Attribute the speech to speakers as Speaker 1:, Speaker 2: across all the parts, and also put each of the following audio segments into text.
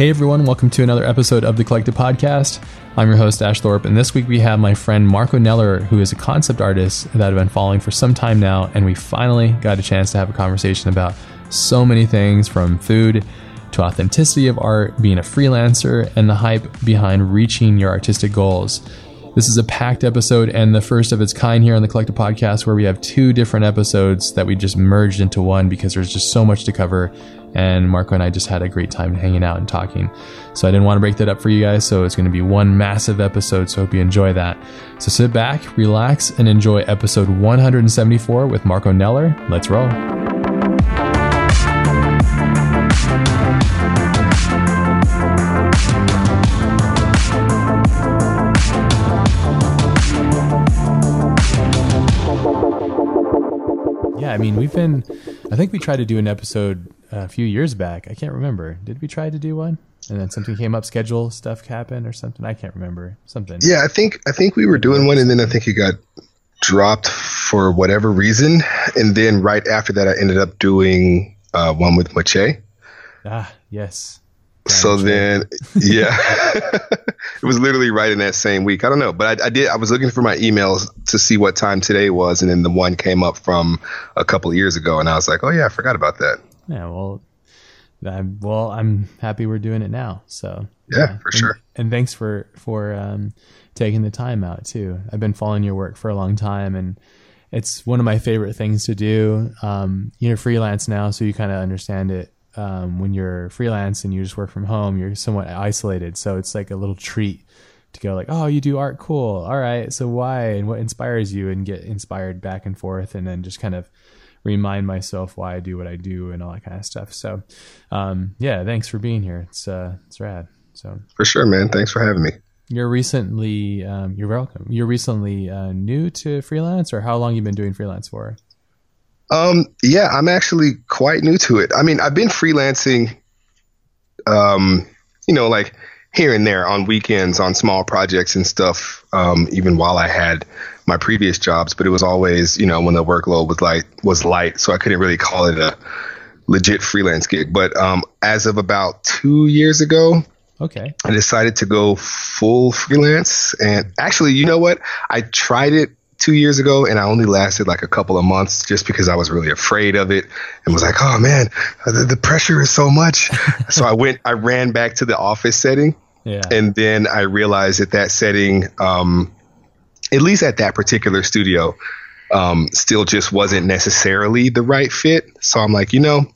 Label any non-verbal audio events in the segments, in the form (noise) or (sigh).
Speaker 1: Hey everyone, welcome to another episode of the Collective Podcast. I'm your host, Ash Thorpe, and this week we have my friend Marco Nelor, who is a concept artist that I've been following for some time now, and we finally got a chance to have a conversation about so many things from food to authenticity of art, being a freelancer, and the hype behind reaching your artistic goals. This is a packed episode and the first of its kind here on the Collective Podcast, where we have two different episodes that we just merged into one because there's just so much to cover and Marco and I just had a great time hanging out and talking. So I didn't want to break that up for you guys. So it's going to be one massive episode. So hope you enjoy that. So sit back, relax, and enjoy episode 174 with Marco Nelor. Let's roll. Yeah, I mean, we've been, I think we tried to do an episode a few years back. I can't remember. Did we try to do one? And then something came up, schedule stuff happened or something. I can't remember something.
Speaker 2: Yeah, I think I think we were doing one, and then I think it got dropped for whatever reason. And then right after that, I ended up doing uh, one with Mache.
Speaker 1: Ah, yes.
Speaker 2: So then, yeah, (laughs) it was literally right in that same week. I don't know, but I, I, did. I was looking for my emails to see what time today was, and then the one came up from a couple years ago, and I was like, "Oh yeah, I forgot about that."
Speaker 1: Yeah, well, I'm, well, I'm happy we're doing it now. So
Speaker 2: yeah, yeah. for
Speaker 1: and,
Speaker 2: sure.
Speaker 1: And thanks for for um, taking the time out too. I've been following your work for a long time, and it's one of my favorite things to do. Um, you're freelance now, so you kind of understand it. Um, when you're freelance and you just work from home, you're somewhat isolated. So it's like a little treat to go like, oh, you do art, cool. All right, so why and what inspires you, and get inspired back and forth, and then just kind of remind myself why I do what I do and all that kind of stuff. So, um, yeah, thanks for being here. It's uh, it's rad. So
Speaker 2: for sure, man. Thanks for having me.
Speaker 1: You're recently, um, you're welcome. You're recently uh, new to freelance, or how long you been doing freelance for?
Speaker 2: Um, yeah, I'm actually quite new to it. I mean, I've been freelancing, um, you know, like here and there on weekends on small projects and stuff. Um, even while I had my previous jobs, but it was always, you know, when the workload was light was light, so I couldn't really call it a legit freelance gig. But um, as of about two years ago,
Speaker 1: okay,
Speaker 2: I decided to go full freelance. And actually, you know what? I tried it two years ago and I only lasted like a couple of months just because I was really afraid of it and was like, oh man, the, the pressure is so much. (laughs) so I went, I ran back to the office setting.
Speaker 1: Yeah.
Speaker 2: And then I realized that that setting, um, at least at that particular studio, um, still just wasn't necessarily the right fit. So I'm like, you know,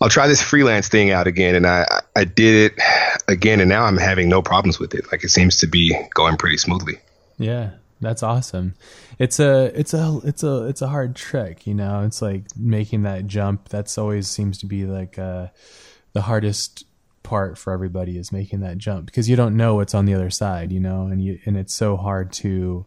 Speaker 2: I'll try this freelance thing out again. And I, I did it again, and now I'm having no problems with it. Like it seems to be going pretty smoothly.
Speaker 1: Yeah, that's awesome. It's a it's a it's a it's a hard trick, you know. It's like making that jump. That's always seems to be like uh, the hardest part for everybody is making that jump because you don't know what's on the other side, you know, and you and it's so hard to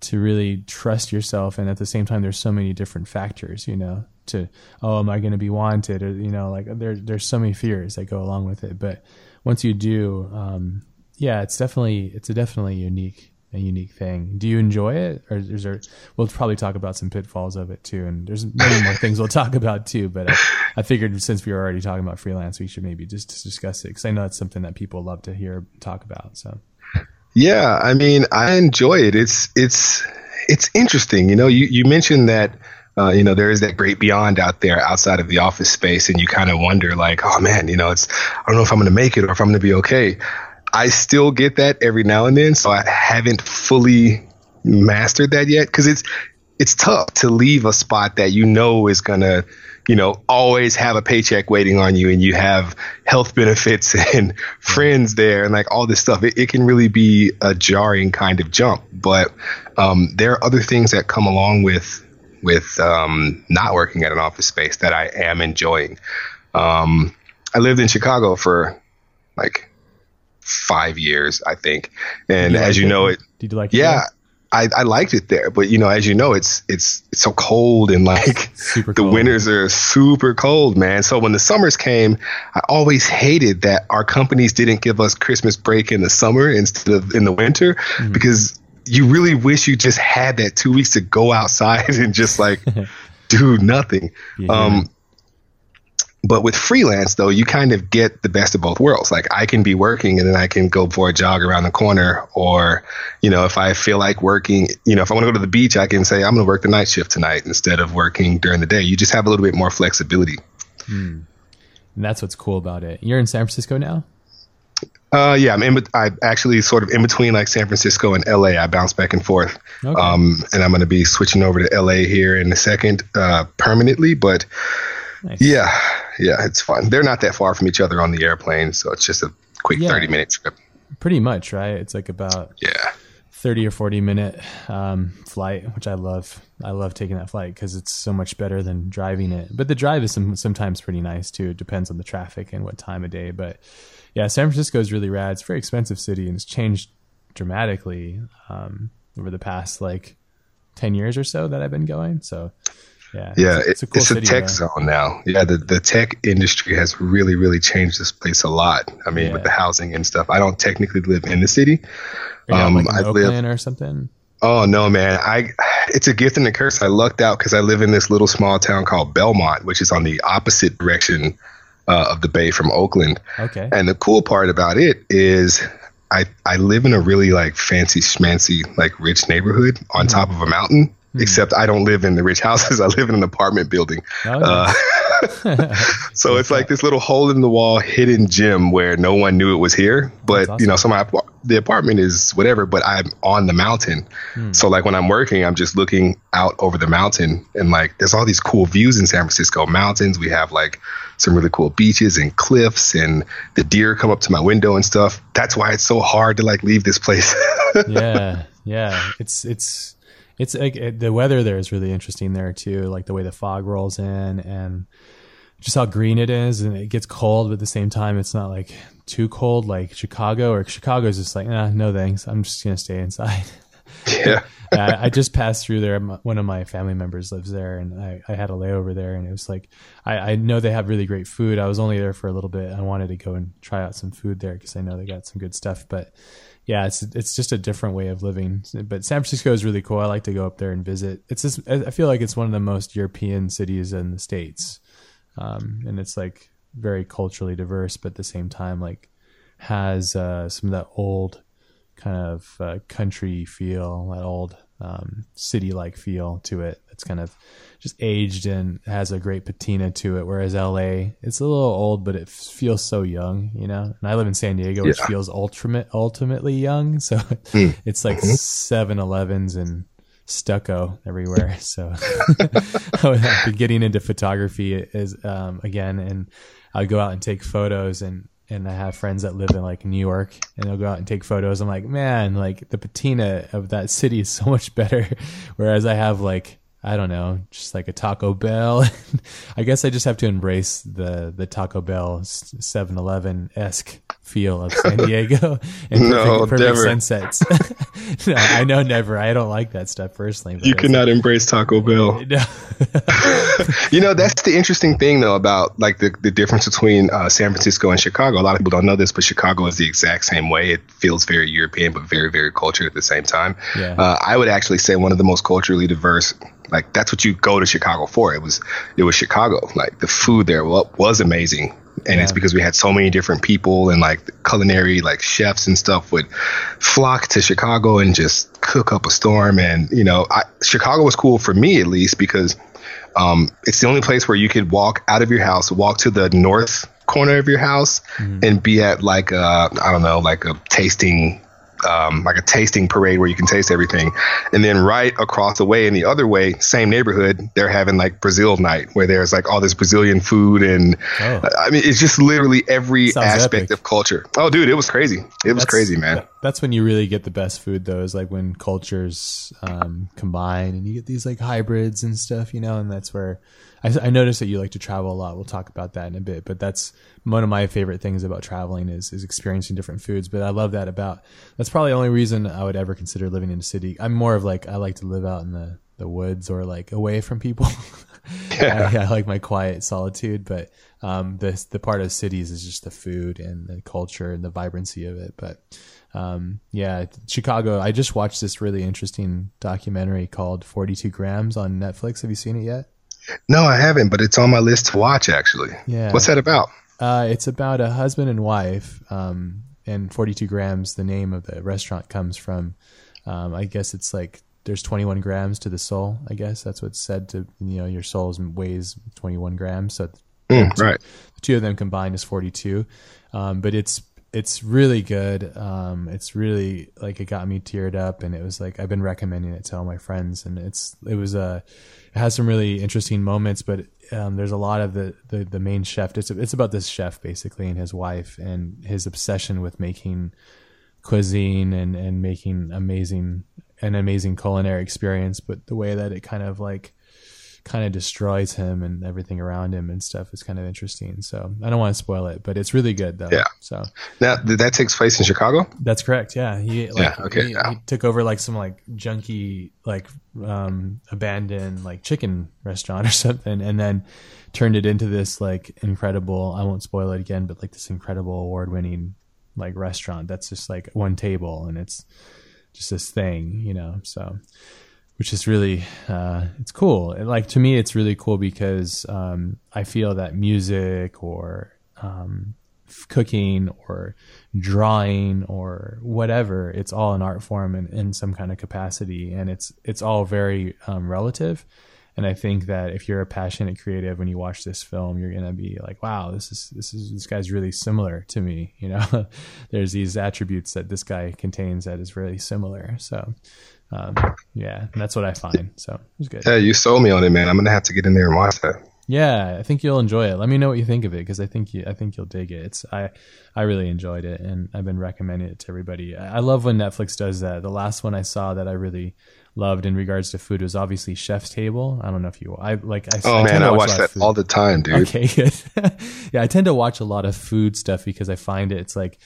Speaker 1: to really trust yourself and at the same time there's so many different factors, you know, to oh am I going to be wanted or you know like there there's so many fears that go along with it, but once you do um yeah, it's definitely it's a definitely unique a unique thing. Do you enjoy it, or is there? We'll probably talk about some pitfalls of it too, and there's many more things we'll talk about too. But I, I, figured since we were already talking about freelance, we should maybe just discuss it because I know it's something that people love to hear talk about. So,
Speaker 2: yeah, I mean, I enjoy it. It's it's it's interesting. You know, you you mentioned that. Uh, you know, there is that great beyond out there outside of the office space, and you kind of wonder, like, oh man, you know, it's I don't know if I'm going to make it or if I'm going to be okay. I still get that every now and then, so I haven't fully mastered that yet because it's it's tough to leave a spot that you know is gonna you know always have a paycheck waiting on you and you have health benefits (laughs) and friends there and like all this stuff. It, it can really be a jarring kind of jump but um, there are other things that come along with with um, not working at an office space that i am enjoying. Um, i lived in chicago for like five years, I think. And you as you know, it.
Speaker 1: Did you like
Speaker 2: it? Yeah. I, I liked it there, but you know, as you know, it's it's it's so cold and like (laughs) the cold. winters are super cold, man. So when the summers came, I always hated that our companies didn't give us Christmas break in the summer instead of in the winter mm-hmm. because you really wish you just had that two weeks to go outside (laughs) and just like (laughs) do nothing. Yeah. Um, But with freelance, though, you kind of get the best of both worlds. Like I can be working and then I can go for a jog around the corner. Or, you know, if I feel like working, you know, if I want to go to the beach, I can say, I'm going to work the night shift tonight instead of working during the day. You just have a little bit more flexibility.
Speaker 1: Hmm. And that's what's cool about it. You're in San Francisco now?
Speaker 2: Uh, yeah, I'm in. I actually sort of in between like San Francisco and LA. I bounce back and forth. Okay. Um, and I'm going to be switching over to LA here in a second, uh, permanently. But nice. yeah, yeah, it's fun. They're not that far from each other on the airplane, so it's just a quick yeah, 30 minute trip.
Speaker 1: Pretty much, right? It's like about
Speaker 2: yeah
Speaker 1: 30 or 40 minute um, flight, which I love. I love taking that flight because it's so much better than driving it. But the drive is some, sometimes pretty nice too. It depends on the traffic and what time of day. But yeah, San Francisco is really rad. It's a very expensive city and it's changed dramatically um, over the past like 10 years or so that I've been going. So yeah,
Speaker 2: yeah, it's, it's a, cool it's a tech zone now. Yeah, the, the tech industry has really, really changed this place a lot. I mean, yeah. with the housing and stuff. I don't technically live in the city.
Speaker 1: Um, like I live or something.
Speaker 2: Oh no, man! I it's a gift and a curse. I lucked out because I live in this little small town called Belmont, which is on the opposite direction uh, of the bay from Oakland.
Speaker 1: Okay.
Speaker 2: And the cool part about it is I I live in a really like fancy schmancy like rich neighborhood on mm. top of a mountain. Mm. Except I don't live in the rich houses. (laughs) I live in an apartment building. Oh, uh, (laughs) so it's like this little hole in the wall hidden gym where no one knew it was here. But awesome. you know, so my the apartment is whatever, but I'm on the mountain. Hmm. So like when I'm working, I'm just looking out over the mountain and like there's all these cool views in San Francisco mountains. We have like some really cool beaches and cliffs and the deer come up to my window and stuff. That's why it's so hard to like leave this place. (laughs)
Speaker 1: yeah. Yeah. It's it's it's like it, the weather there is really interesting there too, like the way the fog rolls in and just how green it is and it gets cold but at the same time it's not like too cold like chicago or chicago is just like nah, no thanks. I'm just gonna stay inside. (laughs)
Speaker 2: Yeah.
Speaker 1: I, I, just passed through there. One of my family members lives there and I, I had a layover there and it was like I, I know they have really great food. I was only there for a little bit. I wanted to go and try out some food there because i know they got some good stuff but yeah, it's it's just a different way of living. But San Francisco is really cool. I like to go up there and visit. It's just I feel like it's one of the most European cities in the states, um, and it's like very culturally diverse, but at the same time like has uh, some of that old kind of uh, country feel, that old um, city like feel to it. It's kind of just aged and has a great patina to it. Whereas LA, it's a little old, but it feels so young, you know. And I live in San Diego, which yeah. feels ultimate, ultimately young. (laughs) So mm. it's like mm-hmm. 7 Elevens and stucco everywhere. (laughs) So (laughs) getting into photography is um, again, and I would go out and take photos and and I have friends that live in like New York and they'll go out and take photos. I'm like, man, like the patina of that city is so (laughs) much better. Whereas I have like I don't know, just like a Taco Bell. (laughs) I guess I just have to embrace the the Taco Bell 7-Eleven esque feel of San Diego (laughs) and
Speaker 2: no, perfect, perfect
Speaker 1: sunsets. (laughs) no, I know never. I don't like that stuff personally.
Speaker 2: You cannot like, embrace Taco Bell. (laughs) No. you know, that's the interesting thing though about like the, the difference between uh, San Francisco and Chicago. A lot of people don't know this, but Chicago is the exact same way. It feels very European, but very, very cultured at the same time.
Speaker 1: Yeah. Uh,
Speaker 2: I would actually say one of the most culturally diverse like that's what you go to Chicago for. It was it was Chicago. Like the food there was amazing and yeah. it's because we had so many different people and like culinary like chefs and stuff would flock to Chicago and just cook up a storm. And you know, I, Chicago was cool for me at least because um, it's the only place where you could walk out of your house, walk to the north corner of your house, mm-hmm. and be at like a I don't know, like a tasting um, like a tasting parade where you can taste everything. And then right across the way in the other way, same neighborhood, they're having like Brazil night where there's like all this Brazilian food. And oh. I mean, it's just literally every Sounds aspect epic. of culture. Oh, dude, it was crazy. It was crazy, man.
Speaker 1: That's when you really get the best food, though, is like when cultures um, combine and you get these like hybrids and stuff, you know, and that's where I, I noticed that you like to travel a lot. We'll talk about that in a bit, but that's one of my favorite things about traveling is is experiencing different foods. But I love that about that's probably the only reason I would ever consider living in a city. I'm more of like I like to live out in the the woods or like away from people. (laughs) Yeah. I, I, like my quiet solitude, but um, the the part of cities is just the food and the culture and the vibrancy of it. But um, yeah, Chicago. I just watched this really interesting documentary called 42 Grams on Netflix. Have you seen it yet?
Speaker 2: No, I haven't, but it's on my list to watch. Actually,
Speaker 1: Yeah.
Speaker 2: What's that about?
Speaker 1: Uh, it's about a husband and wife, um, and 42 grams. The name of the restaurant comes from. Um, I guess it's like there's 21 grams to the soul. I guess that's what's said to you know your soul weighs 21 grams. So
Speaker 2: Mm, right.
Speaker 1: the two of them combined is 42 um, but it's it's really good. Um, it's really like it got me teared up and it was like i've been recommending it to all my friends and it's it was a it has some really interesting moments but um, there's a lot of the, the the main chef it's it's about this chef basically and his wife and his obsession with making cuisine and and making amazing an amazing culinary experience but the way that it kind of like kind of destroys him and everything around him and stuff is kind of interesting. So I don't want to spoil it, but it's really good though.
Speaker 2: Yeah.
Speaker 1: So
Speaker 2: Now that takes place in Chicago.
Speaker 1: that's correct. Yeah. He like
Speaker 2: Yeah, okay,
Speaker 1: he,
Speaker 2: yeah.
Speaker 1: he took over like some like junky like um abandoned like chicken restaurant or (laughs) something and then turned it into this like incredible I won't spoil it again, but like this incredible award winning like restaurant that's just like one table and it's just this thing, you know. So which is really uh, it's cool. Like to me, it's really cool because um, I feel that music or um, cooking or drawing or whatever, it's all an art form in, in some kind of capacity, and it's it's all very um, relative. And I think that if you're a passionate creative, when you watch this film, you're gonna be like, "Wow, this is this is this guy's really similar to me." You know, (laughs) there's these attributes that this guy contains that is really similar. So, um, yeah, and that's what I find. So it was good.
Speaker 2: Yeah, you sold me on it, man. I'm gonna have to get in there and watch that.
Speaker 1: Yeah, I think you'll enjoy it. Let me know what you think of it because I think you, I think you'll dig it. It's I I really enjoyed it and I've been recommending it to everybody. I I love when Netflix does that. The last one I saw that I really loved in regards to food was obviously Chef's Table. I don't know if you I like I
Speaker 2: Oh
Speaker 1: I
Speaker 2: man, I
Speaker 1: watch
Speaker 2: watch that all the time, dude.
Speaker 1: Okay, (laughs) good. yeah, I tend to watch a lot of food stuff because I find it, it's like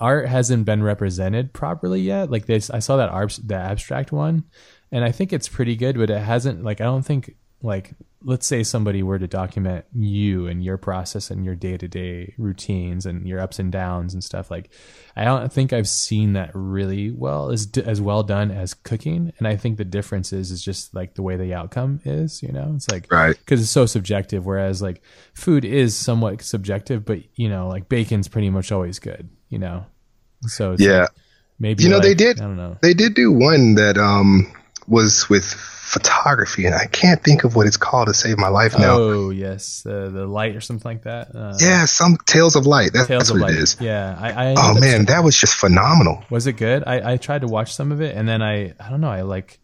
Speaker 1: art hasn't been represented properly yet. Like this, I saw that arb- the abstract one, and I think it's pretty good, but it hasn't. Like I don't think like let's say somebody were to document you and your process and your day to day routines and your ups and downs and stuff. Like I don't think I've seen that really well as as well done as cooking. And I think the difference is is just like the way the outcome is. You know, it's like
Speaker 2: Right.
Speaker 1: because it's so subjective. Whereas like food is somewhat subjective, but you know, like bacon's pretty much always good. You know, so it's
Speaker 2: Yeah,
Speaker 1: like, maybe
Speaker 2: You know, they did-
Speaker 1: I don't know.
Speaker 2: they did do one that um was with photography, and I can't think of what it's called to save my life now.
Speaker 1: Oh yes, uh, the light or something like that. Uh,
Speaker 2: Yeah, some Tales of Light. That's,
Speaker 1: Tales
Speaker 2: that's what
Speaker 1: Light.
Speaker 2: it is.
Speaker 1: Yeah, I. I
Speaker 2: Oh man, that was just phenomenal.
Speaker 1: was it good? I I tried to watch some of it, and then I I don't know. I like.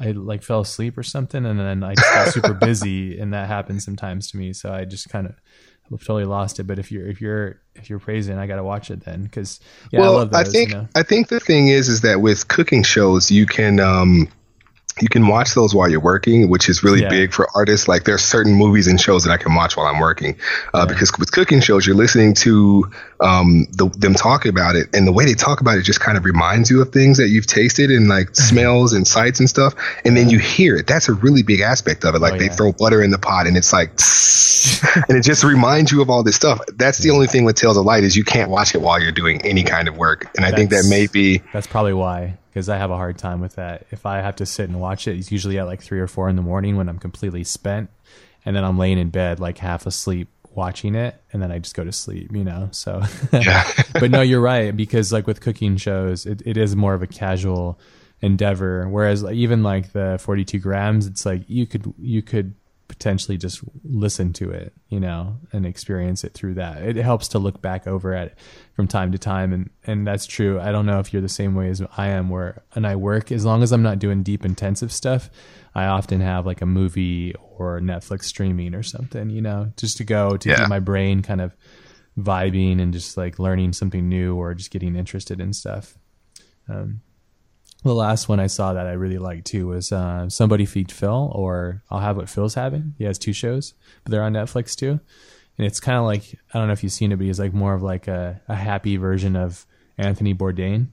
Speaker 1: I like fell asleep or something, and then I just got super (laughs) busy, and that happens sometimes to me. So I just kind of totally lost it. But if you're if you're if you're praising, I got to watch it then because yeah,
Speaker 2: well,
Speaker 1: I love those.
Speaker 2: think
Speaker 1: you know?
Speaker 2: I think the thing is is that with cooking shows, you can um you can watch those while you're working, which is really
Speaker 1: Yeah.
Speaker 2: big for artists. Like there's certain movies and shows that I can watch while I'm working, uh, because with cooking shows, you're listening to um, the, them talk about it, and the way they talk about it just kind of reminds you of things that you've tasted and like smells and sights and stuff, and then you hear it. That's a really big aspect of it. Like
Speaker 1: Oh,
Speaker 2: they throw butter in the pot, and it's like, (laughs) and it just reminds you of all this stuff. That's the only thing with Tales of Light is you can't watch it while you're doing any kind of work, and I think that may be
Speaker 1: That's probably why, because I have a hard time with that. If I have to sit and watch it, it's usually at like three or four in the morning when I'm completely spent, and then I'm laying in bed like half asleep watching it, and then I just go to sleep. You know, so. (laughs) but no, you're right because like with cooking shows, it, it is more of a casual endeavor. Whereas even like the 42 grams, it's like you could you could potentially just listen to it, you know, and experience it through that. It helps to look back over at it from time to time, and and that's true. I don't know if you're the same way as I am, where and I work as long as I'm not doing deep intensive stuff. I often have like a movie or Netflix streaming or something, you know, just to go to
Speaker 2: Yeah.
Speaker 1: keep my brain kind of vibing and just like learning something new or just getting interested in stuff. Um, the last one I saw that I really liked too was uh, Somebody Feed Phil, or I'll Have What Phil's Having. He has two shows, but they're on Netflix too. And it's kind of like, I don't know if you've seen it, but he's like more of like a, a happy version of Anthony Bourdain.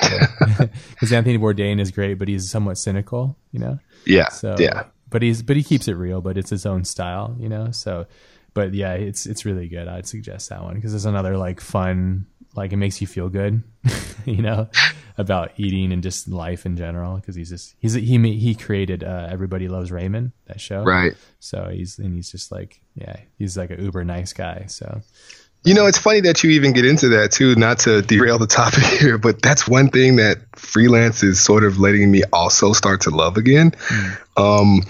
Speaker 1: (laughs) Because Anthony Bourdain is great, but he's somewhat cynical, you know?
Speaker 2: Yeah.
Speaker 1: So
Speaker 2: yeah.
Speaker 1: but he's but he keeps it real, but it's his own style, you know. So, but yeah, it's it's really good. I'd suggest that one because it's another like fun, like it makes you feel good, (laughs) you know. about eating and just life in general because he's just he's he he created uh, Everybody Loves Raymond that show
Speaker 2: right
Speaker 1: so he's and he's just like yeah he's like an uber nice guy so
Speaker 2: you know, it's funny that you even get into that too, not to derail the (laughs) topic here, but that's one thing that freelance is sort of letting me also start to love again. Mm. Um,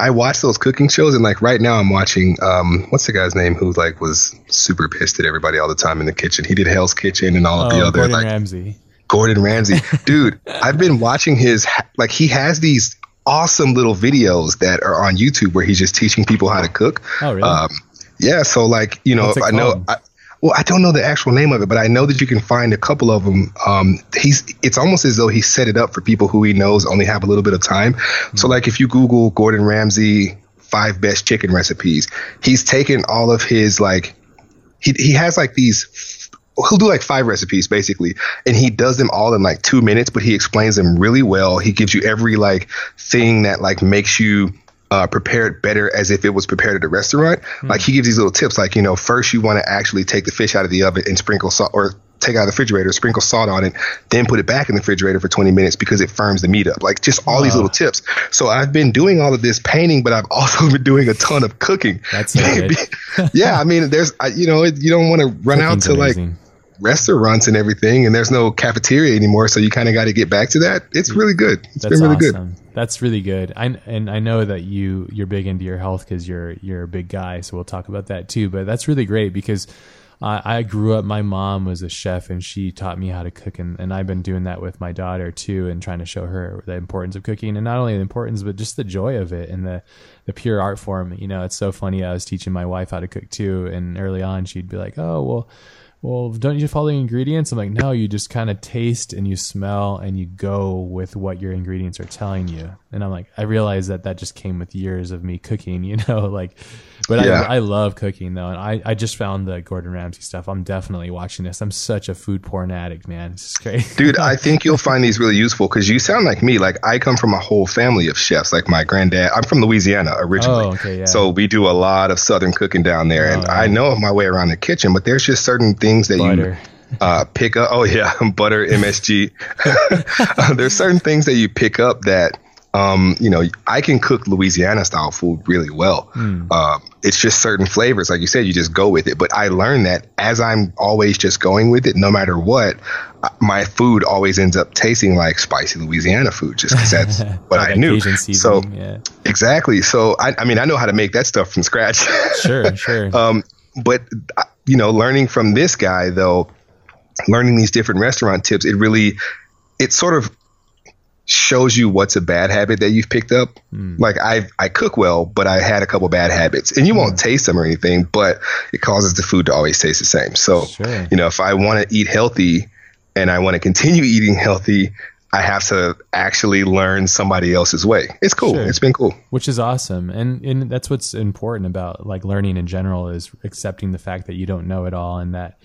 Speaker 2: I watch those cooking shows and like right now I'm watching um what's the guy's name who like was super pissed at everybody all the time in the kitchen. He did Hell's Kitchen and all of
Speaker 1: oh,
Speaker 2: the other
Speaker 1: Gordon
Speaker 2: like
Speaker 1: Ramsay.
Speaker 2: Gordon Ramsay. (laughs) Dude, I've been watching his like he has these awesome little videos that are on YouTube where he's just teaching people how to cook.
Speaker 1: Oh, really? Um,
Speaker 2: yeah, so like, you know, I know I, well, I don't know the actual name of it, but I know that you can find a couple of them. Um, he's it's almost as though he set it up for people who he knows only have a little bit of time. Mm-hmm. So, like if you Google Gordon Ramsay five best chicken recipes, he's taken all of his like he he has like these he'll do like five recipes basically and he does them all in like two minutes but he explains them really well he gives you every like thing that like makes you uh, prepared better as if it was prepared at a restaurant. Mm. Like he gives these little tips, like you know, first you want to actually take the fish out of the oven and sprinkle salt, or take out of the refrigerator, sprinkle salt on it, then put it back in the refrigerator for 20 minutes because it firms the meat up. Like just all these little tips. So I've been doing all of this painting, but I've (laughs) also been doing a ton of cooking.
Speaker 1: That's so (laughs)
Speaker 2: yeah. I mean, there's, you know, you don't want to run out to amazing. like restaurants and everything, and there's no cafeteria anymore. So you kind of got to get back to that. It's really good. It's That's been really awesome.
Speaker 1: good. That's really good. I and I know that you you're big into your health because you're you're a big guy. So we'll talk about that too. But that's really great because. I grew up. My mom was a chef, and she taught me how to cook, and, and I've been doing that with my daughter too, and trying to show her the importance of cooking, and not only the importance, but just the joy of it and the the pure art form. You know, it's so funny. I was teaching my wife how to cook too, and early on, she'd be like, "Oh, well." Well, don't you follow the ingredients? I'm like, no, you just kind of taste and you smell and you go with what your ingredients are telling you. And I'm like, I realize that that just came with years of me cooking, (laughs) you know, like, but yeah. I, I love cooking though. And I, I just found the Gordon Ramsay stuff. I'm definitely watching this. I'm such a food porn addict, man. It's great. (laughs)
Speaker 2: Dude, I think you'll find these really useful because you sound like me. Like I come from a whole family of chefs. Like my granddad, I'm from Louisiana originally. Oh, okay, yeah. So we do a lot of Southern cooking down there. Oh, and yeah. I know my way around the kitchen, but there's just certain things that butter. you (laughs) uh, pick up. Oh yeah, butter, MSG. uh, there's certain things that you pick up that um, you know, I can cook Louisiana style food really well. Mm. It's just certain flavors, like you said, you just go with it. But I learned that as I'm always just going with it, no matter what, uh, my food always ends up tasting like spicy Louisiana food, just because that's (laughs) what I knew. so yeah. exactly. So I, I mean, I know how to make that stuff from scratch. (laughs)
Speaker 1: sure, sure.
Speaker 2: Um, but uh, you know, learning from this guy though, learning these different restaurant tips, it really, it sort of shows you what's a bad habit that you've picked up. Mm. Like I, I cook well, but I had a couple bad habits, and you won't mm. taste them or anything, but it causes the food to always taste the same. So, sure. you know, if I want to eat healthy and I want to continue (laughs) eating healthy, I have to actually learn somebody else's way. It's cool. Sure. It's been cool.
Speaker 1: Which is awesome. And and that's what's important about like learning in general is accepting the fact that you don't know it all and that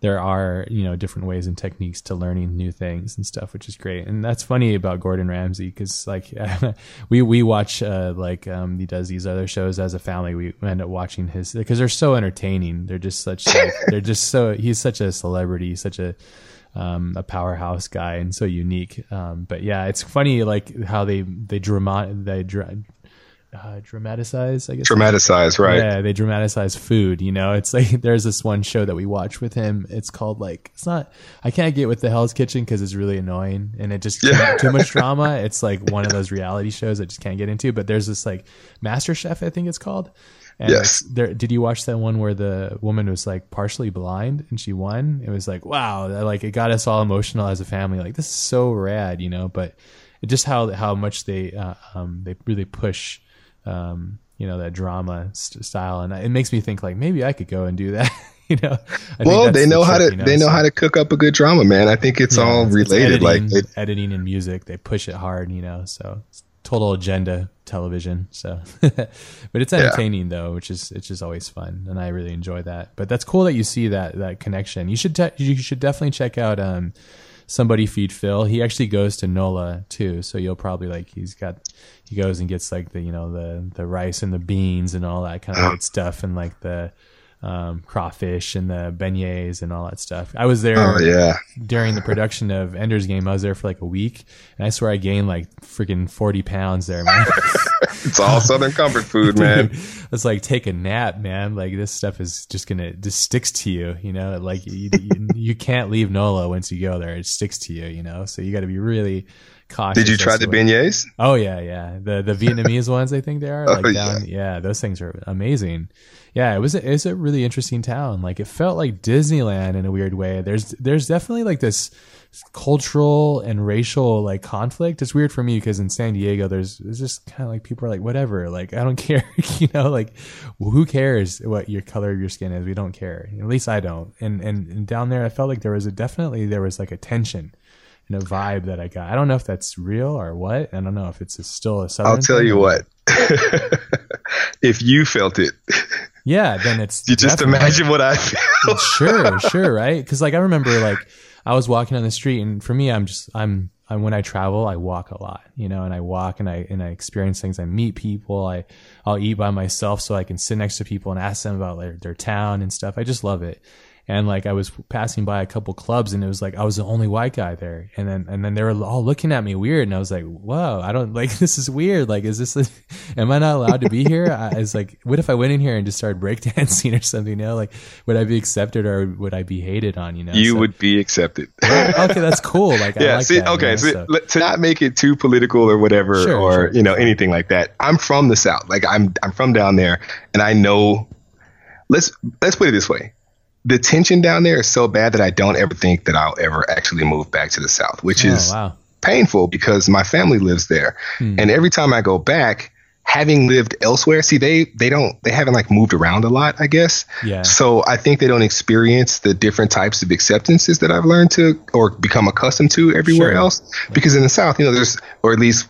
Speaker 1: there are, you know, different ways and techniques to learning new things and stuff, which is great. And that's funny about Gordon Ramsay cuz like (laughs) we we watch uh, like um, he does these other shows as a family. We end up watching his cuz they're so entertaining. They're just such (laughs) like, they're just so he's such a celebrity, such a um, a powerhouse guy and so unique. Um, but yeah, it's funny like how they they drama they dra- uh, dramatize. I guess
Speaker 2: dramatize, right?
Speaker 1: Yeah, they dramatize food. You know, it's like (laughs) there's this one show that we watch with him. It's called like it's not. I can't get with the Hell's Kitchen because it's really annoying and it just yeah. too much (laughs) drama. It's like one of those reality shows I just can't get into. But there's this like Master Chef, I think it's called and
Speaker 2: yes.
Speaker 1: There, did you watch that one where the woman was like partially blind and she won? It was like, wow, that, like it got us all emotional as a family. Like this is so rad, you know. But it just how how much they uh, um, they really push, um, you know, that drama st- style, and it makes me think like maybe I could go and do (laughs) that. you know,
Speaker 2: I well, they know the how to you know, they know so. how to cook up a good drama, man. I think it's yeah, all it's, related.
Speaker 1: It's
Speaker 2: editing,
Speaker 1: like it, editing and music, they push it hard, you know. So total agenda television. So, (laughs) but it's entertaining yeah. though, which is it's just always fun, and I really enjoy that. But that's cool that you see that that connection. You should te- you should definitely check out um, somebody feed Phil. He actually goes to NOLA too, so you'll probably like he's got he goes and gets like the you know the the rice and the beans and all that kind of good stuff, and like the um, crawfish and the beignets and all that stuff. I was there
Speaker 2: Oh yeah.
Speaker 1: during the production of Ender's Game. I was there for like a week, and I swear I gained like freaking forty pounds there, man. (laughs)
Speaker 2: It's all Southern comfort food, (laughs) man.
Speaker 1: it's like take a nap, man. Like this stuff is just gonna just sticks to you, you know. Like you, you, (laughs) you can't leave NOLA once you go there; it sticks to you, you know. So you got to be really cautious.
Speaker 2: Did you try the
Speaker 1: what-
Speaker 2: beignets?
Speaker 1: Oh yeah, yeah. The the Vietnamese ones, I think they are. (laughs)
Speaker 2: Oh,
Speaker 1: Like down, yeah. those things are amazing. Yeah, it was a, it's a really interesting town. Like it felt like Disneyland in a weird way. There's there's definitely like this cultural and racial like conflict. It's weird for me because in San Diego, there's it's just kind of like people are like whatever. Like I don't (laughs) care, you know. Like well, who cares what your color of your skin is? We don't care. At least I don't. And and, and down there, I felt like there was a definitely there was like a tension and a vibe that I got. I don't know if that's real or what. I don't know if it's a, still a southern.
Speaker 2: I'll tell you what. (laughs) if you felt it,
Speaker 1: Yeah, then it's
Speaker 2: you just imagine what I (laughs) feel.
Speaker 1: sure, sure, right? Because like I remember, like I was walking on the street, and for me, I'm just I'm. I'm, when I travel, I walk a lot, you know, and I walk and I and I experience things. I meet people. I I'll eat by myself so I can sit next to people and ask them about their, their town and stuff. I just love it. And like I was passing by a couple clubs and it was like I was the only white guy there. And then and then they were all looking at me weird and I was like, "Whoa, I don't like (laughs) this is weird. Like is this a, (laughs) am I not allowed to be here?" I was like, "What if I went in here and just started breakdancing (laughs) or something, you know? Like would I be accepted or would I be hated on, you know?"
Speaker 2: You
Speaker 1: So-
Speaker 2: would be accepted.
Speaker 1: Okay, that's cool. Like I
Speaker 2: yeah.
Speaker 1: like
Speaker 2: see,
Speaker 1: that, you
Speaker 2: okay.
Speaker 1: know,
Speaker 2: so,
Speaker 1: so-
Speaker 2: to not make it too political or whatever,
Speaker 1: Sure,
Speaker 2: or
Speaker 1: sure.
Speaker 2: you know anything like that. I'm from the South. Like I'm I'm from down there, and I know. Let's let's put it this way. The tension down there is so bad that I don't ever think that I'll ever actually move back to the South, which
Speaker 1: Oh,
Speaker 2: is
Speaker 1: wow.
Speaker 2: painful because my family lives there,
Speaker 1: Hmm.
Speaker 2: and every time I go back, having lived elsewhere, see they they don't they haven't like moved around a lot, I guess.
Speaker 1: Yeah.
Speaker 2: So I think they don't experience the different types of acceptances that I've learned to or become accustomed to everywhere
Speaker 1: Sure.
Speaker 2: else. Because in the South, you know, there's or at least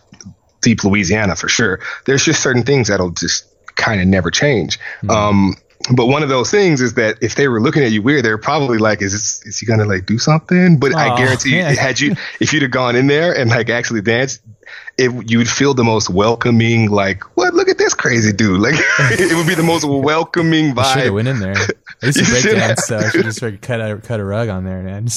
Speaker 2: deep Louisiana for sure, there's just certain things that'll just kind of never change.
Speaker 1: Hmm.
Speaker 2: Um, but one of those things is that if they were looking at you weird, they're probably like, "Is this, is he gonna like do something?" But
Speaker 1: Aw,
Speaker 2: I guarantee, you, had you if you'd have gone in there and like actually danced, it you'd feel the most welcoming. Like, what? Look at this crazy dude! (laughs) Like, it would be the most (laughs) welcoming
Speaker 1: I should have
Speaker 2: vibe.
Speaker 1: went in there. I used to
Speaker 2: You
Speaker 1: break
Speaker 2: should
Speaker 1: dance, (laughs) so I should just cut a cut a rug on there, man.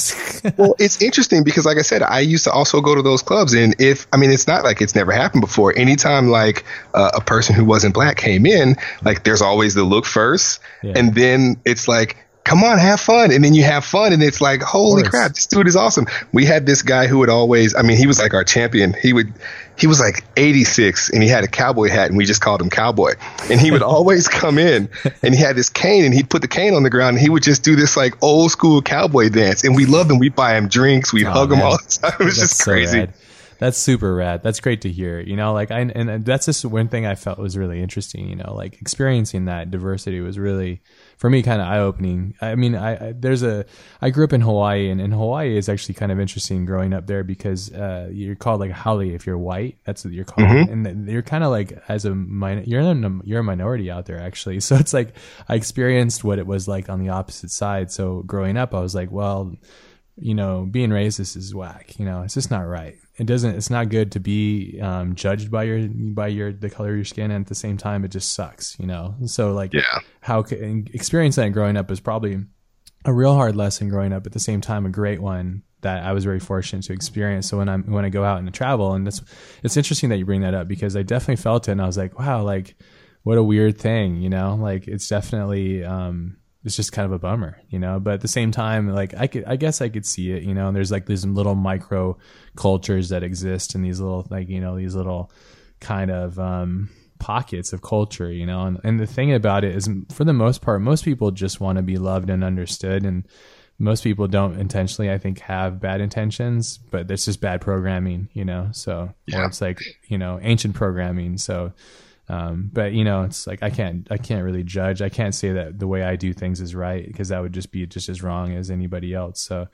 Speaker 2: Well, it's interesting because, like I said, I used to also go to those clubs, and if I mean, it's not like it's never happened before. Anytime like uh, a person who wasn't black came in, like there's always the look first,
Speaker 1: Yeah.
Speaker 2: and then it's like. Come on, have fun, and then you have fun, and it's like, holy crap, this dude is awesome. We had this guy who would always—I mean, he was like our champion. He would, he was like 86, and he had a cowboy hat, and we just called him Cowboy. And he would (laughs) always come in, and he had this cane, and he'd put the cane on the ground, and he would just do this like old school cowboy dance, and we loved him. We'd buy him drinks, we'd
Speaker 1: Oh,
Speaker 2: hug him all the time. (laughs) It was
Speaker 1: That's
Speaker 2: just crazy.
Speaker 1: rad. That's super rad. That's great to hear. You know, like I and that's just one thing I felt was really interesting. You know, like experiencing that diversity was really for me kind of eye opening. I mean, I, I there's a I grew up in Hawaii, and in Hawaii is actually kind of interesting growing up there because uh, you're called like a haole if you're white. That's what you're called, and you're kind of like as a min- you're in a, you're a minority out there actually. (laughs) So it's like I experienced what it was like on the opposite side. So growing up, I was like, well you know, being racist is whack. You know, it's just not right. It doesn't. It's not good to be um, judged by your by your the color of your skin, and at the same time, it just sucks. You know, so like,
Speaker 2: Yeah.
Speaker 1: how experiencing that growing up is probably a real hard lesson growing up. At the same time, a great one that I was very fortunate to experience. So when I'm when I go out and travel, and it's it's interesting that you bring that up because I definitely felt it, and I was like, wow, like what a weird thing, you know, like it's definitely um it's just kind of a bummer, you know. But at the same time, like I could, I guess I could see it, you know. And there's like these little micro cultures that exist, and these little like you know these little kind of um, pockets of culture, you know. And and the thing about it is, for the most part, most people just want to be loved and understood, and most people don't intentionally, I think, have bad intentions, but it's just bad programming, you know. So or
Speaker 2: Yeah.
Speaker 1: it's like you know ancient programming, so. Um, but you know, it's like I can't, I can't really judge. I can't say that the way I do things is right because that would just be just as wrong as anybody else. So,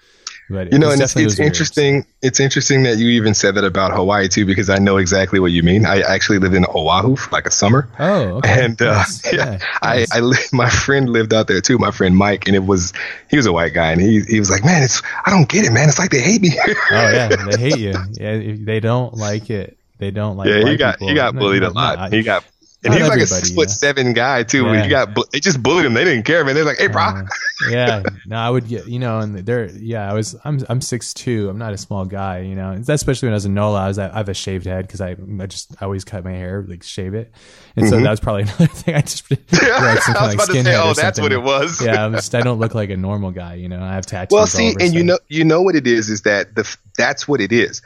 Speaker 1: but
Speaker 2: You know,
Speaker 1: it's
Speaker 2: and it's, it's
Speaker 1: was weird.
Speaker 2: interesting. It's interesting that you even said that about Hawaii too, because I know exactly what you mean. I actually lived in Oahu for like a summer.
Speaker 1: Oh, okay. (laughs)
Speaker 2: And uh,
Speaker 1: Nice. (laughs)
Speaker 2: yeah,
Speaker 1: Yeah,
Speaker 2: I. I, (laughs) my friend lived out there too. My friend Mike, and it was he was a white guy, and he he was like, man, it's I don't get it, man. It's like they hate me.
Speaker 1: oh yeah, they hate you. Yeah, they don't like it. They don't like.
Speaker 2: yeah, he got
Speaker 1: people.
Speaker 2: he got bullied
Speaker 1: no,
Speaker 2: a lot.
Speaker 1: no, I-
Speaker 2: he got And he's like a six foot
Speaker 1: yeah.
Speaker 2: seven guy too.
Speaker 1: Yeah.
Speaker 2: He got they just bullied him. They didn't care, man. They're like, "Hey, bro."
Speaker 1: Uh, yeah, no, I would get you know, and there, yeah, I was, I'm, I'm six two. I'm not a small guy, you know. Especially when I was in NOLA, I was, I have a shaved head because I, I just, I always cut my hair, like shave it, and so that was probably (laughs) another thing. I just, (laughs) like some
Speaker 2: Mm-hmm. I was
Speaker 1: kind of, like,
Speaker 2: say,
Speaker 1: or
Speaker 2: "Oh, that's what it was."
Speaker 1: yeah, I'm just, I don't look like a normal guy, you know. I have tattoos.
Speaker 2: Well, see, and you know, you know what it is is that the that's what it is.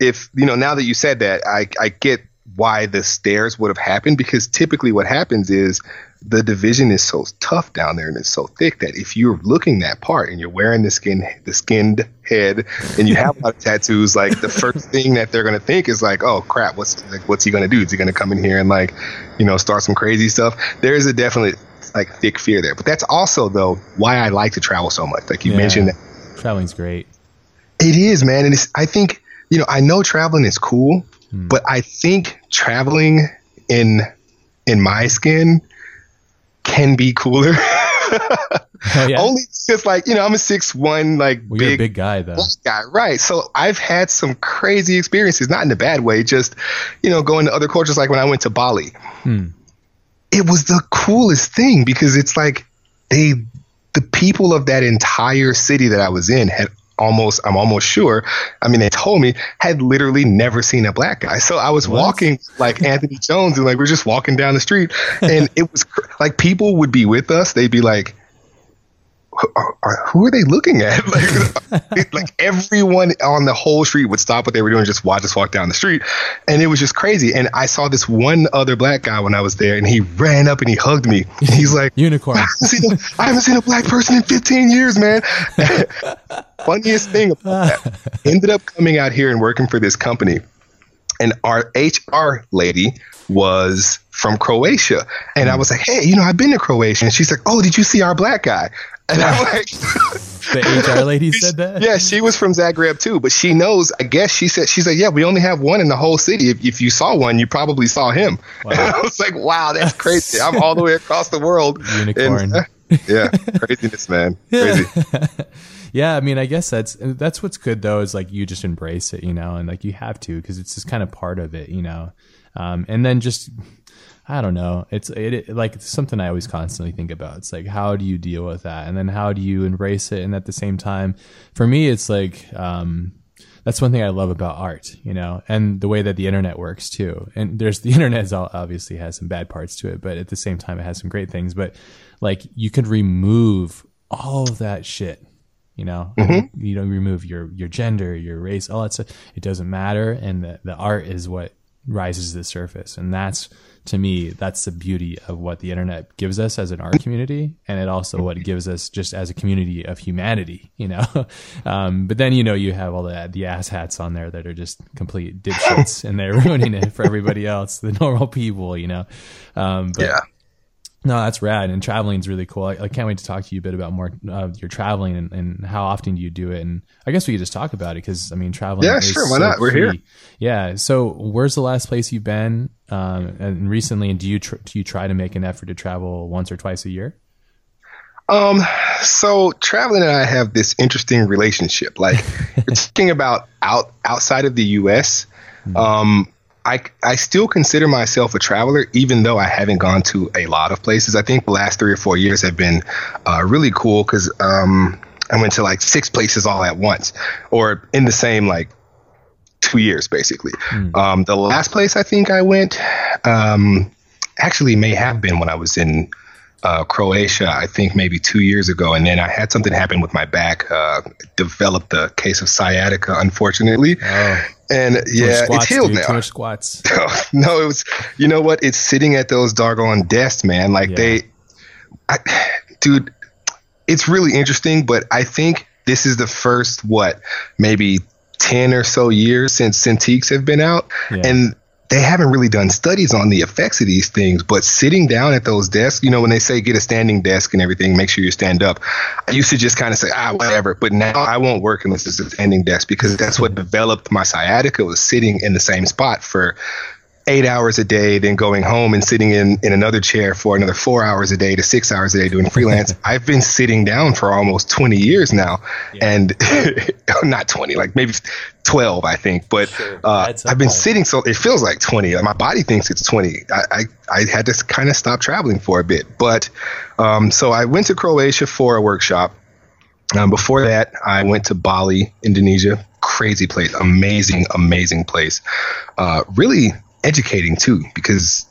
Speaker 2: If you know, now that you said that, I I get why the stairs would have happened because typically what happens is the division is so tough down there and it's so thick that if you're looking that part and you're wearing the skin the skinned head and you have a lot of tattoos, like the first (laughs) thing that they're gonna think is like, oh crap, what's like, what's he gonna do? Is he gonna come in here and like, you know, start some crazy stuff? There is a definite like thick fear there, but that's also though why I like to travel so much. Like you
Speaker 1: Yeah.
Speaker 2: mentioned that
Speaker 1: traveling's great.
Speaker 2: it is, man. And it's, I think, you know, I know traveling is cool,
Speaker 1: Hmm.
Speaker 2: but I think traveling in in my skin can be cooler. (laughs)
Speaker 1: Oh, yeah, (laughs)
Speaker 2: Only because, like, you know, I'm a six one, like
Speaker 1: well, you're a
Speaker 2: big,
Speaker 1: big guy though.
Speaker 2: guy, right? So I've had some crazy experiences, not in a bad way, just you know, going to other cultures. Like when I went to Bali,
Speaker 1: Hmm.
Speaker 2: it was the coolest thing because it's like they the people of that entire city that I was in had almost I'm almost sure I mean they told me had literally never seen a black guy. So I was
Speaker 1: What?
Speaker 2: walking like Anthony Jones and like we're just walking down the street. And (laughs) it was cr- like people would be with us. They'd be like "Who are- are- who are they looking at? (laughs) Like, (laughs) like everyone on the whole street would stop what they were doing, just watch us walk down the street, and it was just crazy. And I saw this one other black guy when I was there, and he ran up and he hugged me. He's like,
Speaker 1: Unicorn.
Speaker 2: I haven't seen a, I haven't seen a black person in 15 years, man. (laughs) Funniest thing about that, ended up coming out here and working for this company, and our HR lady was from Croatia, and I hmm. was like, hey, you know, I've been to Croatia, and she's like, oh, did you see our black guy? And I'm like,
Speaker 1: the HR lady (laughs) said that.
Speaker 2: yeah, she was from Zagreb too, but she knows. I guess she said she's like, yeah, we only have one in the whole city. If, if you saw one, you probably saw him. (laughs)
Speaker 1: Wow.
Speaker 2: And I was like, wow, that's crazy. I'm all the way across the world. (laughs)
Speaker 1: Unicorn.
Speaker 2: And, yeah, craziness, man. Crazy.
Speaker 1: yeah i mean i guess that's that's what's good though is like you just embrace it you know and like you have to because it's just kind of part of it you know um, and then just i don't know. It's it, it like it's something i always constantly think about. It's like how do you deal with that? And then how do you embrace it? And at the same time for me it's like um, that's one thing I love about art, you know, and the way that the internet works too. And there's (laughs) the internet obviously has some bad parts to it, but at the same time, it has some great things. But like you can remove all of that shit, you know, you don't remove your your gender, your race, all that stuff. It doesn't matter, and the, the art is what rises to the surface, and that's to me that's the beauty of what the internet gives us as an art community and it also what it gives us just as a community of humanity you know? (laughs) Um, but then you know you have all the the ass hats on there that are just complete dipshits and they're (laughs) ruining it for everybody else the normal people you know? Um, but
Speaker 2: Yeah.
Speaker 1: No, that's rad. And traveling is really cool. I, I can't wait to talk to you a bit about more of your traveling and, and how often do you do it. And I guess we could just talk about it because I mean, traveling.
Speaker 2: Yeah,
Speaker 1: is
Speaker 2: sure, why
Speaker 1: so
Speaker 2: not? We're here.
Speaker 1: Yeah. So, where's the last place you've been? Um, and recently, and do you tr- do you try to make an effort to travel once or twice a year?
Speaker 2: Um, so traveling and I have this interesting relationship. Like (laughs) talking about out outside of the U.S. Um, I I still consider myself a traveler, even though I haven't gone to a lot of places. I think the last three or four years have been uh, really cool because um, I went to like six places all at once, or in the same like two years basically. Um, the last place I think I went um, actually may have been when I was in uh, Croatia, I think maybe two years ago, and then I had something happen with my back. Uh, developed a case of sciatica, unfortunately,
Speaker 1: Oh,
Speaker 2: and yeah,
Speaker 1: squats,
Speaker 2: it's healed
Speaker 1: dude,
Speaker 2: now.
Speaker 1: squats. (laughs)
Speaker 2: no, it was. You know what? It's sitting at those doggone desks, man. Like
Speaker 1: Yeah.
Speaker 2: they, I, dude, it's really interesting. But I think this is the first what maybe ten or so years since Cintiqs have been out,
Speaker 1: Yeah.
Speaker 2: and they haven't really done studies on the effects of these things. But sitting down at those desks, you know, when they say get a standing desk and everything, make sure you stand up. I used to just kind of say ah whatever, but now I won't work unless it's a standing desk because that's what developed my sciatica was sitting in the same spot for eight hours a day, then going home and sitting in, in another chair for another four hours a day to six hours a day doing freelance. (laughs) I've been sitting down for almost 20 years now. Yeah. And (laughs) not 20, like maybe 12, I think. But sure. uh, I've been sitting, so it feels like 20. My body thinks it's 20. I, I, I had to kind of stop traveling for a bit. But um, so I went to Croatia for a workshop. Um, before that, I went to Bali, Indonesia. Crazy place, amazing, amazing place. Uh, really educating too because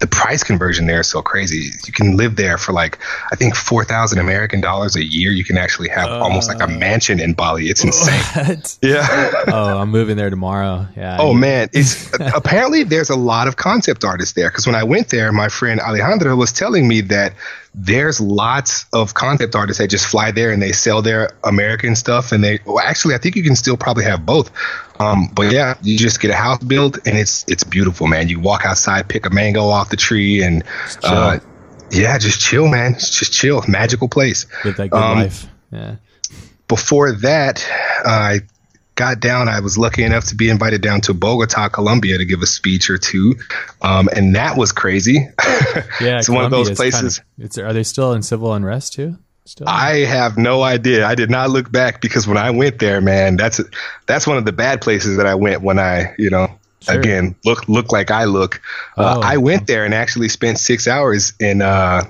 Speaker 2: the price conversion there is so crazy. You can live there for like I think four thousand American dollars a year. You can actually have uh, almost like a mansion in Bali. It's insane. What? (laughs) Yeah.
Speaker 1: oh, I'm moving there tomorrow. Yeah.
Speaker 2: Oh man, it's (laughs) apparently there's a lot of concept artists there because when I went there, my friend Alejandro was telling me that there's lots of concept artists that just fly there and they sell their American stuff. And they well, actually, I think you can still probably have both. Um, but yeah, you just get a house built and it's it's beautiful, man. You walk outside, pick a mango off the tree, and uh, yeah, just chill, man. It's just chill, magical place.
Speaker 1: Get that good um, life. Yeah.
Speaker 2: Before that, I got down. I was lucky enough to be invited down to Bogota, Colombia, to give a speech or two, um, and that was crazy. (laughs)
Speaker 1: Yeah, it's one of those places. Kind of, are they still in civil unrest too?
Speaker 2: Still? I have no idea. I did not look back because when I went there, man, that's that's one of the bad places that I went when I, you know, sure. again look look like I look. Uh, oh, I went there and actually spent six hours in uh,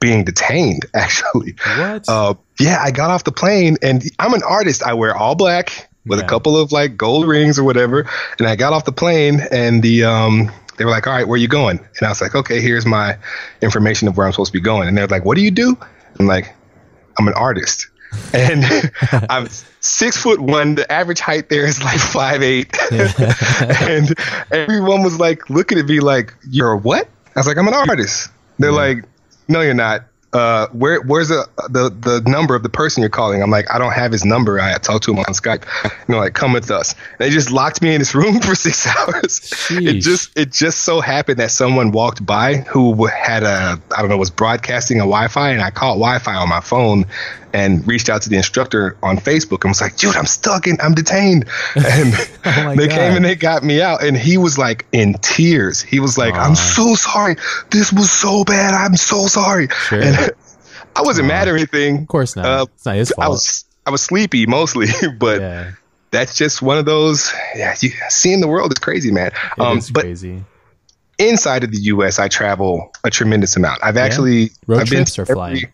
Speaker 2: being detained. (laughs) Actually,
Speaker 1: what?
Speaker 2: Uh, yeah, I got off the plane and I'm an artist. I wear all black with yeah. a couple of like gold rings or whatever. And I got off the plane and the um they were like, "All right, where are you going?" And I was like, "Okay, here's my information of where I'm supposed to be going." And they're like, "What do you do?" I'm like, "I'm an artist." (laughs) and (laughs) I'm six foot one. The average height there is like five eight, (laughs) and everyone was like looking at me like, "You're what?" I was like, "I'm an artist." They're yeah. like, "No, you're not." Uh, where where's the, the the number of the person you're calling? I'm like, I don't have his number. I talked to him on Skype. You know, like come with us. And they just locked me in this room (laughs) for six hours. Sheesh. It just it just so happened that someone walked by who had a I don't know was broadcasting a Wi-Fi, and I caught Wi-Fi on my phone and reached out to the instructor on Facebook and was like, dude, I'm stuck and I'm detained. (laughs) And oh they God. came and they got me out. And he was like in tears. He was like, Aww. I'm so sorry. This was so bad. I'm so sorry. Sure. And I wasn't mad or anything.
Speaker 1: Of course not. Uh, it's not his fault.
Speaker 2: I was, I was sleepy mostly, (laughs) but yeah. that's just one of those. Yeah, you, seeing the world is crazy, man.
Speaker 1: It um, is but crazy.
Speaker 2: Inside of the U.S., I travel a tremendous amount. I've yeah. actually
Speaker 1: road
Speaker 2: I've
Speaker 1: trips been or flying.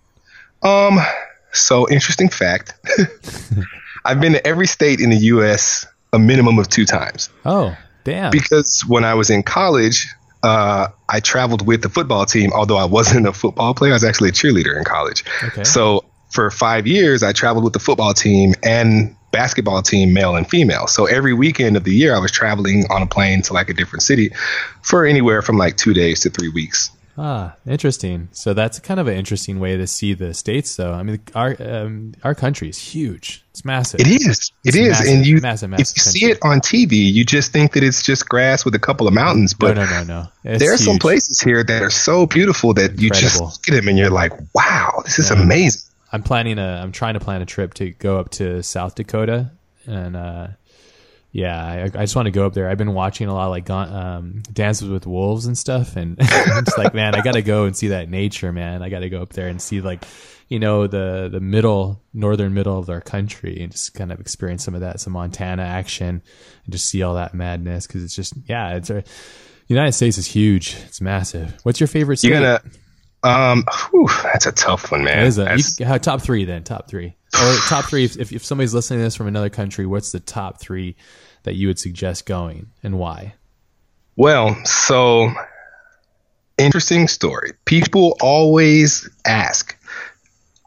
Speaker 2: Um, so, interesting fact (laughs) I've been to every state in the U.S. a minimum of two times.
Speaker 1: Oh, damn.
Speaker 2: Because when I was in college, uh, I traveled with the football team, although I wasn't a football player. I was actually a cheerleader in college. Okay. So, for five years, I traveled with the football team and basketball team, male and female. So every weekend of the year, I was traveling on a plane to like a different city for anywhere from like two days to three weeks.
Speaker 1: Ah, interesting. So that's kind of an interesting way to see the states, though. I mean, our um, our country is huge. It's massive.
Speaker 2: It is. It is. Massive, and you, massive, massive if you country. see it on TV, you just think that it's just grass with a couple of mountains. But
Speaker 1: no, no, no, no.
Speaker 2: It's there are huge. some places here that are so beautiful that Incredible. you just look at them and you're like, "Wow, this is yeah. amazing."
Speaker 1: I'm planning a. I'm trying to plan a trip to go up to South Dakota and uh, yeah, I, I, just want to go up there. I've been watching a lot of like um, Dances with Wolves and stuff, and (laughs) I'm just like, man, I got to go and see that nature, man. I got to go up there and see like, you know, the the middle, northern middle of our country, and just kind of experience some of that, some Montana action, and just see all that madness because it's just, yeah, it's a, United States is huge. It's massive. What's your favorite state?
Speaker 2: You're gonna, um, whew, that's a tough one, man.
Speaker 1: Is a, you, top three then? Top three or top three? If, if if somebody's listening to this from another country, what's the top three? That you would suggest going and why?
Speaker 2: Well, so interesting story. People always ask,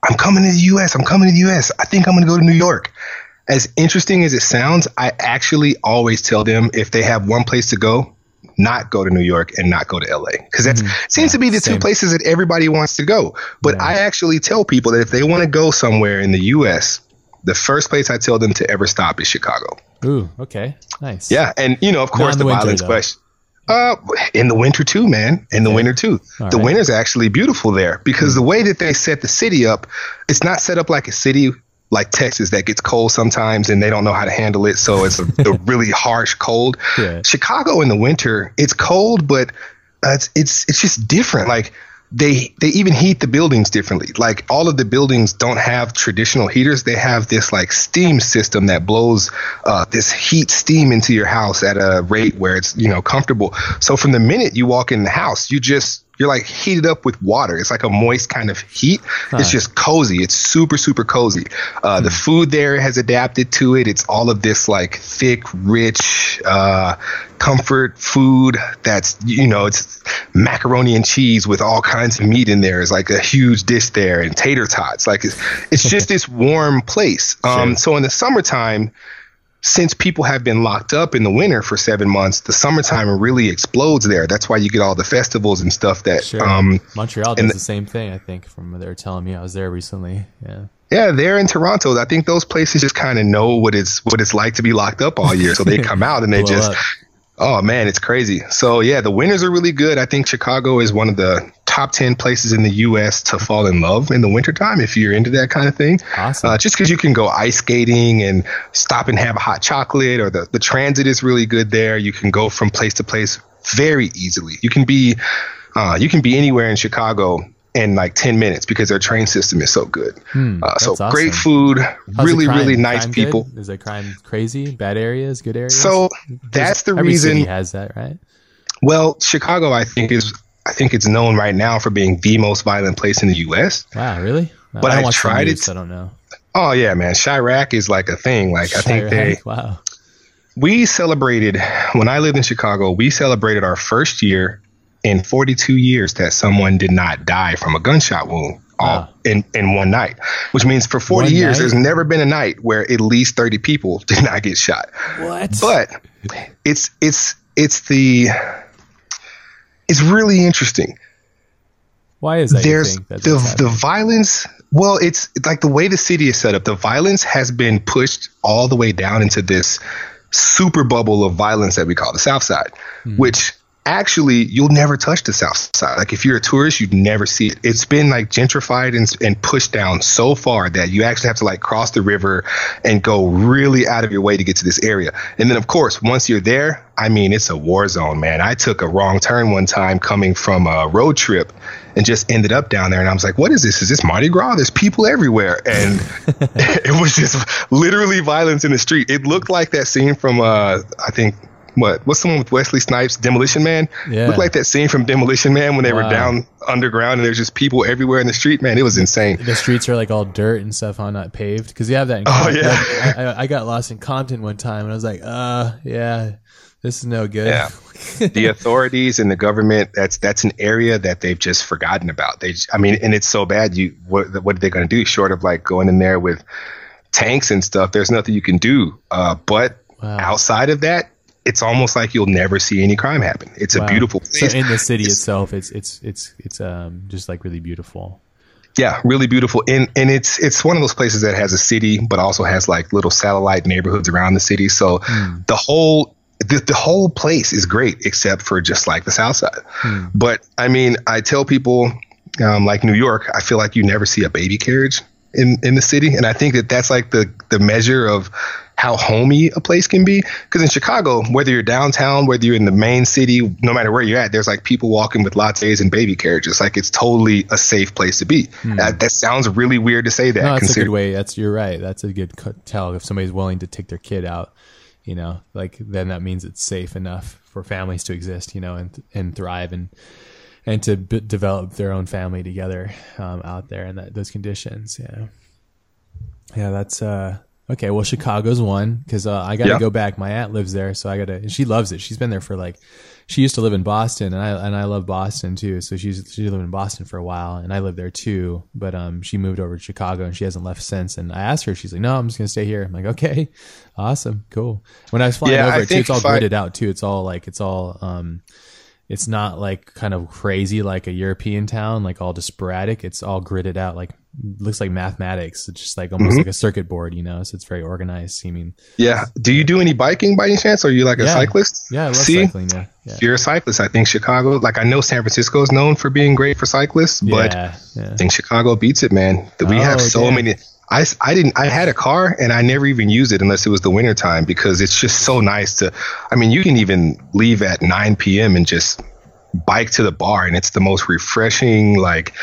Speaker 2: I'm coming to the US, I'm coming to the US. I think I'm going to go to New York. As interesting as it sounds, I actually always tell them if they have one place to go, not go to New York and not go to LA because that mm-hmm. seems yeah, to be the same. two places that everybody wants to go. But yeah. I actually tell people that if they want to go somewhere in the US, the first place I tell them to ever stop is Chicago.
Speaker 1: Ooh, okay, nice.
Speaker 2: Yeah, and you know, of course, the, violence though. question. Uh, in the winter too, man. In the winter too. All the right. winter's actually beautiful there because mm the way that they set the city up, it's not set up like a city like Texas that gets cold sometimes and they don't know how to handle it. So it's a, (laughs) a really harsh cold.
Speaker 1: Yeah.
Speaker 2: Chicago in the winter, it's cold, but uh, it's it's it's just different. Like they they even heat the buildings differently. Like all of the buildings don't have traditional heaters. They have this like steam system that blows uh, this heat steam into your house at a rate where it's you know comfortable. So from the minute you walk in the house, you just you're like heated up with water. It's like a moist kind of heat. Huh. It's just cozy. It's super, super cozy. Uh, The hmm. food there has adapted to it. It's all of this like thick, rich, uh, comfort food that's, you know, it's macaroni and cheese with all kinds of meat in there. It's like a huge dish there and tater tots. Like it's, it's just (laughs) this warm place. Um, sure. So in the summertime, since people have been locked up in the winter for seven months, the summertime really explodes there. That's why you get all the festivals and stuff that.
Speaker 1: Sure. Um, Montreal does the, the, same thing, I think, from what they were telling me. I was there recently. Yeah.
Speaker 2: Yeah, they're in Toronto. I think those places just kind of know what it's what it's like to be locked up all year, so they (laughs) come out and they just. Up. Oh man, it's crazy. So yeah, the winters are really good. I think Chicago is one of the top 10 places in the U.S. to fall in love in the wintertime if you're into that kind of thing.
Speaker 1: Awesome.
Speaker 2: Uh, just because you can go ice skating and stop and have a hot chocolate, or the, the transit is really good there. You can go from place to place very easily. You can be uh, you can be anywhere in Chicago in like 10 minutes because their train system is so good. Hmm, uh, so awesome. great food, How's really, really nice crime people.
Speaker 1: Good? Is the crime crazy? Bad areas, good areas?
Speaker 2: So that's the
Speaker 1: Every
Speaker 2: reason.
Speaker 1: City has that, right?
Speaker 2: Well, Chicago, I think, is I think it's known right now for being the most violent place in the U.S.
Speaker 1: Wow, really?
Speaker 2: but I have tried
Speaker 1: news, it. I don't know.
Speaker 2: Oh yeah, man, Chiraq is like a thing. Like Chiraq? I think they.
Speaker 1: Wow.
Speaker 2: We celebrated when I lived in Chicago. We celebrated our first year in 42 years that someone did not die from a gunshot wound all wow. in, in one night, which means for 40 one years, night? there's never been a night where at least 30 people (laughs) did not get shot.
Speaker 1: What?
Speaker 2: But it's, it's, it's the, is really interesting.
Speaker 1: Why is that?
Speaker 2: There's the the violence. Well, it's like the way the city is set up. The violence has been pushed all the way down into this super bubble of violence that we call the South Side, mm-hmm. which actually you'll never touch the south side. Like if you're a tourist you'd never see it. It's been like gentrified and, and pushed down so far that you actually have to like cross the river and go really out of your way to get to this area. And then of course once you're there i mean it's a war zone man. I took a wrong turn one time coming from a road trip and just ended up down there and i was like what is this? Is this mardi gras? There's people everywhere. And (laughs) (laughs) it was just literally violence in the street. It looked like that scene from uh i think what what's the one with Wesley Snipes, Demolition Man?
Speaker 1: Yeah.
Speaker 2: Looked like that scene from Demolition Man when they wow. were down underground and there's just people everywhere in the street. Man, it was insane.
Speaker 1: The streets are like all dirt and stuff on not paved because you have that. In
Speaker 2: oh yeah.
Speaker 1: I, I, got lost in Compton one time and I was like, uh, yeah, this is no good.
Speaker 2: Yeah. the (laughs) authorities and the government that's that's an area that they've just forgotten about. They, I mean, and it's so bad. You what what are they going to do? Short of like going in there with tanks and stuff, there's nothing you can do. Uh, but wow. outside of that, it's almost like you'll never see any crime happen. It's wow. a beautiful place.
Speaker 1: So in the city it's, itself, it's it's it's it's um just like really beautiful.
Speaker 2: Yeah, really beautiful. And and it's it's one of those places that has a city, but also has like little satellite neighborhoods around the city. So mm. the whole the, the whole place is great except for just like the south side. Mm. But I mean, I tell people um, like New York, I feel like you never see a baby carriage in in the city, and I think that that's like the the measure of how homey a place can be. Because in Chicago, whether you're downtown, whether you're in the main city, no matter where you're at, there's like people walking with lattes and baby carriages. Like it's totally a safe place to be. Hmm. That, that, sounds really weird to say that.
Speaker 1: No, that's consider- a good way. That's you're right. That's a good tell if somebody's willing to take their kid out. You know, like then that means it's safe enough for families to exist. You know, and and thrive and and to b- develop their own family together um, out there in that those conditions. Yeah, yeah, that's uh, okay. Well, Chicago's one because uh, I got to yeah. go back. My aunt lives there, so I got to. She loves it. She's been there for like. She used to live in Boston, and I and I love Boston too. So she's she lived in Boston for a while, and I lived there too. But um, she moved over to Chicago, and she hasn't left since. And I asked her, she's like, "No, I'm just gonna stay here." I'm like, "Okay, awesome, cool." When I was flying yeah, over it too, it's all gridded I, out too. It's all like it's all um it's not like kind of crazy like a European town, like all just sporadic. It's all gridded out, like looks like mathematics. It's just like almost mm-hmm. like a circuit board, you know. So it's very organized seeming.
Speaker 2: Yeah. Do you do any biking by any chance? Are you like a
Speaker 1: yeah.
Speaker 2: cyclist?
Speaker 1: Yeah, I love See? cycling. Yeah.
Speaker 2: yeah. you're a cyclist, I think Chicago. Like I know San Francisco is known for being great for cyclists, but yeah. I think Chicago beats it, man. We oh, have so many. I, I didn't I had a car and I never even used it unless it was the wintertime because it's just so nice to I mean you can even leave at 9 p.m. and just bike to the bar and it's the most refreshing like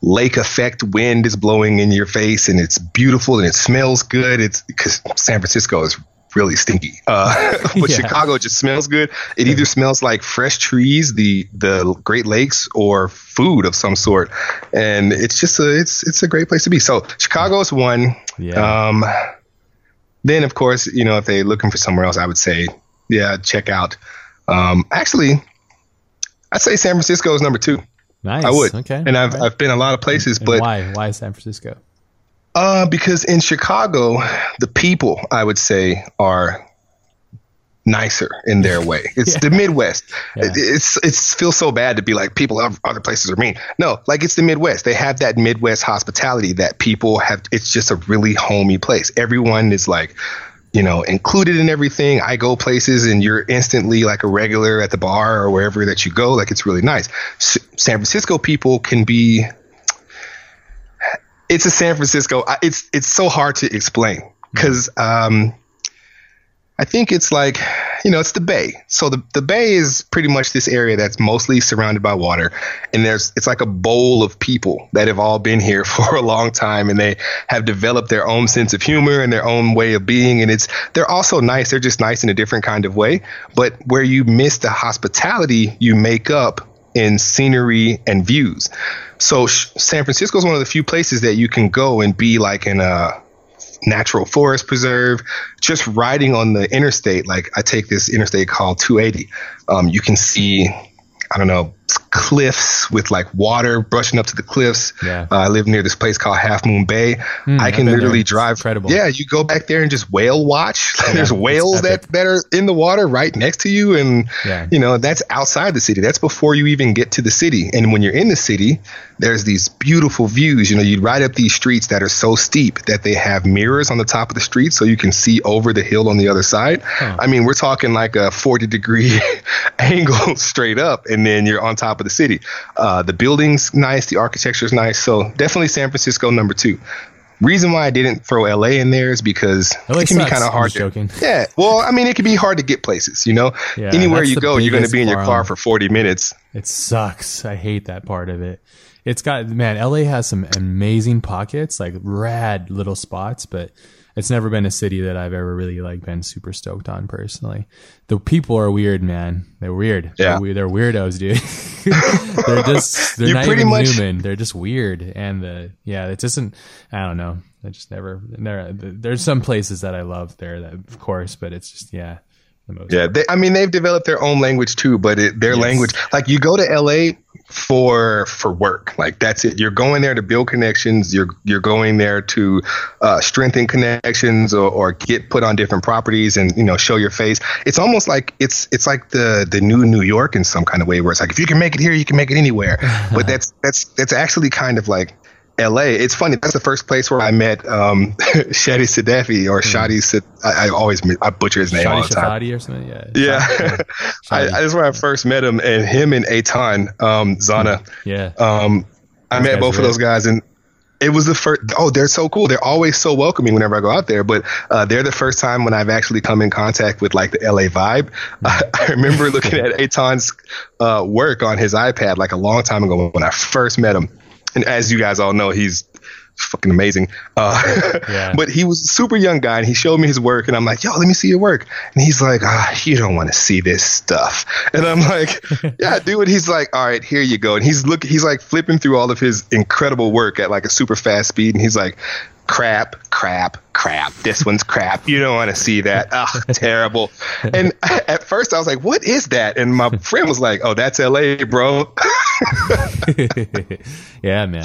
Speaker 2: lake effect wind is blowing in your face and it's beautiful and it smells good it's because San Francisco is really stinky. Uh, (laughs) but (laughs) yeah. Chicago just smells good. It either smells like fresh trees, the the Great Lakes, or food of some sort, and it's just a it's it's a great place to be. So Chicago is one. Yeah. Um, then of course, you know, if they're looking for somewhere else, I would say, yeah, check out. Um, actually, I'd say San Francisco is number two.
Speaker 1: Nice.
Speaker 2: I would.
Speaker 1: Okay.
Speaker 2: And I've right. I've been a lot of places,
Speaker 1: and
Speaker 2: but
Speaker 1: why why San Francisco?
Speaker 2: Uh, because in Chicago, the people I would say are nicer in their way. (laughs) It's yeah. the Midwest. Yeah. It, it's it's feels so bad to be like people of other places are mean. No, like it's the Midwest. They have that Midwest hospitality that people have. It's just a really homey place. Everyone is like. You know, included in everything. I go places and you're instantly like a regular at the bar or wherever that you go. Like it's really nice. S- San Francisco people can be it's a San Francisco. It's it's so hard to explain because um, I think it's like you know it's the Bay. So the the Bay is pretty much this area that's mostly surrounded by water, and there's it's like a bowl of people that have all been here (laughs) for a long time, and they have developed their own sense of humor and their own way of being, and it's they're also nice. They're just nice in a different kind of way. But where you miss the hospitality, you make up in scenery and views. So San Francisco is one of the few places that you can go and be like in a natural forest preserve, just riding on the interstate. Like I take this interstate called 280. Um, you can see, I don't know, cliffs with like water brushing up to the cliffs. Yeah. Uh, I live near this place called Half Moon Bay. Mm, I can literally drive.
Speaker 1: Incredible.
Speaker 2: Yeah, you go back there and just whale watch. (laughs) Yeah, There's whales that, that are in the water right next to you, and yeah. you know that's outside the city. That's before you even get to the city. And when you're in the city, there's these beautiful views. You know, you ride up these streets that are so steep that they have mirrors on the top of the street, so you can see over the hill on the other side. Huh. I mean, we're talking like a 40 degree (laughs) angle (laughs) straight up, and then you're on top of the city. Uh, the building's nice, the architecture is nice. So definitely San Francisco number two. Reason why I didn't throw LA in there is because
Speaker 1: LA
Speaker 2: it can
Speaker 1: sucks.
Speaker 2: be kind of hard.
Speaker 1: To, joking.
Speaker 2: Yeah, well, I mean, it can be hard to get places. You know, yeah, anywhere you go, you're going to be in your car for 40 minutes.
Speaker 1: It sucks. I hate that part of it. It's got man, LA has some amazing pockets, like rad little spots, but it's never been a city that I've ever really like been super stoked on personally. The people are weird, man. They're weird.
Speaker 2: Yeah,
Speaker 1: they're, they're weirdos, dude. (laughs) they're just (laughs) they're not even much... human. They're just weird, and the yeah, it doesn't. I don't know. I just never. There, there's some places that I love there, that, of course, but it's just yeah.
Speaker 2: Yeah, they, I mean they've developed their own language too, but it, their yes. language, like you go to LA, for for work. Like that's it. You're going there to build connections. You're you're going there to uh, strengthen connections or, or get put on different properties and you know show your face. It's almost like it's it's like the the new New York in some kind of way where it's like if you can make it here, you can make it anywhere. (laughs) but that's that's that's actually kind of like LA. It's funny. That's the first place where I met um, (laughs) Shadi Sadefi or mm. Shadi. I, I, always I butcher his name
Speaker 1: Shadi
Speaker 2: all the time.
Speaker 1: Shadi or something. Yeah.
Speaker 2: Yeah. (laughs) I, I, that's where I first met him, and him and Eytan um, Zana.
Speaker 1: Yeah.
Speaker 2: Um, I met both of those guys, and it was the first. Oh, they're so cool. They're always so welcoming whenever I go out there. But uh, they're the first time when I've actually come in contact with like the LA vibe. I, (laughs) I remember looking at Eytan's uh, work on his iPad like a long time ago when I first met him and as you guys all know, he's fucking amazing. Uh, (laughs) yeah. But he was a super young guy, and he showed me his work, and I'm like, "Yo, let me see your work." And he's like, "Ah, you don't want to see this stuff." And I'm like, (laughs) "Yeah, dude." He's like, "All right, here you go." And he's look, he's like flipping through all of his incredible work at like a super fast speed, and he's like, crap, crap, crap. This one's crap. You don't want to see that. Oh, terrible. And (laughs) at first I was like, what is that? And my friend was like, oh, that's LA, bro. (laughs) (laughs)
Speaker 1: yeah, man.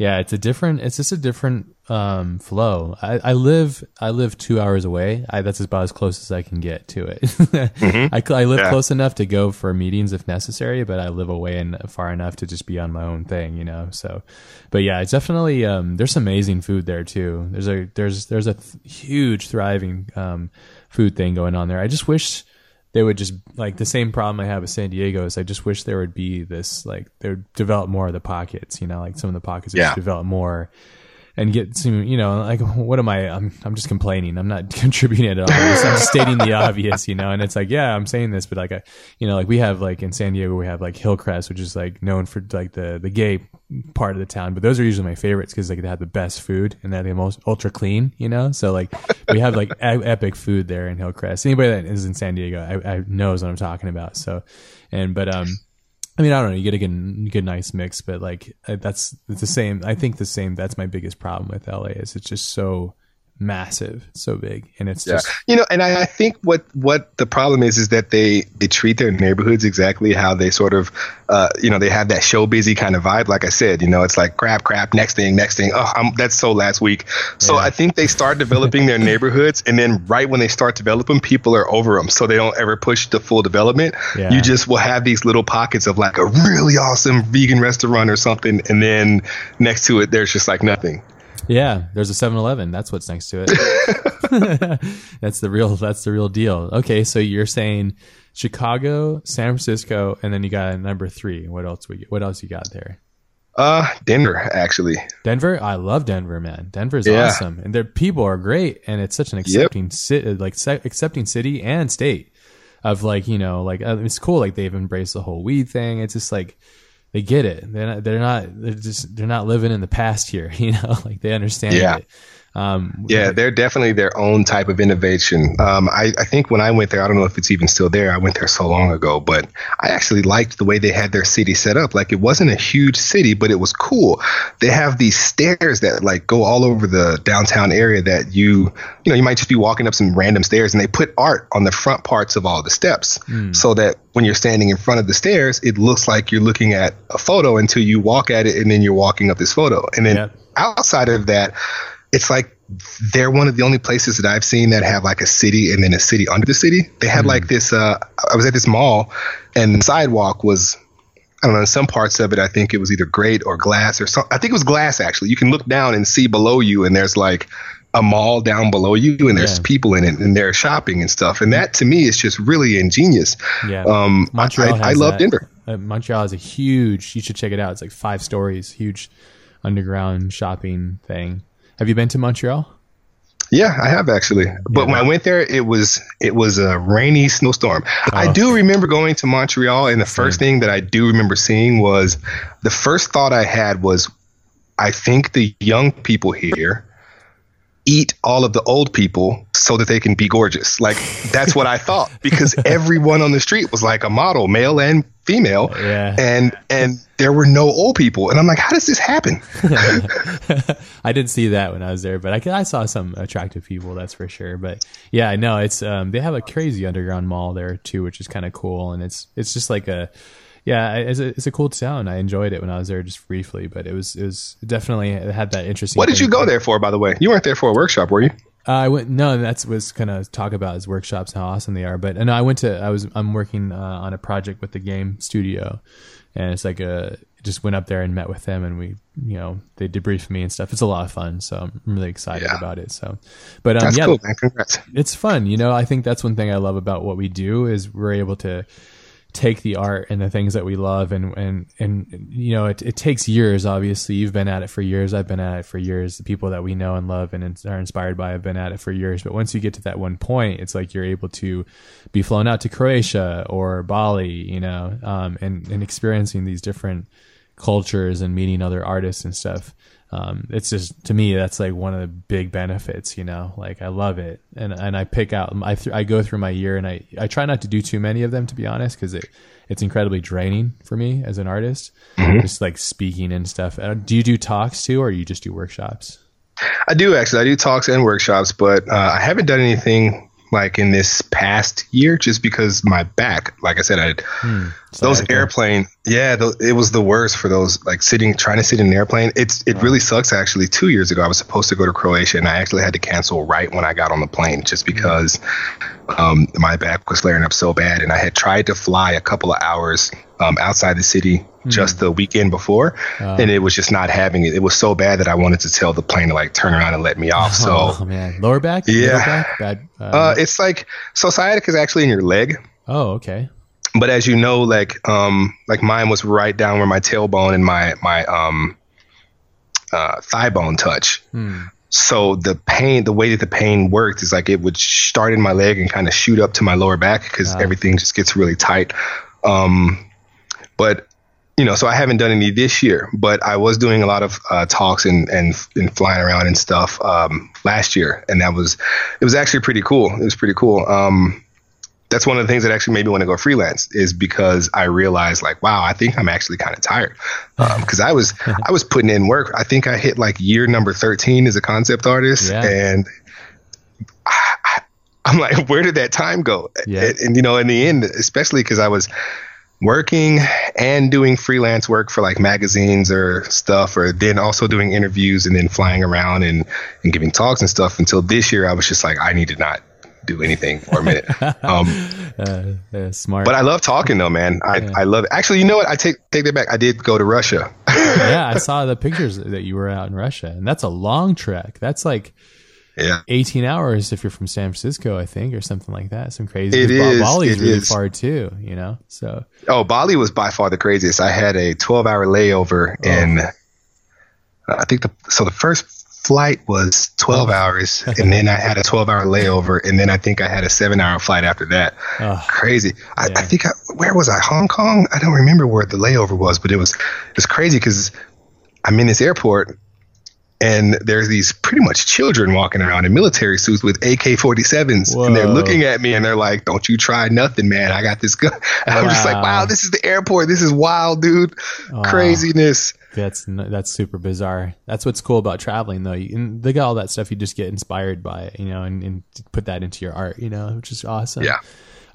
Speaker 1: Yeah, it's a different. It's just a different um, flow. I, I, live. I live two hours away. I, that's about as close as I can get to it. (laughs) mm-hmm. I, I, live yeah. close enough to go for meetings if necessary, but I live away and far enough to just be on my own thing. You know. So, but yeah, it's definitely. Um, there's amazing food there too. There's a there's there's a th- huge thriving um, food thing going on there. I just wish they would just like the same problem I have with San Diego is I just wish there would be this like they would develop more of the pockets, you know, like some of the pockets yeah. develop more. And get some, you know, like what am I? I'm I'm just complaining. I'm not (laughs) contributing at all. I'm just, stating the obvious, you know. And it's like, yeah, I'm saying this, but like, I, you know, like we have like in San Diego, we have like Hillcrest, which is like known for like the the gay part of the town. But those are usually my favorites because like they have the best food and they're the most ultra clean, you know. So like we have like e- epic food there in Hillcrest. Anybody that is in San Diego, I, I knows what I'm talking about. So, and but um I mean, I don't know. You get a good, good, nice mix, but like that's the same. I think the same. That's my biggest problem with LA is it's just so massive, so big, and it's yeah. just
Speaker 2: you know. And I, I, think what what the problem is is that they they treat their neighborhoods exactly how they sort of uh, you know they have that show busy kind of vibe. Like I said, you know, it's like crap, crap, next thing, next thing. Oh, I'm, that's so last week. So yeah. I think they start developing their neighborhoods, and then right when they start developing, people are over them, so they don't ever push the full development. Yeah. You just will have these little pockets of like a really awesome vegan restaurant or something, and then next to it, there's just like nothing.
Speaker 1: Yeah, there's a 7-Eleven. That's what's next to it. (laughs) that's the real. That's the real deal. Okay, so you're saying Chicago, San Francisco, and then you got number three. What else we? What else you got there?
Speaker 2: Uh, Denver actually.
Speaker 1: Denver, I love Denver, man. Denver's yeah. awesome, and their people are great, and it's such an accepting yep. city, like accepting city and state of like you know like uh, it's cool. Like they've embraced the whole weed thing. It's just like they get it. They're not, they're not, they're just, they're not living in the past here, (laughs) you know, like they understand yeah. it.
Speaker 2: Um, yeah, they're definitely their own type of innovation. Um, I, I, think when I went there, I don't know if it's even still there. I went there so long ago, but I actually liked the way they had their city set up. Like it wasn't a huge city, but it was cool. They have these stairs that like go all over the downtown area that you, you know, you might just be walking up some random stairs and they put art on the front parts of all the steps mm. so that when you're standing in front of the stairs, it looks like you're looking at a photo until you walk at it and then you're walking up this photo. And then yep. outside of that, it's like they're one of the only places that I've seen that have like a city and then a city under the city. They had mm. like this. Uh, I was at this mall, and the sidewalk was. I don't know. In some parts of it, I think it was either grate or glass or something. I think it was glass actually. You can look down and see below you, and there's like a mall down below you, and there's yeah. people in it, and they're shopping and stuff. And that to me is just really ingenious. Yeah. Um, Montreal. I, I, love. Denver.
Speaker 1: Uh, Montreal is a huge. You should check it out. It's like five stories, huge underground shopping thing. Have you been to Montreal?
Speaker 2: Yeah, I have actually. But yeah. when I went there, it was it was a rainy snowstorm. Oh. I do remember going to Montreal, and the first thing that I do remember seeing was the first thought I had was, I think the young people here eat all of the old people so that they can be gorgeous. Like that's what I (laughs) thought because everyone on the street was like a model, male and female, yeah. and and there were no old people, and I'm like, how does this happen? (laughs)
Speaker 1: I didn't see that when I was there, but I, I saw some attractive people, that's for sure. But yeah, no, it's um, they have a crazy underground mall there too, which is kind of cool, and it's it's just like a yeah, it's a, it's a cool town. I enjoyed it when I was there just briefly, but it was it was definitely it had that interesting.
Speaker 2: What did you go there for, by the way? You weren't there for a workshop, were you?
Speaker 1: Uh, I went. No, that's was kind of talk about his workshops and how awesome they are. But no, I went to. I was. I'm working uh, on a project with the game studio, and it's like a. Just went up there and met with them, and we, you know, they debriefed me and stuff. It's a lot of fun, so I'm really excited yeah. about it. So, but um, that's yeah, cool, man. Congrats. It's fun. You know, I think that's one thing I love about what we do is we're able to take the art and the things that we love and and and you know it, it takes years obviously. You've been at it for years. I've been at it for years. The people that we know and love and are inspired by have been at it for years. But once you get to that one point it's like you're able to be flown out to croatia or bali you know um, and and experiencing these different cultures and meeting other artists and stuff um, it's just to me that's like one of the big benefits you know? Like i love it. And and i pick out i, th- I go through my year and i i try not to do too many of them to be honest because it it's incredibly draining for me as an artist mm-hmm. just like speaking and stuff. Uh, do you do talks too or you just do workshops?
Speaker 2: I do actually. I do talks and workshops but uh, i haven't done anything like in this past year just because my back like i said i hmm, those airplane yeah th- it was the worst for those like sitting trying to sit in an airplane. It's it really sucks actually. Two years ago i was supposed to go to croatia and i actually had to cancel right when i got on the plane just hmm. because um, my back was flaring up so bad and i had tried to fly a couple of hours um, outside the city mm. just the weekend before, uh, and it was just not having it. It was so bad that I wanted to tell the plane to like turn around and let me off. So, (laughs)
Speaker 1: oh, man, lower back,
Speaker 2: yeah,
Speaker 1: back?
Speaker 2: bad. Uh, uh, it's like so sciatica is actually in your leg.
Speaker 1: Oh, okay.
Speaker 2: But as you know, like um, like mine was right down where my tailbone and my my um uh, thigh bone touch. So the pain, the way that the pain worked is like it would start in my leg and kind of shoot up to my lower back because everything just gets really tight. Um, but you know, so I haven't done any this year, but I was doing a lot of uh, talks and, and and flying around and stuff um, last year, and that was it was actually pretty cool. It was pretty cool. Um, that's one of the things that actually made me want to go freelance is because I realized like, wow, I think I'm actually kind of tired because um, I was (laughs) I was putting in work. I think I hit like year number 13 as a concept artist,
Speaker 1: Yeah.
Speaker 2: and I, I'm like, (laughs) where did that time go?
Speaker 1: Yeah.
Speaker 2: And, and, you know, in the end, especially because I was working and doing freelance work for like magazines or stuff, or then also doing interviews and then flying around and, and giving talks and stuff until this year, I was just like, I need to not do anything for a minute. (laughs) Um,
Speaker 1: Uh, uh, smart.
Speaker 2: but I love talking though, man. I,
Speaker 1: Yeah.
Speaker 2: I love it. Actually, you know what? I take take that back. I did go to Russia.
Speaker 1: yeah, I (laughs) saw the pictures that you were out in Russia, and that's a long trek. That's like
Speaker 2: yeah.
Speaker 1: 18 hours if you're from San Francisco, I think, or something like that. Some crazy.
Speaker 2: It is,
Speaker 1: Bali's
Speaker 2: it
Speaker 1: really
Speaker 2: is.
Speaker 1: far too, you know. So
Speaker 2: Oh, Bali was by far the craziest. I had a 12 hour layover
Speaker 1: Oh.
Speaker 2: in, uh, I think the, so the first flight was 12
Speaker 1: Oh.
Speaker 2: hours (laughs) and then I had a 12 hour layover and then I think I had a seven hour flight after that.
Speaker 1: Ugh.
Speaker 2: Crazy. I,
Speaker 1: Yeah.
Speaker 2: I think, I, where was I? Hong Kong? I don't remember where the layover was, but it was, it was crazy because I'm in this airport and there's these pretty much children walking around in military suits with AK-47s, and they're looking at me and they're like, "Don't you try nothing, man! I got this gun." (laughs) And I'm just like,
Speaker 1: Wow.
Speaker 2: "Wow, this is the airport. This is wild, dude.
Speaker 1: Aw.
Speaker 2: Craziness."
Speaker 1: that's that's super bizarre. That's what's cool about traveling, though. You, and they got all that stuff. You just get inspired by it, you know, and, and put that into your art, you know, which is awesome.
Speaker 2: Yeah.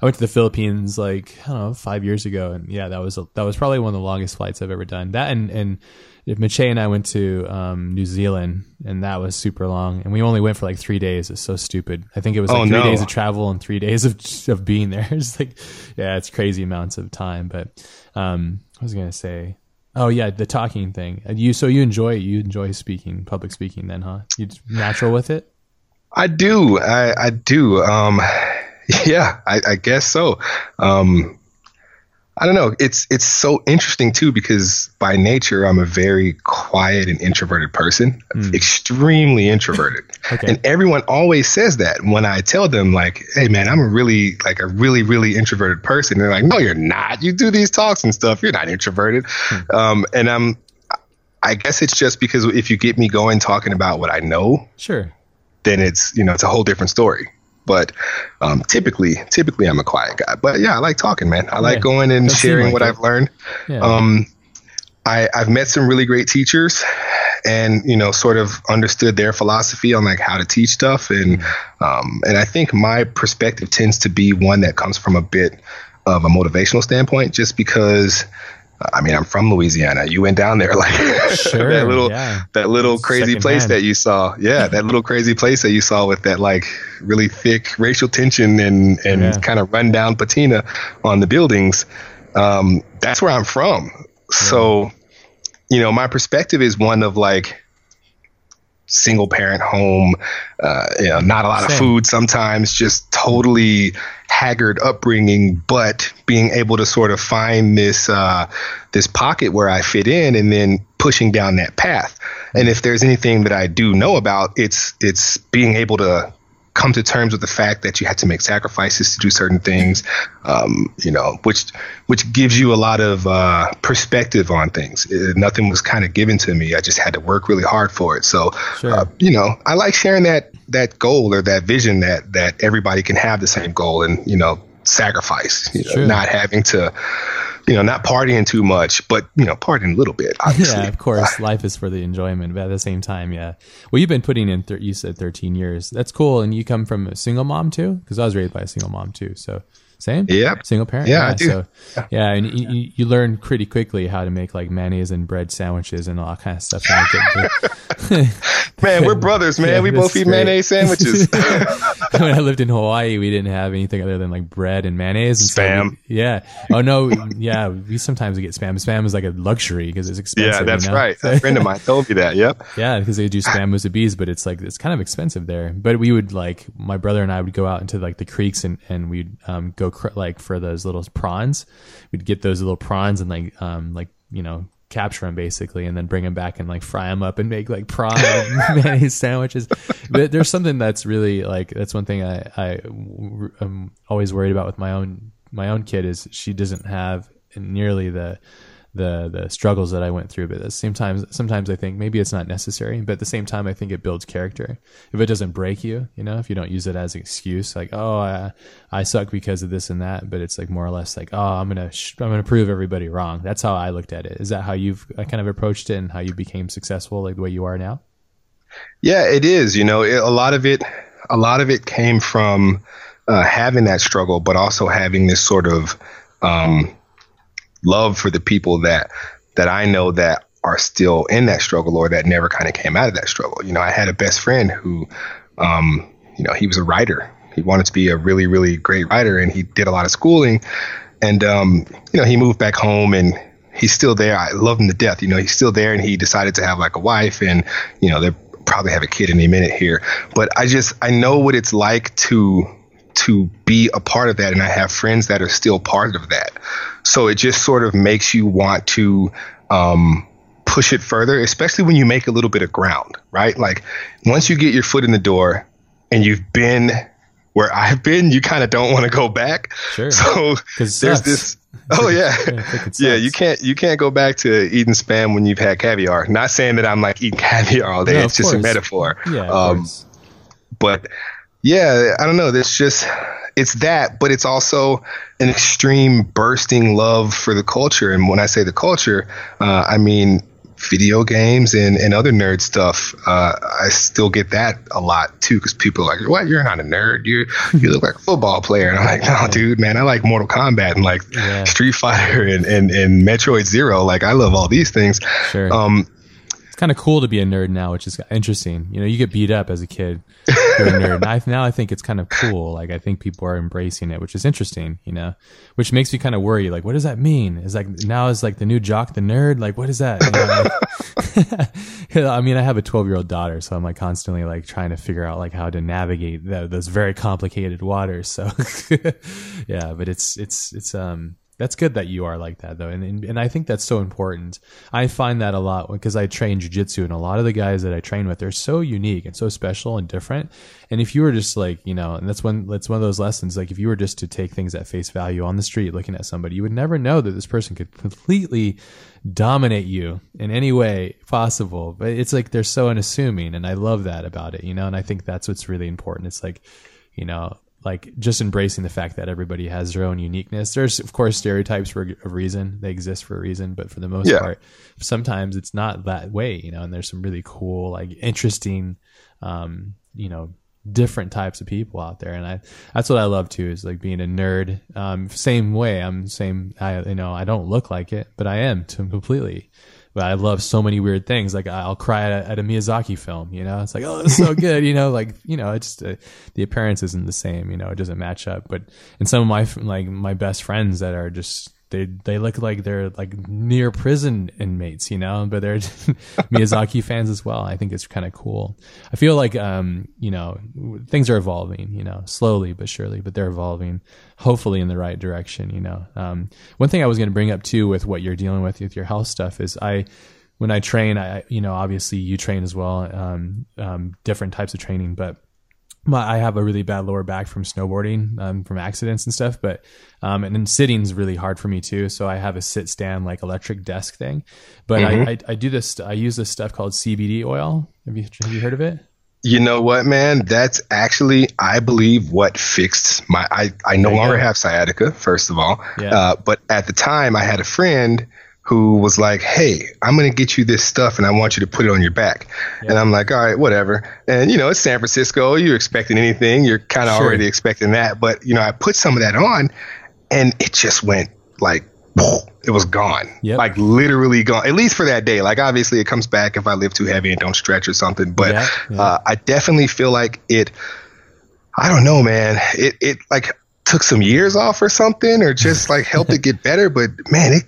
Speaker 1: I went to the Philippines like I don't know five years ago, and yeah, that was a, that was probably one of the longest flights I've ever done. That and and Mache and I went to um, New Zealand, and that was super long, and we only went for like three days. It's so stupid. I think it was like
Speaker 2: Oh,
Speaker 1: three
Speaker 2: no.
Speaker 1: days of travel and three (laughs) days of of being there. (laughs) It's like yeah, it's crazy amounts of time. But um, I was gonna say. Oh yeah, the talking thing. Uh, You so you enjoy you enjoy speaking, public speaking, then, huh? You natural with it.
Speaker 2: I do. I, I do. Um, (laughs) yeah, I, I guess so. Um, I don't know. It's it's so interesting too because by nature I'm a very quiet and introverted person, extremely introverted, (laughs)
Speaker 1: Okay.
Speaker 2: and everyone always says that when I tell them like, "Hey, man, I'm a really like a really really introverted person." They're like, "No, you're not. You do these talks and stuff. You're not introverted." Um, and I'm. I guess it's just because if you get me going talking about what I know,
Speaker 1: Sure.
Speaker 2: then it's you know it's a whole different story. But um, typically, typically I'm a quiet guy. But yeah, I like talking, man. I like
Speaker 1: Yeah.
Speaker 2: going and
Speaker 1: Does seem
Speaker 2: sharing
Speaker 1: like
Speaker 2: what
Speaker 1: it.
Speaker 2: I've learned.
Speaker 1: Yeah.
Speaker 2: Um, I, I've met some really great teachers, and you know, sort of understood their philosophy on like how to teach stuff, and um, and I think my perspective tends to be one that comes from a bit of a motivational standpoint, just because. I mean, I'm from Louisiana. You went down there, (laughs) like
Speaker 1: Sure,
Speaker 2: that little
Speaker 1: yeah.
Speaker 2: that little crazy
Speaker 1: Secondhand.
Speaker 2: place that you saw. Yeah, that little crazy place that you saw with that like really thick racial tension and and
Speaker 1: Yeah.
Speaker 2: kind of rundown patina on the buildings. Um, that's where I'm from. So, you know, my perspective is one of like single parent home, uh, you know, not a lot of food sometimes, just totally haggard upbringing, but being able to sort of find this uh, this pocket where I fit in, and then pushing down that path. And if there's anything that I do know about, it's it's being able to come to terms with the fact that you had to make sacrifices to do certain things, um, you know, which which gives you a lot of uh, perspective on things. Uh, nothing was kind of given to me. I just had to work really hard for it. So,
Speaker 1: Sure.
Speaker 2: uh, you know, I like sharing that that goal or that vision that that everybody can have the same goal and you know sacrifice. You know, not having to. You know, not partying too much, but you know, partying a little bit. Obviously,
Speaker 1: Yeah, of course. Life is for the enjoyment, but at the same time, yeah. Well, you've been putting in. You said thirteen years. That's cool. And you come from a single mom too, because I was raised by a single mom too. So same.
Speaker 2: Yep.
Speaker 1: Single parent.
Speaker 2: Yeah, I do.
Speaker 1: So yeah, and you, you, you learn pretty quickly how to make like mayonnaise and bread sandwiches and all that kind of stuff. (laughs) (laughs)
Speaker 2: Man, we're brothers, man.
Speaker 1: Yeah,
Speaker 2: we both eat
Speaker 1: great.
Speaker 2: mayonnaise sandwiches. (laughs)
Speaker 1: when I lived in Hawaii, we didn't have anything other than like bread and mayonnaise and so
Speaker 2: Spam.
Speaker 1: we- yeah. Oh no. Yeah. We sometimes get spam. Spam is like a luxury because it's expensive.
Speaker 2: yeah, that's
Speaker 1: you know?
Speaker 2: right. A friend of mine told me that. Yep.
Speaker 1: Yeah, because they do spam bees, but it's like it's kind of expensive there. But we would like my brother and I would go out into like the creeks and and we'd um, go cr- like for those little prawns. We'd get those little prawns and like um like you know capture them basically and then bring them back and like fry them up and make like prawn (laughs) mayonnaise sandwiches. But there's something that's really like that's one thing I I am always worried about with my own my own kid is she doesn't have nearly the the the struggles that I went through. But time, sometimes I think maybe it's not necessary. But at the same time, I think it builds character. If it doesn't break you, you know, if you don't use it as an excuse, like oh I, I suck because of this and that, but it's like more or less like oh I'm gonna sh- I'm gonna prove everybody wrong. That's how I looked at it. Is that how you've kind of approached it and how you became successful like the way you are now?
Speaker 2: Yeah, it is. You know, it, a lot of it a lot of it came from uh, having that struggle, but also having this sort of um, love for the people that that I know that are still in that struggle or that never kind of came out of that struggle. You know, I had a best friend who, um, you know, he was a writer. He wanted to be a really, really great writer, and he did a lot of schooling. And um, you know, he moved back home, and he's still there. I love him to death. You know, he's still there, and he decided to have like a wife, and you know, they probably have a kid any minute here. But I just I know what it's like to to be a part of that, and I have friends that are still part of that. So it just sort of makes you want to um, push it further, especially when you make a little bit of ground, right? Like once you get your foot in the door and you've been where I've been, you kind of don't want to go back.
Speaker 1: Sure.
Speaker 2: So there's this. (laughs) Oh yeah, yeah. You can't you can't go back to eating spam when you've had caviar. Not saying that I'm like eating (laughs) caviar all day. No, it's just course. a metaphor.
Speaker 1: Yeah. Um,
Speaker 2: but yeah, I don't know. It's just it's that, but it's also an extreme bursting love for the culture. And when I say the culture, uh, I mean video games and, and other nerd stuff. Uh, I still get that a lot too, because people are like, "What? You're not a nerd. You you look like a football player." And I'm like, "No, dude, man. I like Mortal Kombat and like yeah. Street Fighter and, and and Metroid Zero. Like, I love all these things."
Speaker 1: Sure. Um, it's kind of cool to be a nerd now, which is interesting. You know, you get beat up as a kid. You're a nerd. I, now I think it's kind of cool. Like I think people are embracing it, which is interesting. You know, which makes me kind of worry. Like, what does that mean? Is like now is like the new jock the nerd? Like, what is that? You know, like, (laughs) I mean, I have a 12 year old daughter, so I'm like constantly like trying to figure out like how to navigate the, those very complicated waters. So, (laughs) yeah, but it's it's it's um that's good that you are like that though, and, and and I think that's so important. I find that a lot because I train jujitsu, and a lot of the guys that I train with, they're so unique and so special and different. And if you were just like you know, and that's one that's one of those lessons. Like if you were just to take things at face value on the street, looking at somebody, you would never know that this person could completely dominate you in any way possible. But it's like they're so unassuming, and I love that about it, you know. And I think that's what's really important. It's like you know like just embracing the fact that everybody has their own uniqueness. There's of course stereotypes for a reason; they exist for a reason. But for the most yeah. part, sometimes it's not that way, you know. And there's some really cool, like interesting, um, you know, different types of people out there, and I that's what I love too is like being a nerd. Um, same way, I'm same. I you know I don't look like it, but I am to completely but I love so many weird things. Like I'll cry at a, at a Miyazaki film, you know, it's like, oh, it's so (laughs) good, you know, like, you know, it's just, uh, the appearance isn't the same, you know, it doesn't match up. But in some of my, like my best friends that are just they they look like they're like near prison inmates, you know, but they're (laughs) Miyazaki fans as well. I think it's kind of cool. I feel like um, you know, things are evolving, you know, slowly but surely, but they're evolving hopefully in the right direction, you know. Um, one thing I was going to bring up too with what you're dealing with with your health stuff is I when I train, I you know, obviously you train as well, um, um different types of training, but my, I have a really bad lower back from snowboarding, um, from accidents and stuff. But um, and then sitting's really hard for me too. So I have a sit stand like electric desk thing. But mm-hmm. I, I, I do this. I use this stuff called CBD oil. Have you have you heard of it?
Speaker 2: You know what, man? That's actually, I believe, what fixed my. I I no longer go. have sciatica. First of all, yeah. uh, but at the time, I had a friend who was like, Hey, I'm to get you this stuff and I want you to put it on your back. Yeah. And I'm like, All right, whatever. And, you know, it's San Francisco. You're expecting anything. You're kind of sure. already expecting that. But, you know, I put some of that on and it just went like, it was gone. Yep. Like literally gone, at least for that day. Like obviously it comes back if I live too heavy and don't stretch or something. But yeah, yeah. Uh, I definitely feel like it, I don't know, man. It, it like, took some years off or something or just (laughs) like helped it get better but man it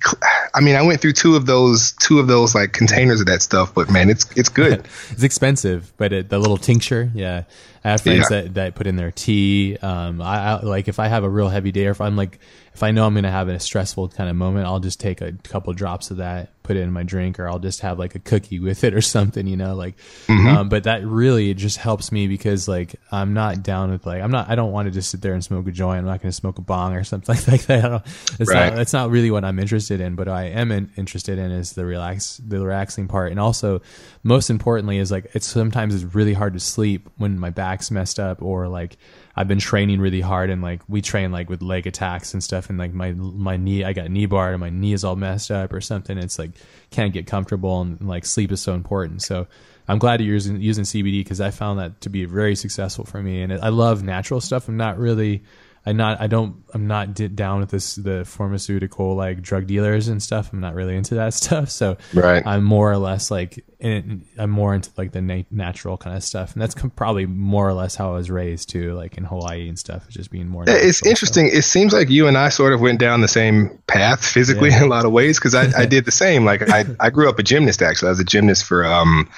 Speaker 2: i mean i went through two of those two of those like containers of that stuff but man it's it's good (laughs)
Speaker 1: it's expensive but it, the little tincture yeah I have friends
Speaker 2: Yeah.
Speaker 1: that, that put in their tea. Um, I, I like if I have a real heavy day, or if I'm like if I know I'm gonna have a stressful kind of moment, I'll just take a couple drops of that, put it in my drink, or I'll just have like a cookie with it or something, you know, like. Um, but that really just helps me because like I'm not down with like I'm not I don't want to just sit there and smoke a joint. I'm not gonna smoke a bong or (laughs) something like that. I don't, it's
Speaker 2: Right.
Speaker 1: not that's not really what I'm interested in. But what I am in, interested in is the relax the relaxing part, and also most importantly is like it's sometimes it's really hard to sleep when my back's messed up or like I've been training really hard and like we train like with leg attacks and stuff and like my my knee I got knee bar and my knee is all messed up or something. It's like can't get comfortable and like sleep is so important. So I'm glad you're using using CBD because I found that to be very successful for me and I love natural stuff. I'm not really I not I don't I'm not down with this the pharmaceutical like drug dealers and stuff. I'm not really into that (laughs) stuff. So
Speaker 2: Right.
Speaker 1: I'm more or less like in, I'm more into like the na- natural kind of stuff, and that's com- probably more or less how I was raised too, like in Hawaii and stuff, just being more.
Speaker 2: Yeah, It's
Speaker 1: natural, so-
Speaker 2: interesting. It seems like you and I sort of went down the same path physically
Speaker 1: Yeah. (laughs)
Speaker 2: in a lot of ways because I, I (laughs) did the same. Like I, I grew up a gymnast actually. I was a gymnast for um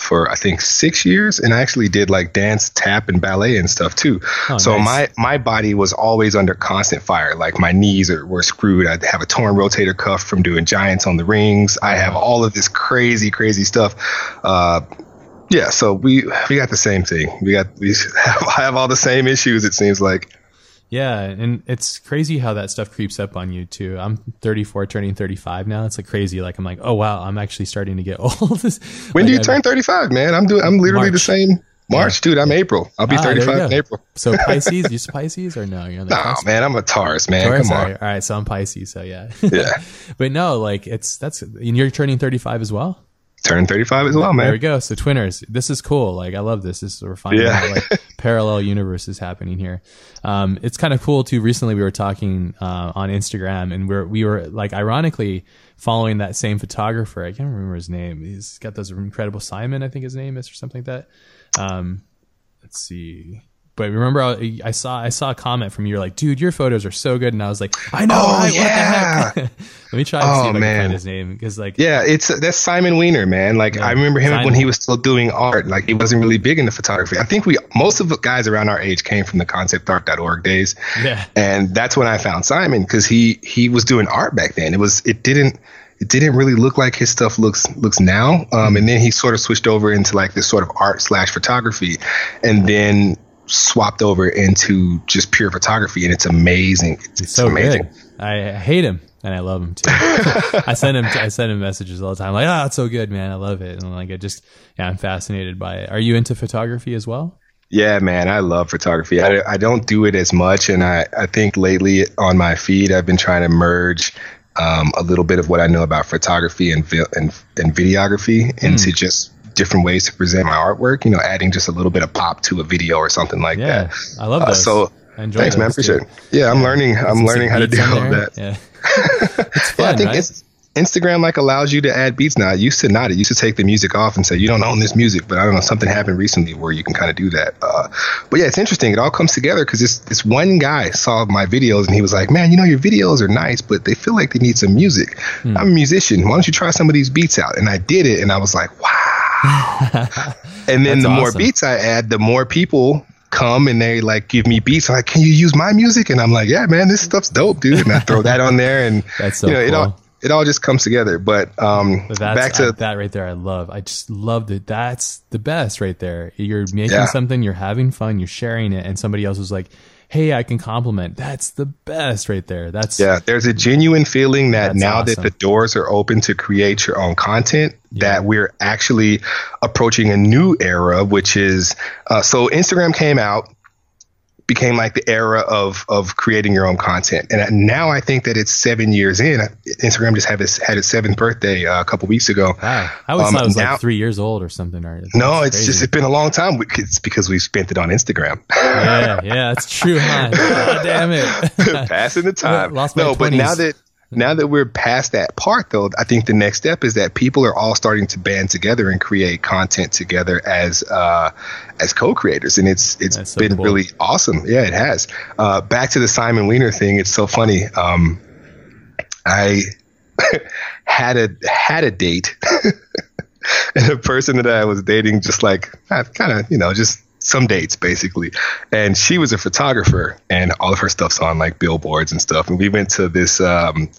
Speaker 2: for I think six years, and I actually did like dance, tap, and ballet and stuff too.
Speaker 1: Oh,
Speaker 2: so
Speaker 1: nice.
Speaker 2: my my body was always under constant fire. Like my knees are, were screwed. I have a torn rotator cuff from doing giants on the rings. I have all of this crazy crazy stuff. Uh, yeah, so we we got the same thing. We got we have, (laughs) have all the same issues. It seems like.
Speaker 1: Yeah, and it's crazy how that stuff creeps up on you too. I'm 34, turning 35 now. It's like crazy. Like I'm like, oh wow, I'm actually starting to get (laughs) old.
Speaker 2: When
Speaker 1: Like,
Speaker 2: do you
Speaker 1: I-
Speaker 2: turn 35, man? I'm doing. I'm literally the same. March, dude. I'm April. I'll be
Speaker 1: Ah,
Speaker 2: 35 in. April.
Speaker 1: So (laughs) Pisces, you Pisces or no? You're
Speaker 2: Nah,
Speaker 1: cusp?
Speaker 2: man. I'm a Taurus, man.
Speaker 1: Taurus?
Speaker 2: Come on.
Speaker 1: right, all right, so I'm Pisces, so yeah.
Speaker 2: Yeah. (laughs)
Speaker 1: but no, like it's that's and you're turning 35 as well.
Speaker 2: Turn 35 as well, man.
Speaker 1: There we go. So twinners, this is cool. Like I love this. This is we're finding
Speaker 2: Yeah.
Speaker 1: out like (laughs) parallel universes happening here. Um, it's kind of cool too. Recently, we were talking uh, on Instagram, and we're we were like ironically following that same photographer. I can't remember his name. He's got those incredible Simon, I think his name is, or something like that. Um, let's see. But remember, I, I saw I saw a comment from you. Like, dude, your photos are so good, and I was like, I know,
Speaker 2: Oh,
Speaker 1: right?
Speaker 2: yeah.
Speaker 1: What the heck? (laughs) Let me try to see
Speaker 2: Oh,
Speaker 1: if I can find his name because like
Speaker 2: Yeah, it's that's Simon Weaner, man. Like
Speaker 1: Yeah.
Speaker 2: I remember him
Speaker 1: Simon.
Speaker 2: when he was still doing art. Like he wasn't really big into photography. I think we most of the guys around our age came from the conceptart.org days.
Speaker 1: yeah.
Speaker 2: and that's when I found Simon because he he was doing art back then. It was it didn't it didn't really look like his stuff looks looks now. Um, and then he sort of switched over into like this sort of art slash photography, and then swapped over into just pure photography, and it's amazing. It's, it's
Speaker 1: so
Speaker 2: amazing.
Speaker 1: good. I hate him and I love him too. (laughs) I send him I send him messages all the time like, "Ah, it's so good, man. I love it." And like I just yeah, I'm fascinated by it. Are you into photography as well?
Speaker 2: Yeah, man, I love photography. I, I don't do it as much, and I, I think lately on my feed I've been trying to merge um, a little bit of what I know about photography and vi- and, and videography into just different ways to present my artwork. You know, adding just a little bit of pop to a video or something like
Speaker 1: Yeah.
Speaker 2: that.
Speaker 1: I love
Speaker 2: Uh, so
Speaker 1: I enjoy
Speaker 2: thanks, man. Appreciate it. Yeah, I'm learning. I'm learning how to do all that.
Speaker 1: Yeah. (laughs) it's
Speaker 2: Yeah, I think
Speaker 1: right?
Speaker 2: it's Instagram like allows you to add beats now. It used to not. It used to take the music off and say you don't own this music. But I don't know. Something happened recently where you can kind of do that. Uh, but yeah, it's interesting. It all comes together because this this one guy saw my videos and he was like, "Man, you know your videos are nice, but they feel like they need some music.
Speaker 1: Hmm.
Speaker 2: I'm a musician. Why don't you try some of these beats out?" And I did it, and I was like, "Wow!" (laughs) and then
Speaker 1: That's
Speaker 2: the more beats I add, the more people come and they like give me beats. I'm like, "Can you use my music?" And I'm like, "Yeah, man, this stuff's dope, dude." And I throw that on there, and (laughs)
Speaker 1: That's so
Speaker 2: you know, it all it all just comes together. But um,
Speaker 1: But
Speaker 2: back to
Speaker 1: I- that right there. I love. I just loved it. That's the best right there. You're making
Speaker 2: Yeah.
Speaker 1: something, you're having fun, you're sharing it, and somebody else was like, "Hey, I can compliment." That's the best right there. That's
Speaker 2: yeah, there's a genuine feeling that now
Speaker 1: awesome.
Speaker 2: that the doors are open to create your own content, that we're actually approaching a new era, which is uh, so Instagram came out. Became like the era of of creating your own content, and now I think that it's seven years in. Instagram just had its had its seventh birthday uh, a couple weeks ago.
Speaker 1: Wow. I always
Speaker 2: Um,
Speaker 1: thought it was
Speaker 2: now-
Speaker 1: like three years old or something. Or
Speaker 2: No, it's
Speaker 1: crazy.
Speaker 2: just it's been a long time. It's because we spent it on Instagram.
Speaker 1: yeah, yeah, that's true, huh? (laughs) God damn it.
Speaker 2: passing the (laughs) time.
Speaker 1: Lost my
Speaker 2: no, but now that now that we're past that part, though, I think the next step is that people are all starting to band together and create content together as uh, as co-creators, and it's it's
Speaker 1: That's so
Speaker 2: been
Speaker 1: cool.
Speaker 2: really awesome. Yeah, it has. Uh, back to the Simon Weaner thing. It's so funny. Um, I (laughs) had a had a date, (laughs) and the person that I was dating just like I kind of you know just some dates basically, and she was a photographer, and all of her stuff's on like billboards and stuff. And we went to this um,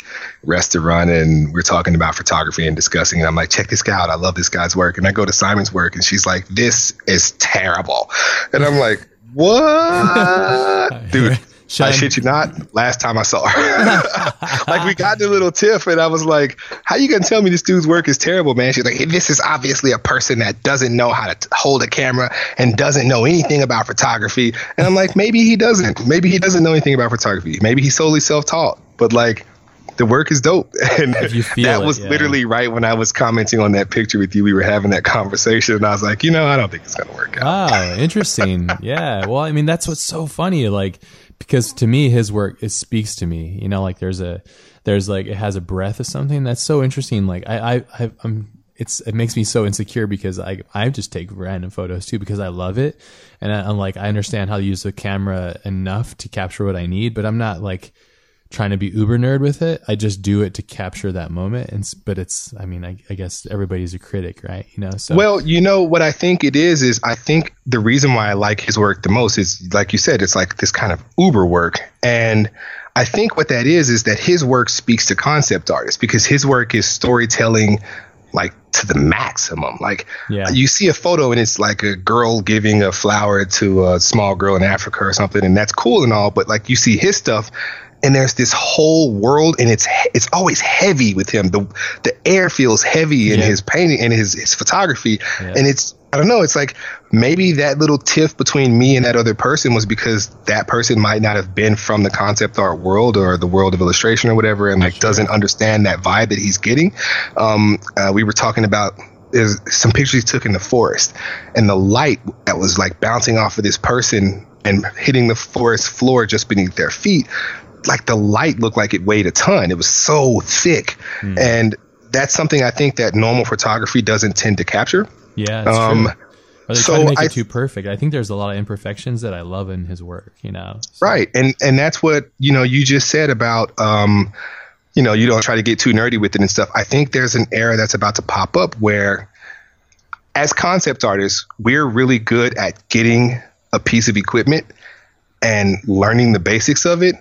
Speaker 2: restaurant, and we're talking about photography and discussing. And I'm like, check this guy out. I love this guy's work. And I go to Simon's work, and she's like, this is terrible. And I'm like, what, (laughs) dude? Sean. I shit you not. Last time I saw her, (laughs) (laughs) like we got the little tiff, and I was like, "How you gonna tell me this dude's work is terrible, man?" She's like, hey, "This is obviously a person that doesn't know how to hold a camera and doesn't know anything about photography." And I'm like, "Maybe he doesn't. Maybe he doesn't know anything about photography. Maybe he's solely self-taught." But like, the work is dope. (laughs) And that
Speaker 1: it,
Speaker 2: was
Speaker 1: yeah.
Speaker 2: literally right when I was commenting on that picture with you. We were having that conversation, and I was like, you know, I don't think it's gonna work out.
Speaker 1: Wow, interesting. yeah. Well, I mean, that's what's so funny. Like because to me his work it speaks to me you know like there's a there's like it has a breath of something that's so interesting. Like i i, i'm it's it makes me so insecure because I I just take random photos too because I love it. And I, am like I understand how to use the camera enough to capture what I need, but I'm not like trying to be uber nerd with it. I just do it to capture that moment. And but it's, I mean, I, I, guess everybody's a critic, right? You know. So
Speaker 2: well, you know what I think it is is I think the reason why I like his work the most is like you said, it's like this kind of uber work, and I think what that is is that his work speaks to concept artists because his work is storytelling like to the maximum. Like yeah. you see a photo and it's like a girl giving a flower to a small girl in Africa or something, and that's cool and all. But like you see his stuff, and there's this whole world and it's it's always heavy with him the the air feels heavy in yeah. his painting and his his photography yeah. and it's I don't know it's like maybe that little tiff between me and that other person was because that person might not have been from the concept art world or the world of illustration or whatever and like sure. doesn't understand that vibe that he's getting um, uh, we were talking about there's some pictures he took in the forest and the light that was like bouncing off of this person and hitting the forest floor just beneath their feet like the light looked like it weighed a ton. It was so thick, mm. and that's something I think that normal photography doesn't tend to capture.
Speaker 1: Yeah, um, true. Or they so try to make I, it too perfect. I think there's a lot of imperfections that I love in his work. You know,
Speaker 2: so. right? And and that's what you know you just said about. Um, you know, you don't try to get too nerdy with it and stuff. I think there's an era that's about to pop up where, as concept artists, we're really good at getting a piece of equipment and learning the basics of it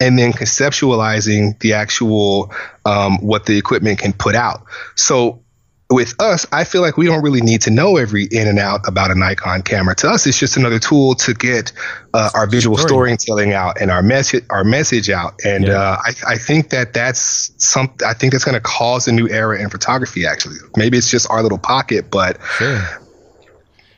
Speaker 2: and then conceptualizing the actual um, what the equipment can put out. So with us, I feel like we don't really need to know every in and out about a Nikon camera. To us, it's just another tool to get uh, our visual Story. storytelling out and our message our message out. And yeah. uh, I, I think that that's some. I think that's going to cause a new era in photography. Actually, maybe it's just our little pocket, but
Speaker 1: sure.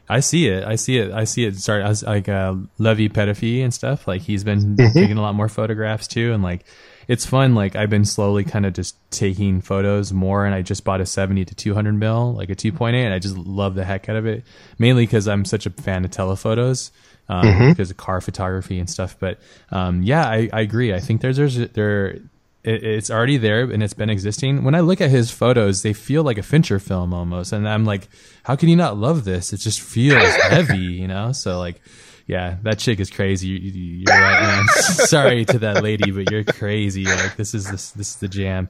Speaker 1: I see it. I see it. I see it start as like uh, Levi Petitfi and stuff. Like he's been mm-hmm. taking a lot more photographs too, and like it's fun. Like I've been slowly kind of just taking photos more, and I just bought a seventy to two hundred mil, like a two point eight, and I just love the heck out of it. Mainly because I'm such a fan of telephotos. Um, mm-hmm. because of car photography and stuff, but um, yeah, I, I agree. I think there's there's there it, it's already there and it's been existing. When I look at his photos, they feel like a Fincher film almost, and I'm like, how can you not love this? It just feels (laughs) heavy, you know. So like, yeah, that chick is crazy. You, are right, man. (laughs) Sorry to that lady, but you're crazy. Like this is this this is the jam.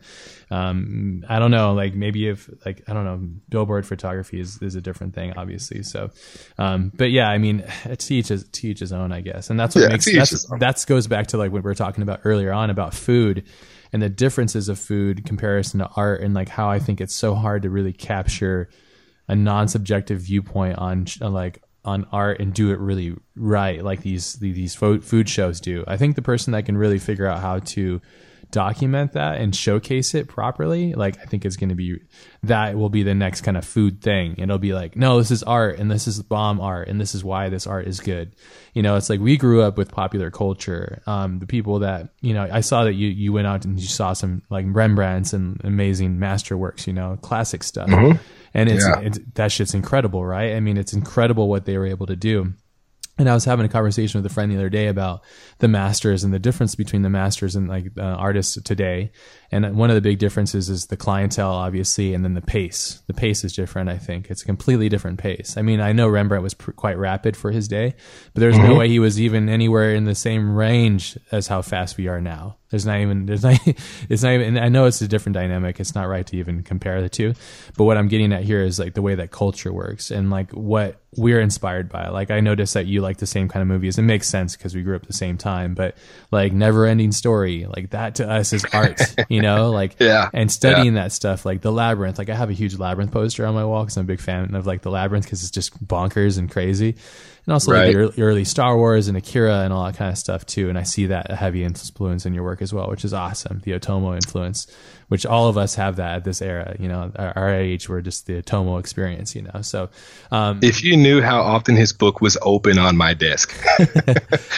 Speaker 1: Um, I don't know. Like maybe if like I don't know, billboard photography is is a different thing, obviously. So, um, but yeah, I mean, (sighs) to each his to each his own, I guess, and that's what yeah, makes that's, that goes back to like what we were talking about earlier on about food and the differences of food comparison to art and like how I think it's so hard to really capture a non-subjective viewpoint on, on uh, like on art and do it really right like these these food shows do. I think the person that can really figure out how to document that and showcase it properly, like I think is going to be that will be the next kind of food thing. It'll be like, no, this is art and this is bomb art and this is why this art is good. You know, it's like we grew up with popular culture. Um, the people that you know, I saw that you you went out and you saw some like Rembrandts and amazing masterworks. You know, classic stuff. Mm-hmm. And it's, yeah. it's that shit's incredible, right? I mean, it's incredible what they were able to do and I was having a conversation with a friend the other day about the masters and the difference between the masters and like uh, artists today. And one of the big differences is the clientele, obviously, and then the pace. The pace is different. I think it's a completely different pace. I mean, I know Rembrandt was pr- quite rapid for his day, but there's mm-hmm. no way he was even anywhere in the same range as how fast we are now. There's not even there's not (laughs) it's not even. I know it's a different dynamic. It's not right to even compare the two. But what I'm getting at here is like the way that culture works and like what we're inspired by. Like I noticed that you like the same kind of movies. It makes sense because we grew up the same time. But like Never Ending Story, like that to us is (laughs) art. you know, like (laughs)
Speaker 2: yeah,
Speaker 1: and studying yeah. that stuff, like the Labyrinth. Like I have a huge Labyrinth poster on my wall because I'm a big fan of like the Labyrinth because it's just bonkers and crazy and also right. like the early, early, Star Wars and Akira and all that kind of stuff too. And I see that heavy influence in your work as well, which is awesome. The Otomo influence, which all of us have that at this era. You know, our, our age, we're just the Otomo experience. You know, so um,
Speaker 2: if you knew how often his book was open on my desk, (laughs) (laughs) I,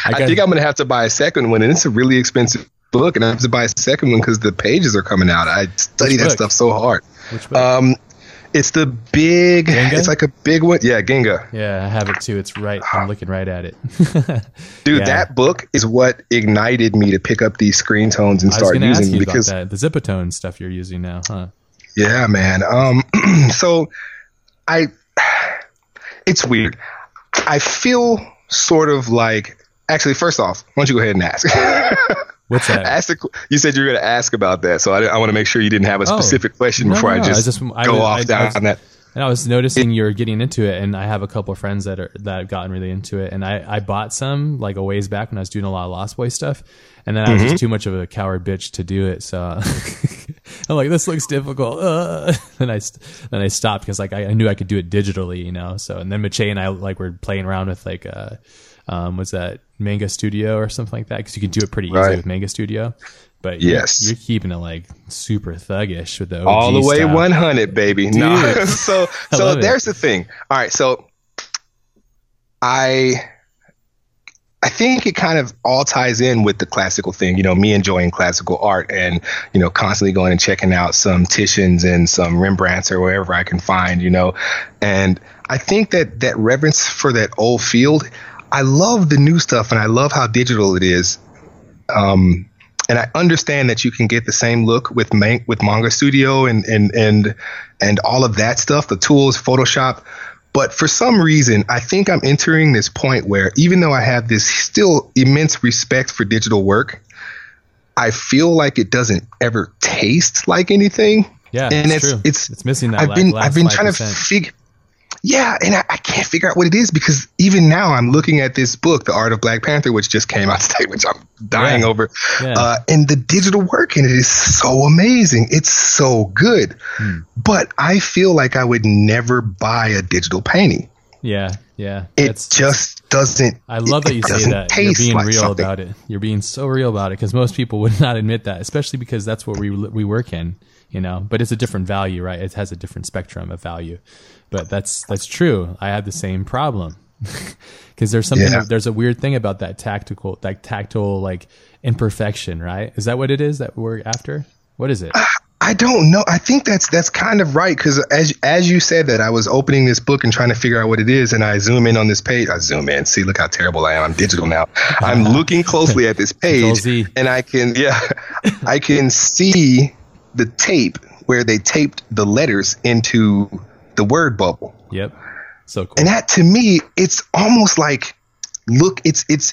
Speaker 2: I think I'm going to have to buy a second one, and it's a really expensive book, and I have to buy a second one because the pages are coming out. I study that stuff so hard. Um, it's the big. Genga? It's like a big one. Yeah, Genga.
Speaker 1: Yeah, I have it too. It's right. I'm looking right at it. (laughs)
Speaker 2: Dude, yeah. that book is what ignited me to pick up these screen tones and start using because
Speaker 1: the Zipatone stuff you're using now, huh?
Speaker 2: Yeah, man. Um, (clears throat) so I, (sighs) it's weird. I feel sort of like. Actually, first off, why don't you go ahead and ask? (laughs)
Speaker 1: What's that? (laughs)
Speaker 2: Ask the, you said you were going to ask about that, so I, I want to make sure you didn't have a oh. specific oh, question no, before no, I just, I just go I, off I, down was, that.
Speaker 1: And I was noticing you're getting into it, and I have a couple of friends that are that have gotten really into it. And I, I bought some like a ways back when I was doing a lot of Lost Boy stuff, and then I was mm-hmm. just too much of a coward bitch to do it. So (laughs) I'm like, this looks difficult. (laughs) Uh. And I then I stopped because like I, I, knew I could do it digitally, you know. So and then Mache and I like were playing around with like uh, um, was that Manga Studio or something like that because you can do it pretty easily right. with Manga Studio. But yes, you're, you're, keeping it like super thuggish with the OG
Speaker 2: all the way style. 100, baby. Dude. (laughs) No, so (laughs) so there's it. the thing. All right, so I I think it kind of all ties in with the classical thing. You know, me enjoying classical art and you know constantly going and checking out some Titians and some Rembrandts or wherever I can find. You know, and I think that that reverence for that old field I love the new stuff and I love how digital it is. Um, and I understand that you can get the same look with man- with Manga Studio and and and and all of that stuff, the tools, Photoshop. But for some reason, I think I'm entering this point where even though I have this still immense respect for digital work, I feel like it doesn't ever taste like anything.
Speaker 1: Yeah, and it's it's, it's, it's missing that.
Speaker 2: I've been I've been 5%. trying to figure yeah, and I, I, can't figure out what it is because even now I'm looking at this book, The Art of Black Panther, which just came out (laughs) today, which I'm dying yeah. over. Yeah. Uh, and the digital work in it is so amazing. It's so good. Hmm. But I feel like I would never buy a digital painting.
Speaker 1: Yeah, yeah.
Speaker 2: It just doesn't.
Speaker 1: I love that you say that. You're being like real something. about it. You're being so real about it because most people would (laughs) not admit that, especially because that's what we we work in, you know. But it's a different value, right? It has a different spectrum of value but that's that's true. I had the same problem (laughs) because there's something yeah. there's a weird thing about that tactical like tactile like imperfection, right? Is that what it is that we're after? What is it?
Speaker 2: Uh, I don't know. I think that's that's kind of right because as as you said that, I was opening this book and trying to figure out what it is, and I zoom in on this page. I zoom in, see, look how terrible I am. I'm digital now. I'm (laughs) looking closely at this page, and I can yeah, I can see the tape where they taped the letters into the word bubble.
Speaker 1: Yep. So cool.
Speaker 2: And that to me, it's almost like look, it's it's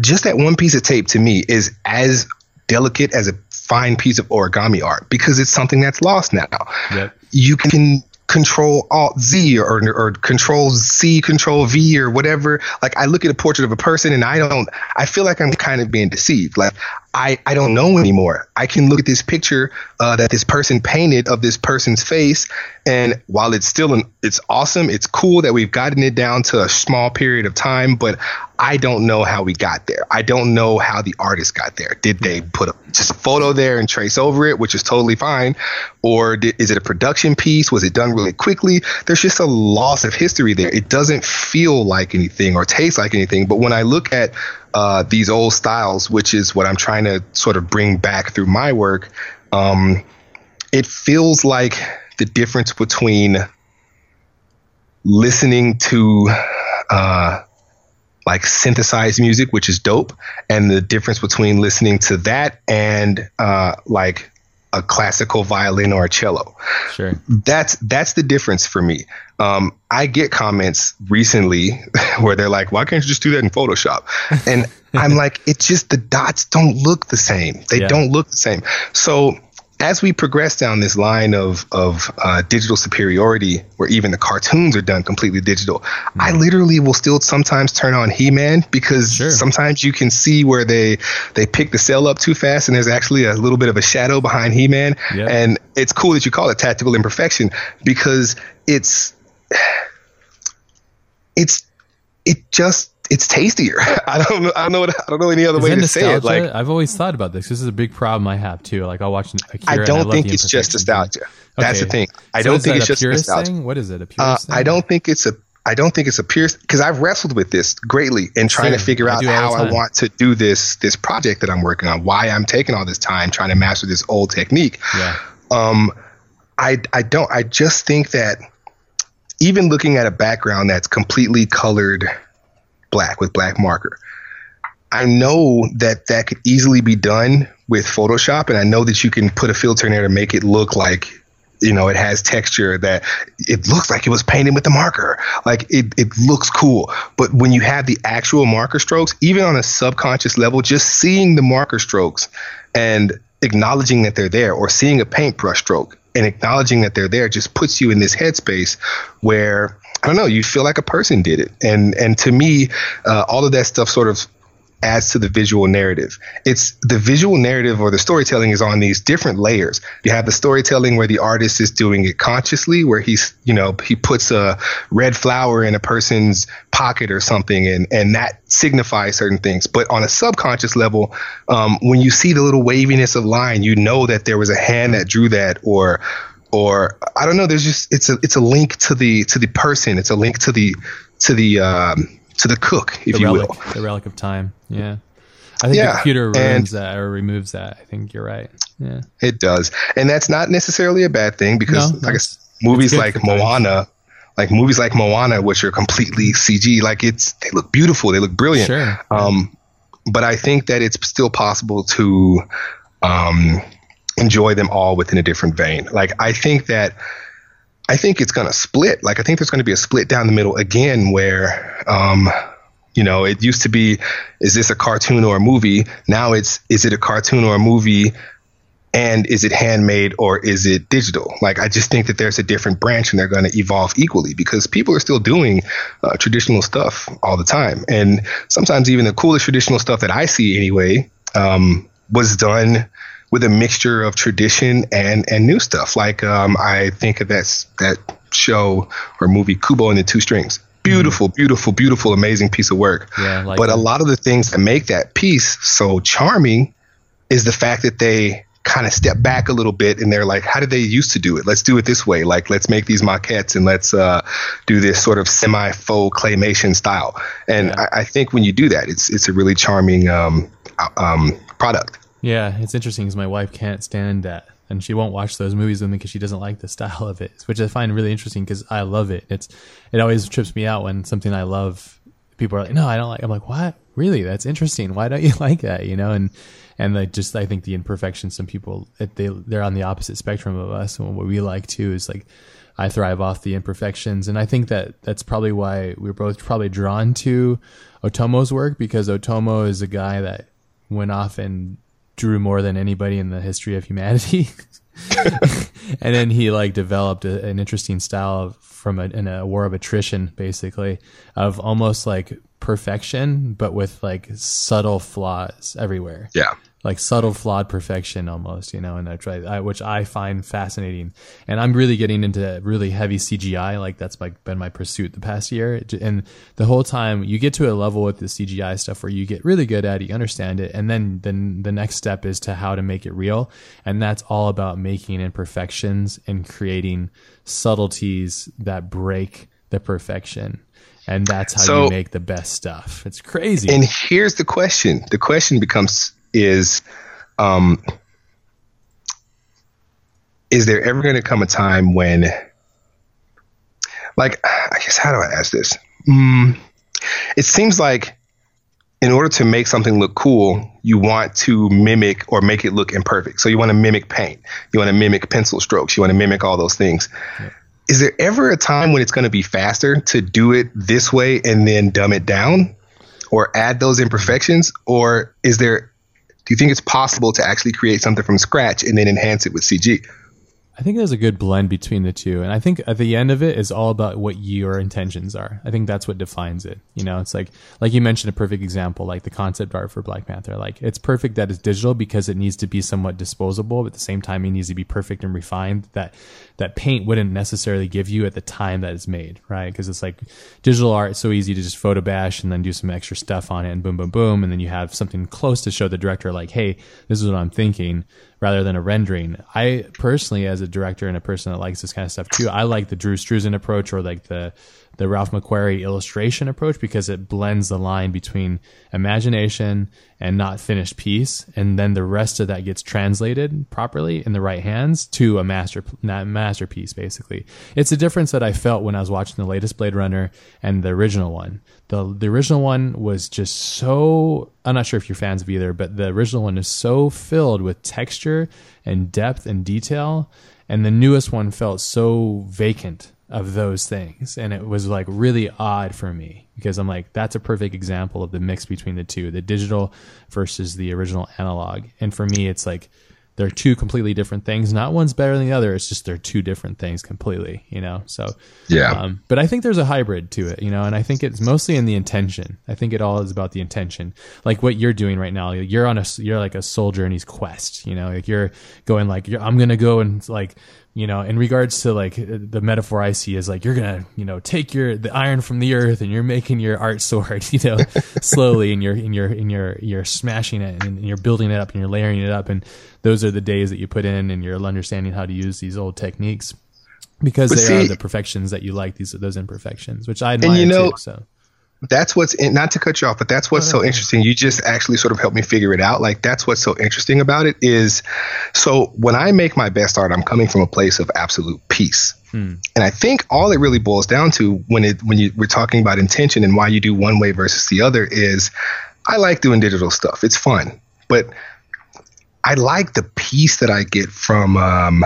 Speaker 2: just that one piece of tape to me is as delicate as a fine piece of origami art because it's something that's lost now. Yep. You can control alt Z or, or control C, control V or whatever. Like I look at a portrait of a person and I don't, I feel like I'm kind of being deceived. Like I, I don't know anymore. I can look at this picture uh, that this person painted of this person's face, and while it's still an, it's awesome, it's cool that we've gotten it down to a small period of time, but I don't know how we got there. I don't know how the artist got there. Did they put a, just a photo there and trace over it, which is totally fine, or did, is it a production piece? Was it done really quickly? There's just a loss of history there. It doesn't feel like anything or taste like anything. But when I look at uh, these old styles, which is what I'm trying to sort of bring back through my work, um, it feels like the difference between listening to uh, like synthesized music, which is dope, and the difference between listening to that and uh, like a classical violin or a cello.
Speaker 1: Sure.
Speaker 2: That's that's the difference for me. Um, I get comments recently (laughs) where they're like, "Why can't you just do that in Photoshop?" And (laughs) I'm like, "It's just the dots don't look the same. They
Speaker 1: Yeah.
Speaker 2: don't look the same." So as we progress down this line of of uh, digital superiority, where even the cartoons are done completely digital, I literally will still sometimes turn on He-Man because
Speaker 1: Sure.
Speaker 2: sometimes you can see where they they pick the cell up too fast, and there's actually a little bit of a shadow behind He-Man,
Speaker 1: Yeah.
Speaker 2: and it's cool that you call it tactical imperfection because it's (sighs) it's it just it's tastier. (laughs) I don't know. I don't know. What, I don't know any other
Speaker 1: Is
Speaker 2: way to say it. Like
Speaker 1: I've always thought about this. This is a big problem I have too. Like I'll watch Akira.
Speaker 2: I don't
Speaker 1: love
Speaker 2: think it's just nostalgia. That's the thing. I
Speaker 1: So
Speaker 2: don't think it's just nostalgia.
Speaker 1: thing? What is it? A
Speaker 2: Uh,
Speaker 1: purist thing?
Speaker 2: I don't think it's a. I don't think it's a pure because I've wrestled with this greatly in trying to figure out how I want to do this this project that I'm working on. Why I'm taking all this time trying to master this old technique.
Speaker 1: Yeah.
Speaker 2: Um, I I don't. I just think that even looking at a background that's completely colored black with black marker, I know that that could easily be done with Photoshop, and I know that you can put a filter in there to make it look like you know it has texture that it looks like it was painted with the marker. Like it, it looks cool. But when you have the actual marker strokes even on a subconscious level just seeing the marker strokes and acknowledging that they're there or seeing a paintbrush stroke and acknowledging that they're there just puts you in this headspace where I don't know, you feel like a person did it, and and to me, uh, all of that stuff sort of adds to the visual narrative. It's the visual narrative or the storytelling is on these different layers. You have the storytelling where the artist is doing it consciously, where he's, you know, he puts a red flower in a person's pocket or something, and and that signifies certain things. But on a subconscious level, um, when you see the little waviness of line, you know that there was a hand that drew that, or or I don't know. There's just it's a it's a link to the to the person. It's a link to the to the um, to the cook, if
Speaker 1: The
Speaker 2: you
Speaker 1: relic,
Speaker 2: will.
Speaker 1: the relic of time. Yeah. I think
Speaker 2: Yeah,
Speaker 1: the computer ruins that or removes that. I think you're right. Yeah.
Speaker 2: It does, and that's not necessarily a bad thing because,
Speaker 1: No,
Speaker 2: like I
Speaker 1: it's-
Speaker 2: s- movies like. Moana, like movies like Moana, which are completely CG, like it's they look beautiful, they look brilliant.
Speaker 1: Sure.
Speaker 2: Um, but I think that it's still possible to um, enjoy them all within a different vein. Like I think that I think it's going to split. Like I think there's going to be a split down the middle again, where um, you know it used to be, is this a cartoon or a movie? Now it's is it a cartoon or a movie? And is it handmade or is it digital? Like, I just think that there's a different branch and they're going to evolve equally because people are still doing uh, traditional stuff all the time. And sometimes even the coolest traditional stuff that I see anyway um, was done with a mixture of tradition and, and new stuff. Like, um, I think of that, that show or movie, Kubo and the Two Strings. Beautiful, beautiful, beautiful, amazing piece of work.
Speaker 1: Yeah, like
Speaker 2: but a lot of the things that make that piece so charming is the fact that they kind of step back a little bit and they're like, how did they used to do it? Let's do it this way. Like, let's make these maquettes and let's uh, do this sort of semi faux claymation style. And
Speaker 1: Yeah.
Speaker 2: I, I think when you do that, it's it's a really charming um, um, product.
Speaker 1: Yeah, it's interesting because my wife can't stand that, and she won't watch those movies with me because she doesn't like the (laughs) style of it, which I find really interesting because I love it. It's it always trips me out when something I love, people are like, "No, I don't like." I'm like, "What? Really? That's interesting. Why don't you (laughs) like that?" You know, and and like just I think the imperfections. Some people they they're on the opposite spectrum of us, and what we like too is like. I thrive off the imperfections, and I think that that's probably why we're both probably drawn to Otomo's work because Otomo is a guy that went off and drew more than anybody in the history of humanity. (laughs) and then he like developed a, an interesting style of, from a, in a war of attrition, basically, of almost like perfection, but with like subtle flaws everywhere
Speaker 2: Yeah.
Speaker 1: Like subtle flawed perfection almost you know and i try I, which i find fascinating. And i'm really getting into really heavy cgi like that's like been my pursuit the past year. And the whole time you get to a level with the cgi stuff where you get really good at it you understand it and then then the next step is to how to make it real. And that's all about making imperfections and creating subtleties that break the perfection. And that's how
Speaker 2: So-
Speaker 1: you make the best stuff. It's crazy.
Speaker 2: And here's the question: the question becomes is, um, is there ever going to come a time when, like, I guess how do I ask this? Mm, it seems like in order to make something look cool, you want to mimic or make it look imperfect. So you want to mimic paint, you want to mimic pencil strokes, you want to mimic all those things. Yeah. Is there ever a time when it's going to be faster to do it this way and then dumb it down or add those imperfections? Or is there, do you think it's possible to actually create something from scratch and then enhance it with CG?
Speaker 1: I think there's a good blend between the two. And I think at the end of it is all about what your intentions are. I think that's what defines it. You know, it's like, like you mentioned a perfect example, like the concept art for Black Panther. Like it's perfect that it's digital because it needs to be somewhat disposable, but at the same time, it needs to be perfect and refined that, that paint wouldn't necessarily give you at the time that it's made, right? Because it's like digital art, it's so easy to just photo bash and then do some extra stuff on it and boom, boom, boom. And then you have something close to show the director, like, hey, this is what I'm thinking rather than a rendering. I personally, as a director and a person that likes this kind of stuff too, I like the Drew Struzan approach or like the the Ralph McQuarrie illustration approach because it blends the line between imagination and not finished piece, and then the rest of that gets translated properly in the right hands to a master masterpiece. Basically, it's a difference that I felt when I was watching the latest Blade Runner and the original one. the The original one was just so. I'm not sure if you're fans of either, but the original one is so filled with texture and depth and detail, and the newest one felt so vacant of those things. And it was like really odd for me because i'm like that's a perfect example of the mix between the two the digital versus the original analog. And for me it's like they're two completely different things. Not one's better than the other. It's just they're two different things completely you know? So
Speaker 2: yeah. um,
Speaker 1: but i think there's a hybrid to it you know? And i think it's mostly in the intention. I think it all is about the intention. Like what you're doing right now you're on a you're like a soldier in his quest you know? Like you're going like you're, i'm gonna go and like you know, in regards to like the metaphor I see is like you're gonna, you know, take your the iron from the earth and you're making your art sword, (laughs) you know, slowly and you're and you're and you're you're smashing it and you're building it up and you're layering it up and those are the days that you put in and you're understanding how to use these old techniques because but they see, are the perfections that you like these those imperfections, which I admire and you know, too. So
Speaker 2: that's what's in, not to cut you off, but that's what's so interesting. You just actually sort of helped me figure it out. Like that's what's so interesting about it is so when I make my best art, I'm coming from a place of absolute peace. Hmm. And I think all it really boils down to when it when you we're talking about intention and why you do one way versus the other is I like doing digital stuff. It's fun. But I like the peace that I get from um,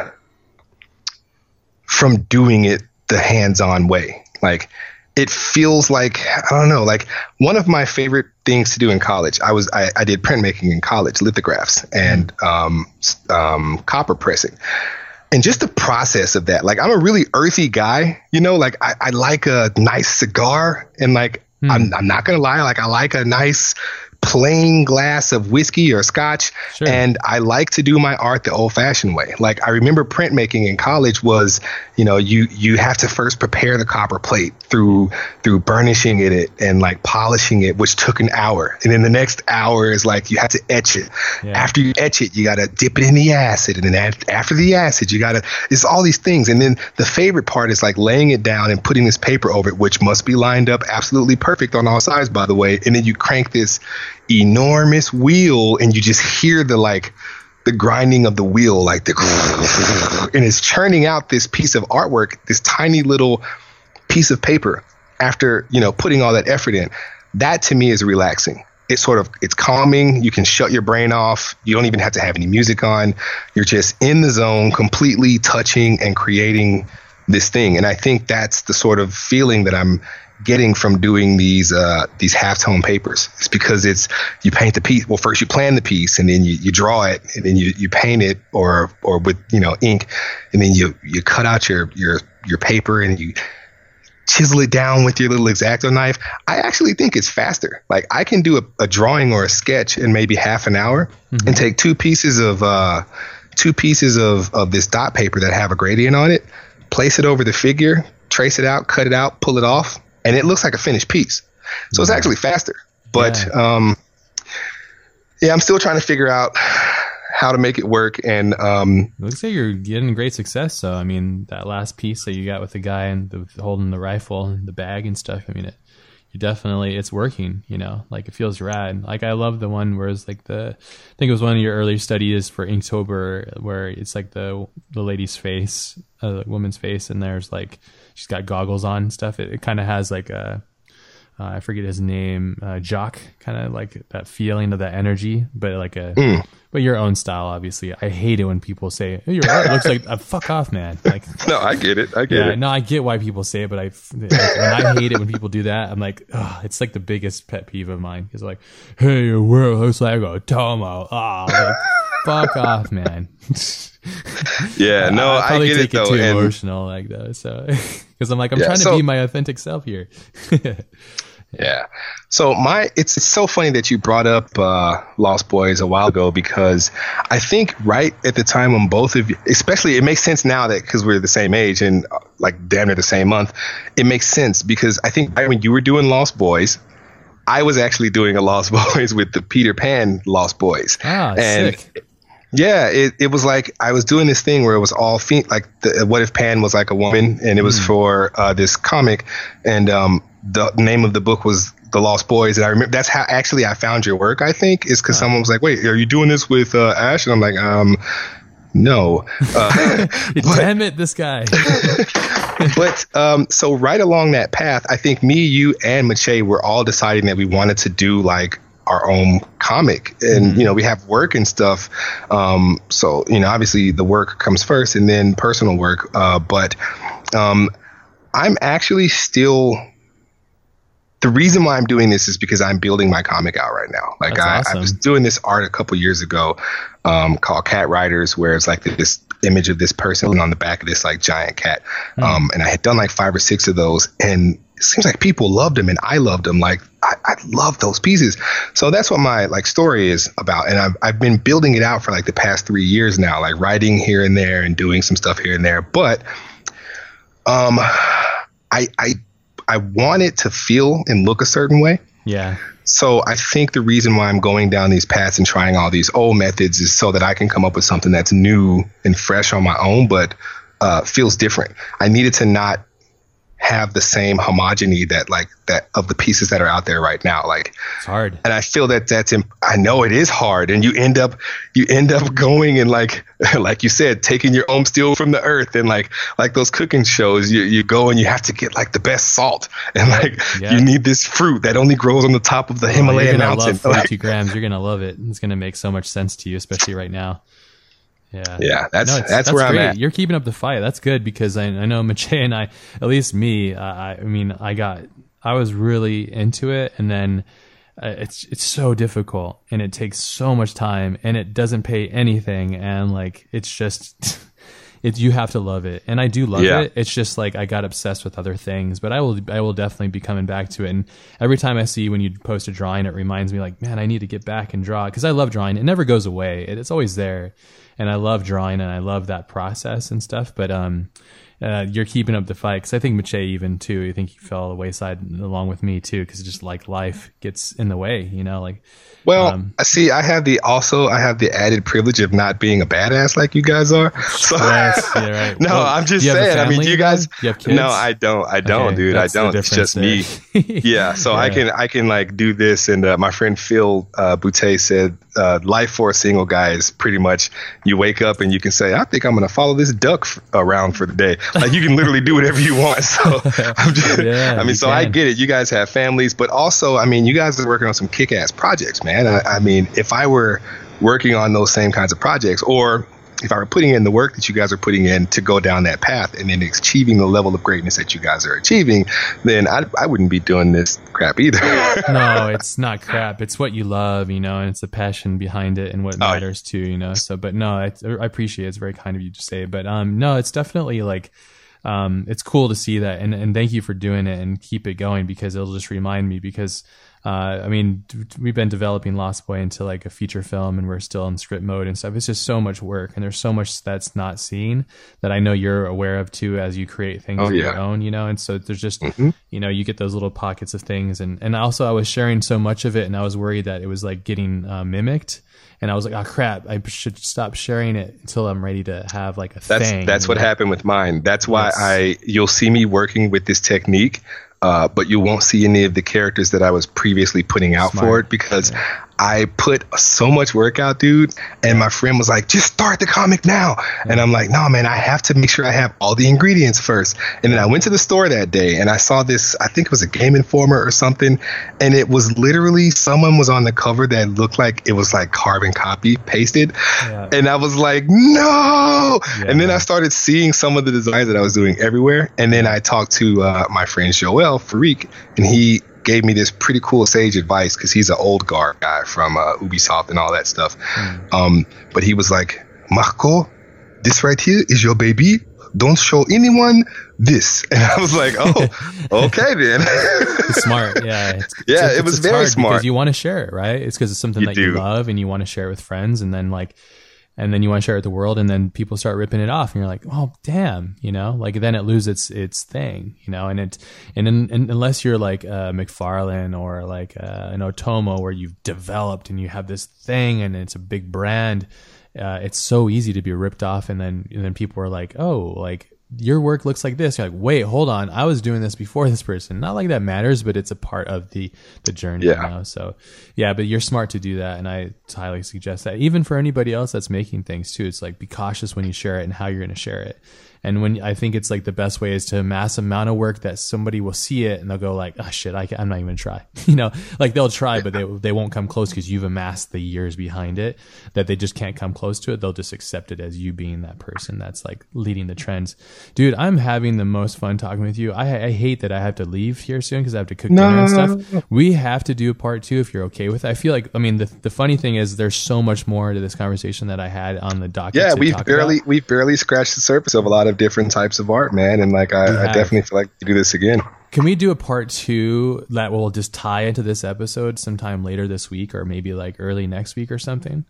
Speaker 2: from doing it the hands-on way. Like it feels like I don't know, like one of my favorite things to do in college. I was I, I did printmaking in college, lithographs and um, um, copper pressing, and just the process of that. Like I'm a really earthy guy, you know. Like I, I like a nice cigar, and like hmm. I'm I'm not gonna lie, like I like a nice plain glass of whiskey or scotch sure. and i like to do my art the old fashioned way. Like i remember printmaking in college was you know you you have to first prepare the copper plate through through burnishing it and like polishing it which took an hour. And then the next hour is like you have to etch it. Yeah. after you etch it you got to dip it in the acid and then after the acid you got to it's all these things. And then the favorite part is like laying it down and putting this paper over it which must be lined up absolutely perfect on all sides by the way. And then you crank this enormous wheel and you just hear the like the grinding of the wheel like the (laughs) and it's churning out this piece of artwork this tiny little piece of paper after you know putting all that effort in. That to me is relaxing. It's sort of it's calming. You can shut your brain off. You don't even have to have any music on. You're just in the zone completely touching and creating this thing. And i think that's the sort of feeling that i'm getting from doing these uh, these halftone papers. It's because it's you paint the piece. Well, first you plan the piece, and then you, you draw it, and then you, you paint it, or or with you know ink, and then you you cut out your your your paper and you chisel it down with your little exacto knife. I actually think it's faster. Like I can do a, a drawing or a sketch in maybe half an hour, mm-hmm. and take two pieces of uh, two pieces of of this dot paper that have a gradient on it, place it over the figure, trace it out, cut it out, pull it off, and it looks like a finished piece. So it's actually faster. But yeah. um, yeah, I'm still trying to figure out how to make it work. And um,
Speaker 1: looks like you're getting great success. So I mean, that last piece that you got with the guy and the, holding the rifle and the bag and stuff. I mean, it you definitely it's working. You know, like it feels rad. Like I love the one where it's like the I think it was one of your earlier studies for Inktober where it's like the the lady's face, uh, woman's face, and there's like she's got goggles on and stuff. It, it kind of has like a uh, I forget his name, uh, Jock, kind of like that feeling of that energy, but like a,
Speaker 2: Mm.
Speaker 1: but your own style, obviously. I hate it when people say "Hey, your art looks like a fuck off, man. Like, (laughs)
Speaker 2: No, I get it. I get
Speaker 1: yeah,
Speaker 2: it.
Speaker 1: no, I get why people say it, but I, like, I hate it when people do that, I'm like, ugh, it's like the biggest pet peeve of mine. Because like, hey, your world looks like Otomo. Ah, like, (laughs) fuck off, man. (laughs) (laughs)
Speaker 2: Yeah, no,
Speaker 1: I
Speaker 2: I,
Speaker 1: probably
Speaker 2: get
Speaker 1: take
Speaker 2: it though.
Speaker 1: too
Speaker 2: and
Speaker 1: emotional like that. So, (laughs) because I'm like, I'm
Speaker 2: Yeah,
Speaker 1: trying to
Speaker 2: so-
Speaker 1: be my authentic self here. (laughs)
Speaker 2: Yeah. So my it's, it's so funny that you brought up uh, Lost Boys a while ago because I think right at the time when both of you, especially it makes sense now that because we're the same age and uh, like damn near the same month, it makes sense because I think right when you were doing Lost Boys, I was actually doing a Lost Boys with the Peter Pan Lost Boys.
Speaker 1: ah,
Speaker 2: and
Speaker 1: sick.
Speaker 2: Yeah, it, it was like I was doing this thing where it was all fe- like the, what if Pan was like a woman, and it was for uh, this comic, and um, the name of the book was The Lost Boys, and I remember that's how actually I found your work. I think is because someone was like, "Wait, are you doing this with uh, Ash?" And I'm like, um. No, (laughs) uh, (laughs)
Speaker 1: Damn it, this guy. (laughs)
Speaker 2: but um, so right along that path, I think me, you, and Mache were all deciding that we wanted to do like our own comic, and you know we have work and stuff. Um, so you know, obviously the work comes first, and then personal work. Uh, but um, I'm actually still. The reason why I'm doing this is because I'm building my comic out right now. Like I,
Speaker 1: awesome.
Speaker 2: I was doing this art a couple years ago, um, called Cat Riders, where it's like this image of this person on the back of this like giant cat. Um, and I had done like five or six of those, and it seems like people loved them, and I loved them. Like I, I love those pieces. So that's what my like story is about, and I've I've been building it out for like the past three years now, like writing here and there and doing some stuff here and there. But um, I I I want it to feel and look a certain way.
Speaker 1: Yeah.
Speaker 2: So I think the reason why I'm going down these paths and trying all these old methods is so that I can come up with something that's new and fresh on my own, but uh, feels different. I needed to not have the same homogeny that like that of the pieces that are out there right now. Like
Speaker 1: It's hard.
Speaker 2: and I feel that that's imp- I know it is hard, and you end up you end up going and like (laughs) like you said, taking your own steel from the earth, and like like those cooking shows, you you go and you have to get like the best salt, (laughs) and like
Speaker 1: Yeah.
Speaker 2: you need this fruit that only grows on the top of the
Speaker 1: Oh, you're
Speaker 2: Himalayan
Speaker 1: gonna
Speaker 2: mountain. (laughs)
Speaker 1: love 42
Speaker 2: Like,
Speaker 1: grams. You're gonna love it. It's gonna make so much sense to you, especially right now. Yeah.
Speaker 2: yeah, that's
Speaker 1: No, it's-
Speaker 2: that's, where I'm at.
Speaker 1: You're keeping up the fight. That's good because I, I know Mache and I, at least me, I, I mean, I got, I was really into it, and then uh, it's it's so difficult, and it takes so much time, and it doesn't pay anything, and like it's just. (laughs) It, you have to love it, and I do love
Speaker 2: Yeah.
Speaker 1: it. It's just like I got obsessed with other things, but I will I will definitely be coming back to it. And every time I see when you post a drawing, it reminds me like, man, I need to get back and draw because I love drawing. It never goes away. It, it's always there, and I love drawing and I love that process and stuff. But um, uh, you're keeping up the fight because I think Mache even too. I think he fell the wayside along with me too because just like life gets in the way, you know, like
Speaker 2: Well,
Speaker 1: um,
Speaker 2: I see. I have the also I have the added privilege of not being a badass like you guys are. (laughs) So,
Speaker 1: Yes, yeah, right. (laughs)
Speaker 2: no,
Speaker 1: Well,
Speaker 2: I'm just
Speaker 1: do you have a
Speaker 2: saying. I mean, you guys.
Speaker 1: You?
Speaker 2: No, I don't. I don't,
Speaker 1: Okay,
Speaker 2: dude. I don't. It's just me. (laughs) yeah. So I can I can like do this, and uh, my friend Phil uh, Boutte said, uh, life for a single guy is pretty much you wake up and you can say, I think I'm going to follow this duck f- around for the day. Like you can literally do whatever you want. So I'm just,
Speaker 1: Yeah,
Speaker 2: I mean, so I get it. You guys have families, but also, I mean, you guys are working on some kick ass projects, man. I, I mean, if I were working on those same kinds of projects, or if I were putting in the work that you guys are putting in to go down that path and then achieving the level of greatness that you guys are achieving, then I, I wouldn't be doing this crap either. (laughs)
Speaker 1: no, (laughs) it's not crap. It's what you love, you know, and it's the passion behind it and what
Speaker 2: Oh,
Speaker 1: matters too, you know. So, but no, I, I appreciate it. It's very kind of you to say, but um, no, it's definitely like, um, it's cool to see that, and and thank you for doing it and keep it going because it'll just remind me because. Uh, I mean, we've been developing Lost Boy into like a feature film, and we're still in script mode and stuff. It's just so much work, and there's so much that's not seen that I know you're aware of too as you create things
Speaker 2: Oh,
Speaker 1: of your own, you know. And so there's just
Speaker 2: Mhm.
Speaker 1: you know you get those little pockets of things and and also i was sharing so much of it and i was worried that it was like getting uh, mimicked and i was like oh crap i should stop sharing it until i'm ready to have like a
Speaker 2: That's
Speaker 1: thing
Speaker 2: that's what
Speaker 1: know?
Speaker 2: happened with mine. That's why
Speaker 1: Yes.
Speaker 2: I you'll see me working with this technique, uh, but you won't see any of the characters that I was previously putting out for it because I put so much work out, dude. And my friend was like, just start the comic now. And I'm like, no, man, I have to make sure I have all the ingredients first. And then I went to the store that day and I saw this, I think it was a Game Informer or something. And it was literally someone was on the cover that looked like it was like carbon copy pasted. Yeah. And I was like, no. Yeah, and then. I started seeing some of the designs that I was doing everywhere. And then I talked to uh, my friend Joel Farik, and he gave me this pretty cool sage advice because he's an old guard guy from uh, Ubisoft and all that stuff. Mm. Um, but he was like, Marco, this right here is your baby. Don't show anyone this. (laughs) And I was like, oh, (laughs) okay then.
Speaker 1: smart. (laughs) Yeah.
Speaker 2: It's, yeah, it's, it was very smart.
Speaker 1: Because you want to share it, right? It's because it's something you that do. you love and you want to share it with friends. And then like, and then you want to share it with the world and then people start ripping it off and you're like oh damn you know? Like then it loses its its thing you know? And it and, in, and unless you're like uh, mcfarlane or like uh, an otomo where you've developed and you have this thing and it's a big brand uh, it's so easy to be ripped off and then and then people are like oh like your work looks like this. You're like, wait, hold on. I was doing this before this person. Not like that matters, but it's a part of the the journey. Yeah. Know? So yeah, but you're smart to do that, and I highly suggest that. Even for anybody else that's making things too, it's like be cautious when you share it and how you're going to share it. And when I think it's like the best way is to amass amount of work that somebody will see it and they'll go like, oh shit, I am not even try. (laughs) you know, like they'll try, but they they won't come close because you've amassed the years behind it that they just can't come close to it. They'll just accept it as you being that person that's like leading the trends. Dude, I'm having the most fun talking with you. I, I hate that I have to leave here soon because I have to cook no. dinner and stuff. We have to do a part two if you're okay with it. I feel like, I mean, the, the funny thing is there's so much more to this conversation that I had on the docket.
Speaker 2: Yeah, we've barely, about. we've barely scratched the surface of a lot of different types of art, man. And like, I, I definitely feel like to do this again.
Speaker 1: Can we do a part two that will just tie into this episode sometime later this week or maybe like early next week or something?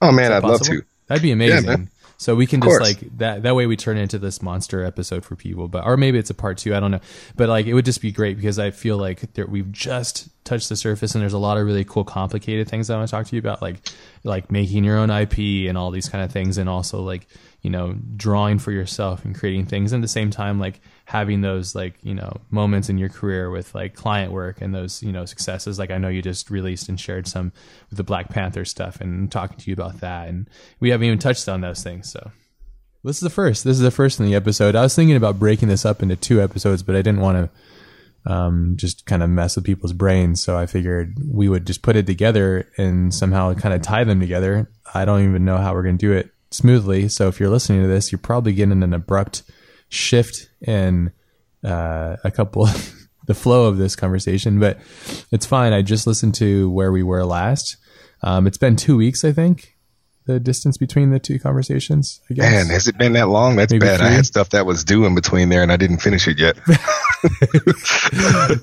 Speaker 2: Oh man, I'd possible? love to.
Speaker 1: That'd be amazing. Yeah, so we can just like that that way we turn into this monster episode for people, but or maybe it's a part two. I don't know, but like it would just be great because I feel like there, we've just touched the surface and there's a lot of really cool, complicated things I want to talk to you about, like like making your own IP and all these kind of things, and also like you know drawing for yourself and creating things, and at the same time like having those like you know moments in your career with like client work and those you know successes. Like i know you just released and shared some with the black panther stuff and talking to you about that. And we haven't even touched on those things so. This is the first. This is the first in the episode. I was thinking about breaking this up into two episodes but i didn't want to um, just kind of mess with people's brains. So i figured we would just put it together and somehow kind of tie them together. I don't even know how we're going to do it smoothly so if you're listening to this you're probably getting an abrupt shift in uh, a couple (laughs) the flow of this conversation, but it's fine. I just listened to where we were last. Um, it's been two weeks, I think. The distance between the two conversations. I guess.
Speaker 2: Man, has it been that long? That's Maybe bad. Three? I had stuff that was due in between there, and I didn't finish it yet.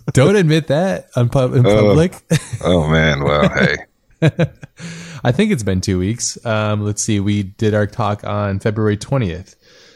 Speaker 2: (laughs)
Speaker 1: Don't admit that in, pub- in (laughs) oh. public.
Speaker 2: oh man, well, hey.
Speaker 1: I think it's been two weeks. Um, let's see. We did our talk on February twentieth.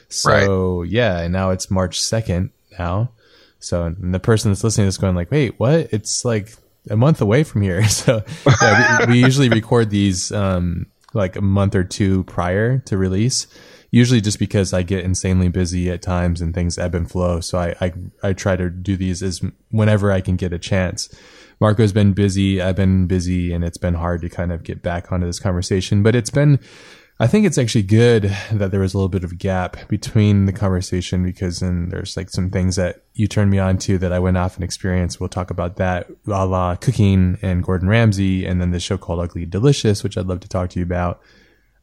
Speaker 1: So right. yeah, and now it's March second now. So the person that's listening is going like, wait, what? It's like a month away from here. (laughs) So yeah, we, we, usually record these um, like a month or two prior to release. Usually just because I get insanely busy at times and things ebb and flow. So I, I, I try to do these as whenever I can get a chance. Marco's been busy. I've been busy and it's been hard to kind of get back onto this conversation, but it's been I think it's actually good that there was a little bit of a gap between the conversation because then there's like some things that you turned me on to that I went off and experienced. We'll talk about that, a la cooking and Gordon Ramsay, and then the show called Ugly Delicious, which I'd love to talk to you about.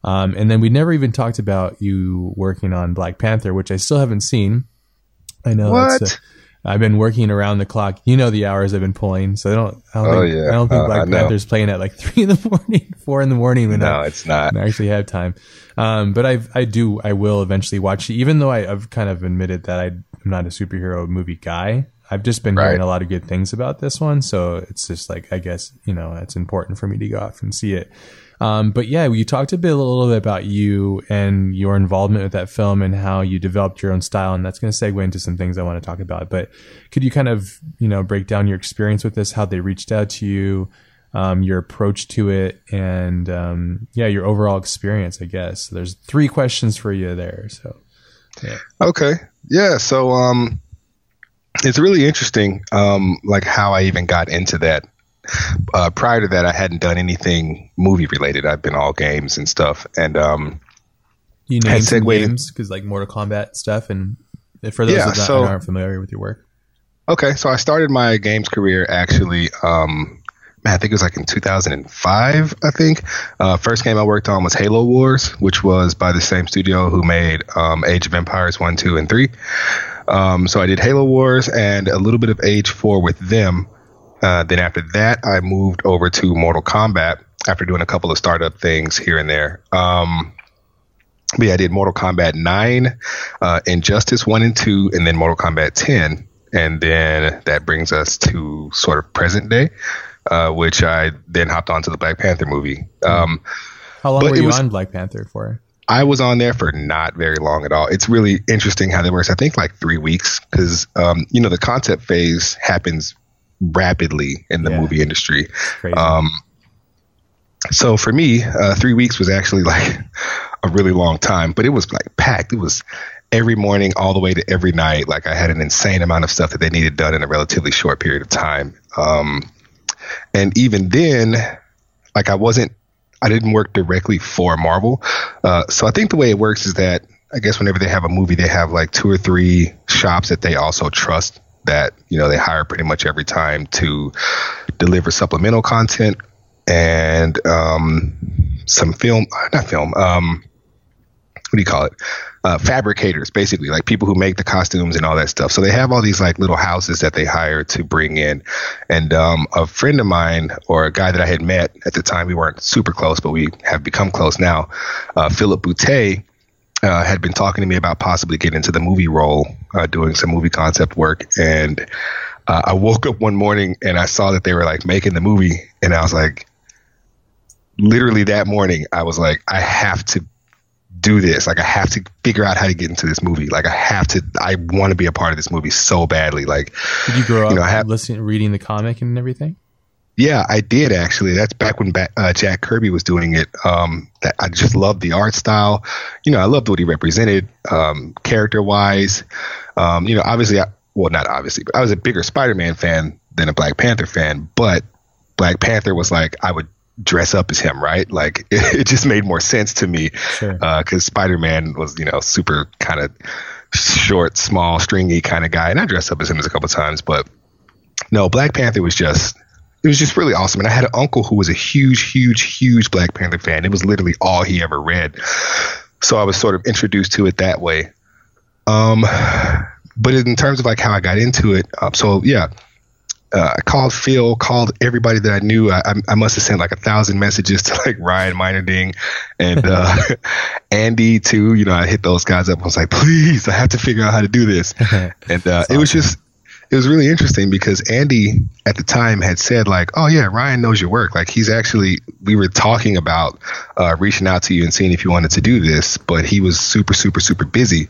Speaker 1: Um, and then we never even talked about you working on Black Panther, which I still haven't seen. I know
Speaker 2: what? that's a,
Speaker 1: I've been working around the clock. You know the hours I've been pulling, so I don't. I don't oh, think, yeah. I don't think uh, Black Panther's playing at like (laughs) three in the morning, four in the morning when
Speaker 2: no,
Speaker 1: I,
Speaker 2: it's not.
Speaker 1: I actually have time. Um, but I I do I will eventually watch it, even though I, have kind of admitted that I'm not a superhero movie guy. I've just been right. hearing a lot of good things about this one, so it's just like I guess you know it's important for me to go off and see it. Um, but yeah, you talked a bit a little bit about you and your involvement with that film and how you developed your own style, and that's going to segue into some things I want to talk about. But could you kind of you know break down your experience with this, how they reached out to you, um, your approach to it, and um, yeah, your overall experience? I guess there's three questions for you there. So
Speaker 2: yeah. Okay, yeah. So um, it's really interesting, um, like how I even got into that uh, prior to that, I hadn't done anything movie related. I've been all games and stuff. And um,
Speaker 1: you name some games because like Mortal Kombat stuff. And for those yeah, that so, aren't familiar with your work,
Speaker 2: okay, so I started my games career actually. Um, man, I think it was like in 2005. I think uh, first game I worked on was Halo Wars, which was by the same studio who made um, Age of Empires one, two, and three. Um, so I did Halo Wars and a little bit of Age Four with them. Uh, then after that, I moved over to Mortal Kombat after doing a couple of startup things here and there. Um, but yeah, I did Mortal Kombat 9, uh, Injustice 1 and 2, and then Mortal Kombat 10. And then that brings us to sort of present day, uh, which I then hopped onto the Black Panther movie. Um,
Speaker 1: How long were you was, on Black Panther for?
Speaker 2: I was on there for not very long at all. It's really interesting how that works. I think like three weeks because, um, you know, the concept phase happens rapidly in the yeah. movie industry. Um, so for me, uh, three weeks was actually (laughs) like a really long time, but it was like packed. It was every morning all the way to every night. Like I had an insane amount of stuff that they needed done in a relatively short period of time. Um, and even then, like I wasn't, I didn't work directly for Marvel. Uh, so I think the way it works is that I guess whenever they have a movie, they have like two or three shops that they also trust that you know they hire pretty much every time to deliver supplemental content and um, some film, not film. Um, what do you call it? Uh, fabricators, basically, like people who make the costumes and all that stuff. So they have all these like little houses that they hire to bring in. And um, a friend of mine, or a guy that I had met at the time, we weren't super close, but we have become close now. Uh, Philip Boutte uh, had been talking to me about possibly getting into the movie role, uh, doing some movie concept work, and uh, I woke up one morning and I saw that they were like making the movie, and I was like, literally that morning, I was like, I have to do this. Like, I have to figure out how to get into this movie. Like, I have to. I want to be a part of this movie so badly. Like,
Speaker 1: did you grow up you know, have, listening, reading the comic and everything?
Speaker 2: Yeah, I did actually. That's back when uh, Jack Kirby was doing it. Um, that I just loved the art style. You know, I loved what he represented, um, character wise. Um, you know, obviously, I, well, not obviously, but I was a bigger Spider-Man fan than a Black Panther fan. But Black Panther was like I would dress up as him, right? Like it, (laughs) it just made more sense to me because sure. uh, Spider-Man was, you know, super kind of short, small, stringy kind of guy, and I dressed up as him a couple times, but. No, Black Panther was just it was just really awesome. And I had an uncle who was a huge, huge, huge Black Panther fan. It was literally all he ever read. So I was sort of introduced to it that way. Um, but in terms of like how I got into it, um, so yeah, uh, I called Phil, called everybody that I knew. I, I, must have sent like a thousand messages to like Ryan Meinerding and uh, (laughs) Andy too. You know, I hit those guys up. I was like, please, I have to figure out how to do this. (laughs) And uh, it was just it was really interesting because Andy at the time had said like, "Oh yeah, Ryan knows your work. Like he's actually we were talking about uh, reaching out to you and seeing if you wanted to do this, but he was super super super busy.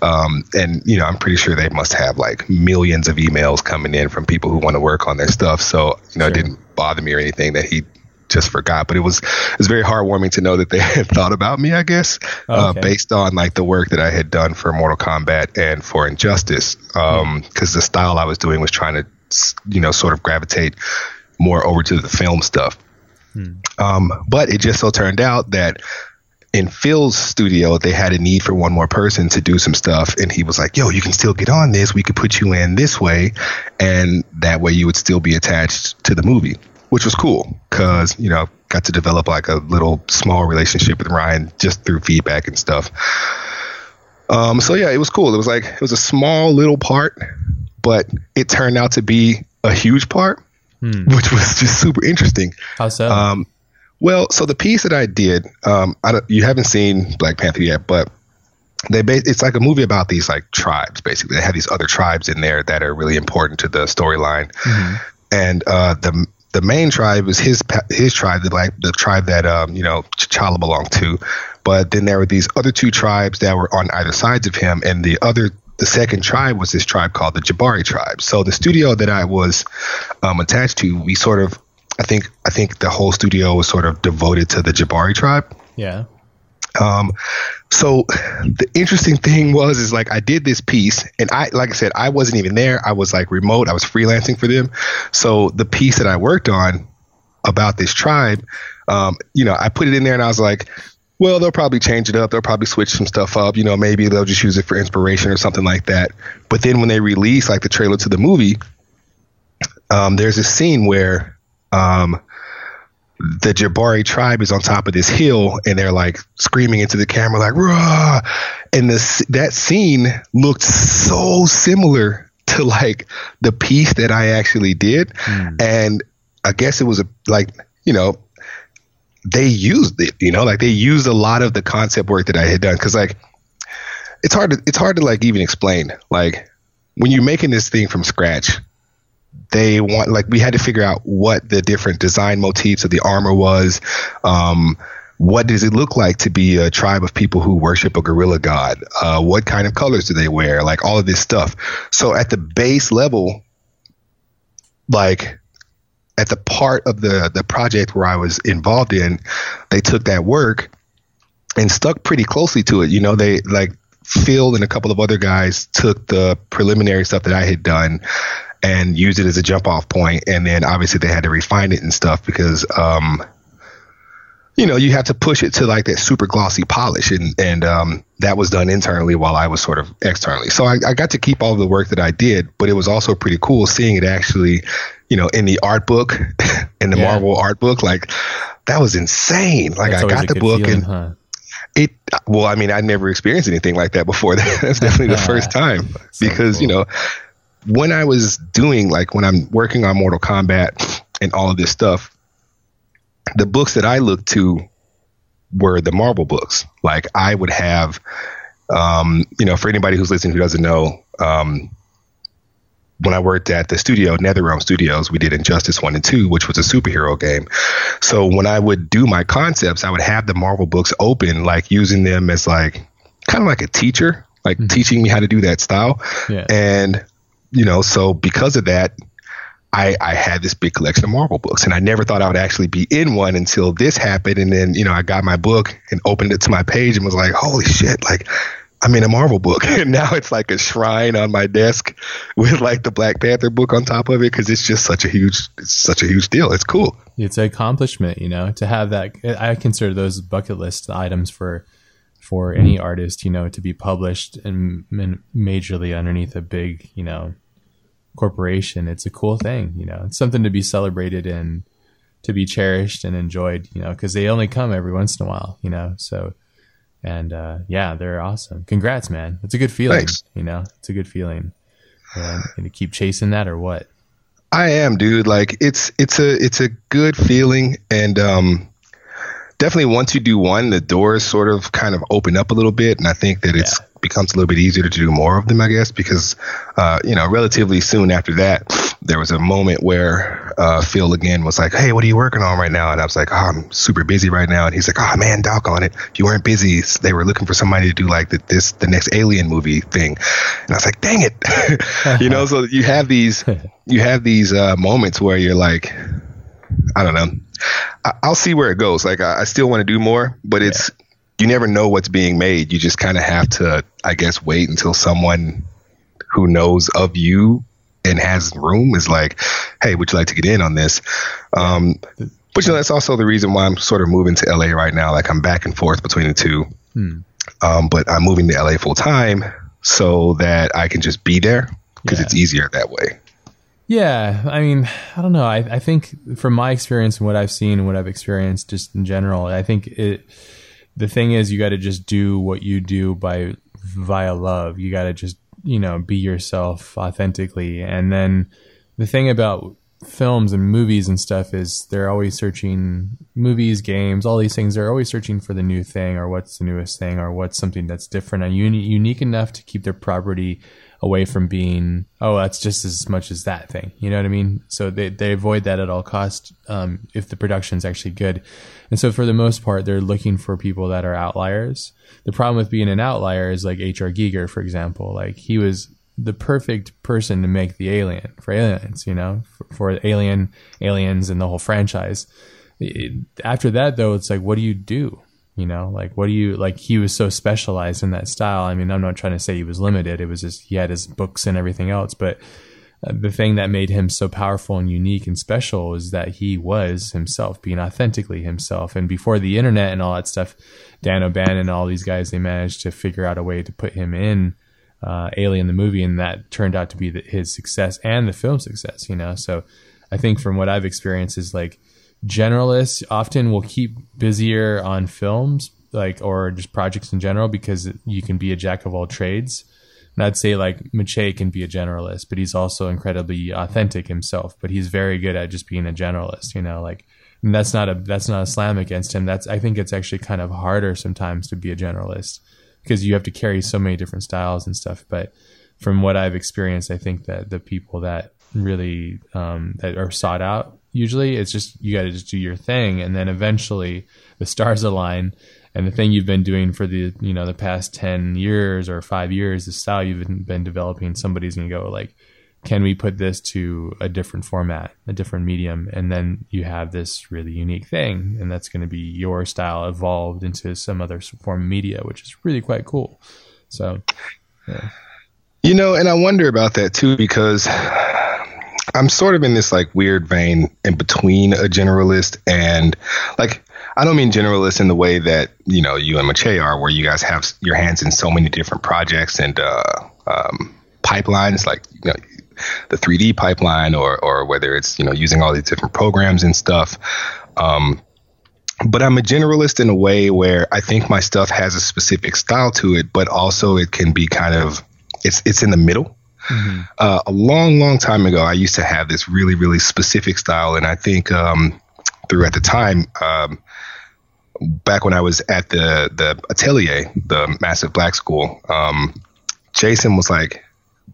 Speaker 2: Um, and you know, I'm pretty sure they must have like millions of emails coming in from people who want to work on their stuff. So you know, sure. it didn't bother me or anything that he just forgot. But it was it was very heartwarming to know that they (laughs) had thought about me. I guess uh, okay. uh, based on like the work that I had done for Mortal Kombat and for Injustice, because um, the style I was doing was trying to you know sort of gravitate more over to the film stuff. Hmm. Um, but it just so turned out that in Phil's studio, they had a need for one more person to do some stuff. And he was like, yo, you can still get on this. We could put you in this way. And that way you would still be attached to the movie which was cool because you know got to develop like a little small relationship with Ryan just through feedback and stuff. Um, so yeah, it was cool. It was like it was a small little part, but it turned out to be a huge part, hmm. which was just super interesting.
Speaker 1: How so?
Speaker 2: Um, well, so the piece that I did, um, I you haven't seen Black Panther yet, but they it's like a movie about these like tribes basically. They have these other tribes in there that are really important to the storyline. Mm-hmm. And uh, the the main tribe was his his tribe, the like the tribe that um, you know T'Challa belonged to. But then there were these other two tribes that were on either sides of him, and the other the second tribe was this tribe called the Jabari tribe. So the studio that I was um, attached to, we sort of, I think, I think the whole studio was sort of devoted to the Jabari tribe.
Speaker 1: Yeah.
Speaker 2: Um, so the interesting thing was is like I did this piece and I like I said I wasn't even there. I was like remote. I was freelancing for them. So the piece that I worked on about this tribe, um, you know, I put it in there and I was like, well, they'll probably change it up. They'll probably switch some stuff up. You know, maybe they'll just use it for inspiration or something like that. But then when they release like the trailer to the movie, um, there's a scene where um, the Jabari tribe is on top of this hill and they're like screaming into the camera like Rah! and this that scene looked so similar to like the piece that I actually did mm. and I guess it was a like you know they used it you know like they used a lot of the concept work that I had done cuz like it's hard to it's hard to like even explain like when you're making this thing from scratch they want like we had to figure out what the different design motifs of the armor was. Um, what does it look like to be a tribe of people who worship a gorilla god? Uh, what kind of colors do they wear? Like all of this stuff. So at the base level, like at the part of the the project where I was involved in, they took that work and stuck pretty closely to it. You know, they like Phil and a couple of other guys took the preliminary stuff that I had done and use it as a jump off point. And then obviously they had to refine it and stuff because, um, you know, you have to push it to like that super glossy polish, and and um, that was done internally while I was sort of externally. So I, I got to keep all the work that I did, but it was also pretty cool seeing it actually, you know, in the art book, (laughs) in the yeah. Marvel art book. Like that was insane. Like That's I got the book feeling, and. Huh? It well, I mean, I never experienced anything like that before. (laughs) That's definitely the (laughs) first time so because cool. you know when I was doing like when I'm working on Mortal Kombat and all of this stuff, the books that I looked to were the Marvel books. Like I would have, um, you know, for anybody who's listening who doesn't know, um, when I worked at the studio, NetherRealm Studios, we did Injustice 1 and 2, which was a superhero game. So when I would do my concepts, I would have the Marvel books open, like using them as like kind of like a teacher, like mm-hmm. teaching me how to do that style. Yeah. And you know, so because of that, I, I had this big collection of Marvel books, and I never thought I would actually be in one until this happened. And then, you know, I got my book and opened it to my page and was like, "Holy shit!" Like, I'm in a Marvel book, (laughs) and now it's like a shrine on my desk with like the Black Panther book on top of it because it's just such a huge, it's such a huge deal. It's cool.
Speaker 1: It's an accomplishment, you know, to have that. I consider those bucket list items for for any artist, you know, to be published and, and majorly underneath a big, you know, corporation, it's a cool thing. You know, it's something to be celebrated and to be cherished and enjoyed. You know, because they only come every once in a while. You know, so and uh, yeah, they're awesome. Congrats, man. It's a good feeling. Thanks. You know, it's a good feeling. And, to keep chasing that or what?
Speaker 2: I am, dude. Like it's it's a it's a good feeling, and um, definitely once you do one, the doors sort of kind of open up a little bit, and I think that it's yeah becomes a little bit easier to do more of them, I guess, because, uh, you know, relatively soon after that, there was a moment where uh, Phil again was like, Hey, what are you working on right now? And I was like, Oh, I'm super busy right now. And he's like, Oh, man, doc on it. If you weren't busy, they were looking for somebody to do like the, this, the next alien movie thing. And I was like, Dang it. (laughs) you know, so you have these, you have these uh, moments where you're like, I don't know. I, will see where it goes. Like I, I still want to do more, but it's you never know what's being made. You just kind of have to, I guess, wait until someone who knows of you and has room is like, hey, would you like to get in on this? Um, but you know, that's also the reason why I'm sort of moving to LA right now. Like I'm back and forth between the two. Hmm. Um, but I'm moving to LA full time so that I can just be there because yeah. it's easier that way.
Speaker 1: Yeah, I mean, I don't know. I, I think from my experience and what I've seen and what I've experienced, just in general, I think it the thing is you got to just do what you do by via love. You got to just you know be yourself authentically. And then the thing about films and movies and stuff is they're always searching movies games all these things. They're always searching for the new thing or what's the newest thing or what's something that's different and uni- unique enough to keep their property away from being oh that's just as much as that thing. You know what i mean? So they, they avoid that at all costs um, if the production's actually good. And so for the most part they're looking for people that are outliers. The problem with being an outlier is like hr giger for example. Like he was the perfect person to make the alien for aliens you know for, for alien aliens and the whole franchise. After that though it's like what do you do You know, like what do you like? He was so specialized in that style. I mean, I'm not trying to say he was limited. It was just he had his books and everything else, but uh, the thing that made him so powerful and unique and special is that he was himself, being authentically himself. And before the internet and all that stuff, Dan O'Bannon and all these guys, they managed to figure out a way to put him in uh, Alien the movie, and that turned out to be the, his success and the film success. You know, so I think from what I've experienced is like generalists often will keep busier on films like or just projects in general because you can be a jack of all trades. And i'd say like Maciej can be a generalist but he's also incredibly authentic himself but he's very good at just being a generalist you know like and that's not a that's not a slam against him. That's i think it's actually kind of harder sometimes to be a generalist because you have to carry so many different styles and stuff. But from what i've experienced i think that the people that really um, that are sought out usually it's just you got to just do your thing and then eventually the stars align and the thing you've been doing for the you know the past 10 years or 5 years the style you've been, developing somebody's going to go like can we put this to a different format a different medium and then you have this really unique thing and that's going to be your style evolved into some other form of media which is really quite cool so
Speaker 2: yeah. you know and i wonder about that too because I'm sort of in this like weird vein in between a generalist and like I don't mean generalist in the way that you know you and Maciej are, where you guys have your hands in so many different projects and uh, um, pipelines, like you know the 3D pipeline, or or whether it's you know using all these different programs and stuff. Um, but I'm a generalist in a way where I think my stuff has a specific style to it, but also it can be kind of it's it's in the middle. Mm-hmm. Uh, a long, long time ago, I used to have this really, really specific style, and I think um, through at the time, um, back when I was at the the atelier, the massive black school, um, Jason was like,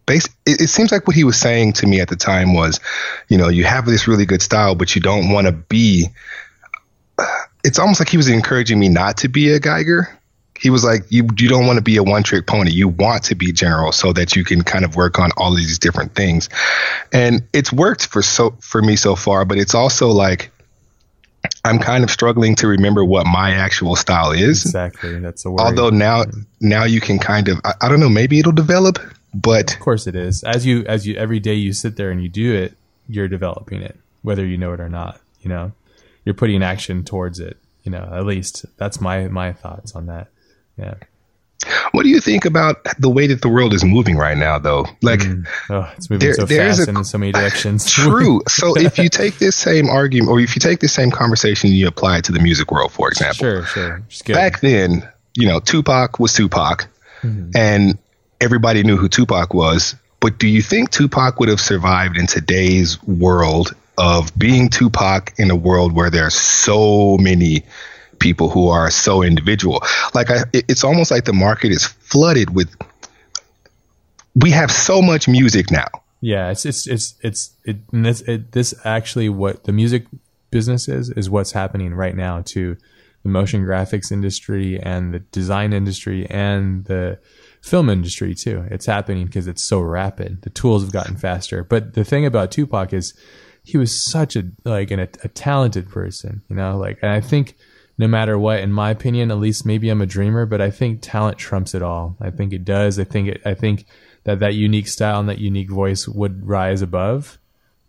Speaker 2: it, it, seems like what he was saying to me at the time was, you know, you have this really good style, but you don't want to be. It's almost like he was encouraging me not to be a Giger he was like, you you don't want to be a one trick pony. You want to be general so that you can kind of work on all of these different things. And it's worked for so for me so far, but it's also like I'm kind of struggling to remember what my actual style is.
Speaker 1: Exactly. That's a word.
Speaker 2: Although now now you can kind of I, I don't know, maybe it'll develop, but
Speaker 1: Of course it is. As you as you every day you sit there and you do it, you're developing it, whether you know it or not, you know. You're putting action towards it, you know. At least that's my my thoughts on that. Yeah.
Speaker 2: What do you think about the way that the world is moving right now, though? Like,
Speaker 1: mm. oh, it's moving there, so fast a, in so many directions. (laughs)
Speaker 2: true. (laughs) So, if you take this same argument, or if you take this same conversation, and you apply it to the music world, for example.
Speaker 1: Sure, sure.
Speaker 2: Back then, you know, Tupac was Tupac, mm-hmm. and everybody knew who Tupac was. But do you think Tupac would have survived in today's world of being Tupac in a world where there are so many people who are so individual. Like I, it's almost like the market is flooded with. We have so much music now.
Speaker 1: Yeah, it's it's it's it's it, this it, this actually what the music business is is what's happening right now to the motion graphics industry and the design industry and the film industry too. It's happening because it's so rapid. The tools have gotten faster. But the thing about Tupac is he was such a like an, a, a talented person, you know, like and I think no matter what, in my opinion, at least maybe I'm a dreamer, but I think talent trumps it all. I think it does. I think it, I think that that unique style and that unique voice would rise above.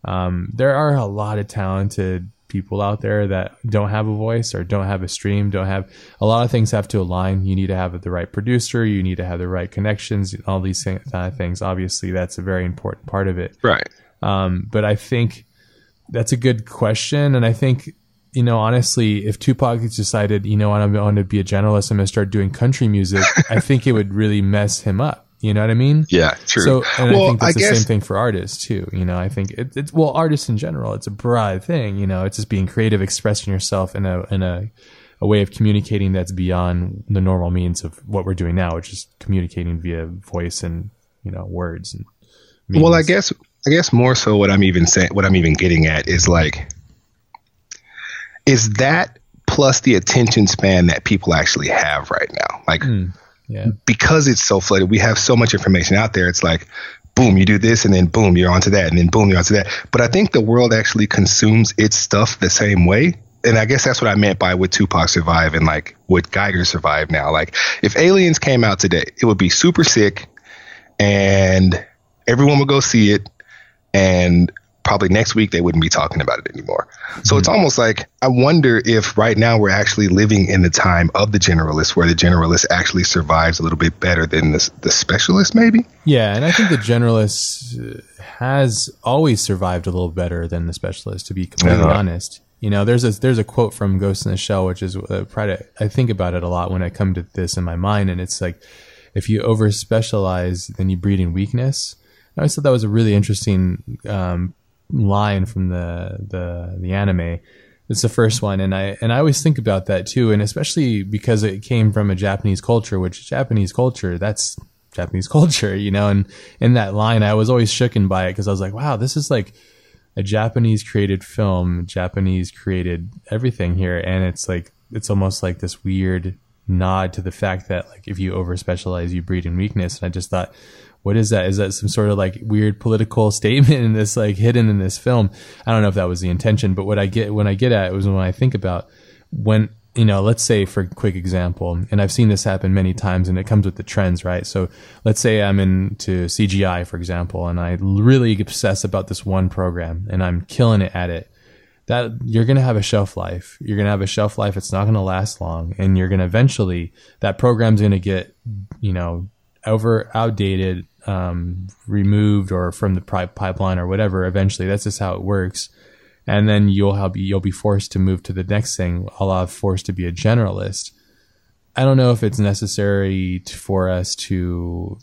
Speaker 1: Um, there are a lot of talented people out there that don't have a voice or don't have a stream, don't have a lot of things have to align. You need to have the right producer, you need to have the right connections, all these kind of things. Obviously, that's a very important part of it.
Speaker 2: Right.
Speaker 1: Um, but I think that's a good question, and I think you know, honestly, if Tupac decided, you know, I'm going to be a generalist, I'm going to start doing country music, (laughs) I think it would really mess him up. You know what I mean?
Speaker 2: Yeah, true.
Speaker 1: So, and well, I think that's I the guess, same thing for artists too. You know, I think it, it's well, artists in general, it's a broad thing. You know, it's just being creative, expressing yourself in a in a a way of communicating that's beyond the normal means of what we're doing now, which is communicating via voice and you know words and.
Speaker 2: Meanings. Well, I guess I guess more so what I'm even saying, what I'm even getting at is like is that plus the attention span that people actually have right now. Like, mm, yeah. because it's so flooded, we have so much information out there. It's like, boom, you do this, and then boom, you're onto that, and then boom, you're onto that. But I think the world actually consumes its stuff the same way. and I guess that's what I meant by would Tupac survive and like would Giger survive now? Like if aliens came out today, it would be super sick and everyone would go see it and probably next week they wouldn't be talking about it anymore. So mm-hmm. it's almost like I wonder if right now we're actually living in the time of the generalist where the generalist actually survives a little bit better than the, the specialist maybe.
Speaker 1: Yeah, and I think the generalist has always survived a little better than the specialist to be completely uh-huh. honest. You know, there's a there's a quote from Ghost in the Shell which is uh, I think about it a lot when I come to this in my mind and it's like if you over specialize then you breed in weakness. I always thought that was a really interesting um, line from the the the anime. It's the first one, and I and I always think about that too, and especially because it came from a Japanese culture, which Japanese culture that's Japanese (laughs) culture, you know. And in that line, I was always shooken by it because I was like, wow, this is like a Japanese created film, Japanese created everything here, and it's like it's almost like this weird nod to the fact that like if you over specialize, you breed in weakness. And I just thought, what is that? Is that some sort of like weird political (laughs) statement in this, like hidden in this film? I don't know if that was the intention, but what I get when I get at it was when I think about when you know, let's say for a quick example, and I've seen this happen many times, and it comes with the trends, right? So let's say I'm into CGI, for example, and I really obsess about this one program, and I'm killing it at it. That you're going to have a shelf life. You're going to have a shelf life. It's not going to last long, and you're going to eventually that program's going to get, you know, over outdated um, removed or from the pipeline or whatever. Eventually, that's just how it works. And then you'll have you'll be forced to move to the next thing. I'll forced to be a generalist. I don't know if it's necessary to, for us to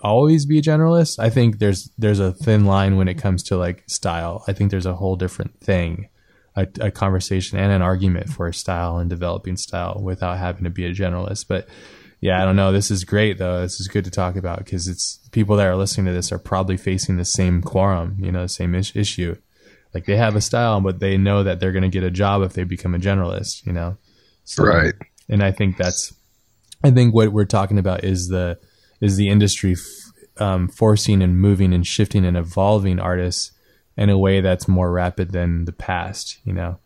Speaker 1: always be a generalist. I think there's there's a thin line when it comes to like style. I think there's a whole different thing, a, a conversation and an argument for style and developing style without having to be a generalist. But yeah, I don't know. This is great though. This is good to talk about because it's people that are listening to this are probably facing the same quorum, you know, the same is- issue. Like they have a style, but they know that they're going to get a job if they become a generalist, you know.
Speaker 2: So, right.
Speaker 1: And I think that's, I think what we're talking about is the is the industry f- um, forcing and moving and shifting and evolving artists in a way that's more rapid than the past, you know.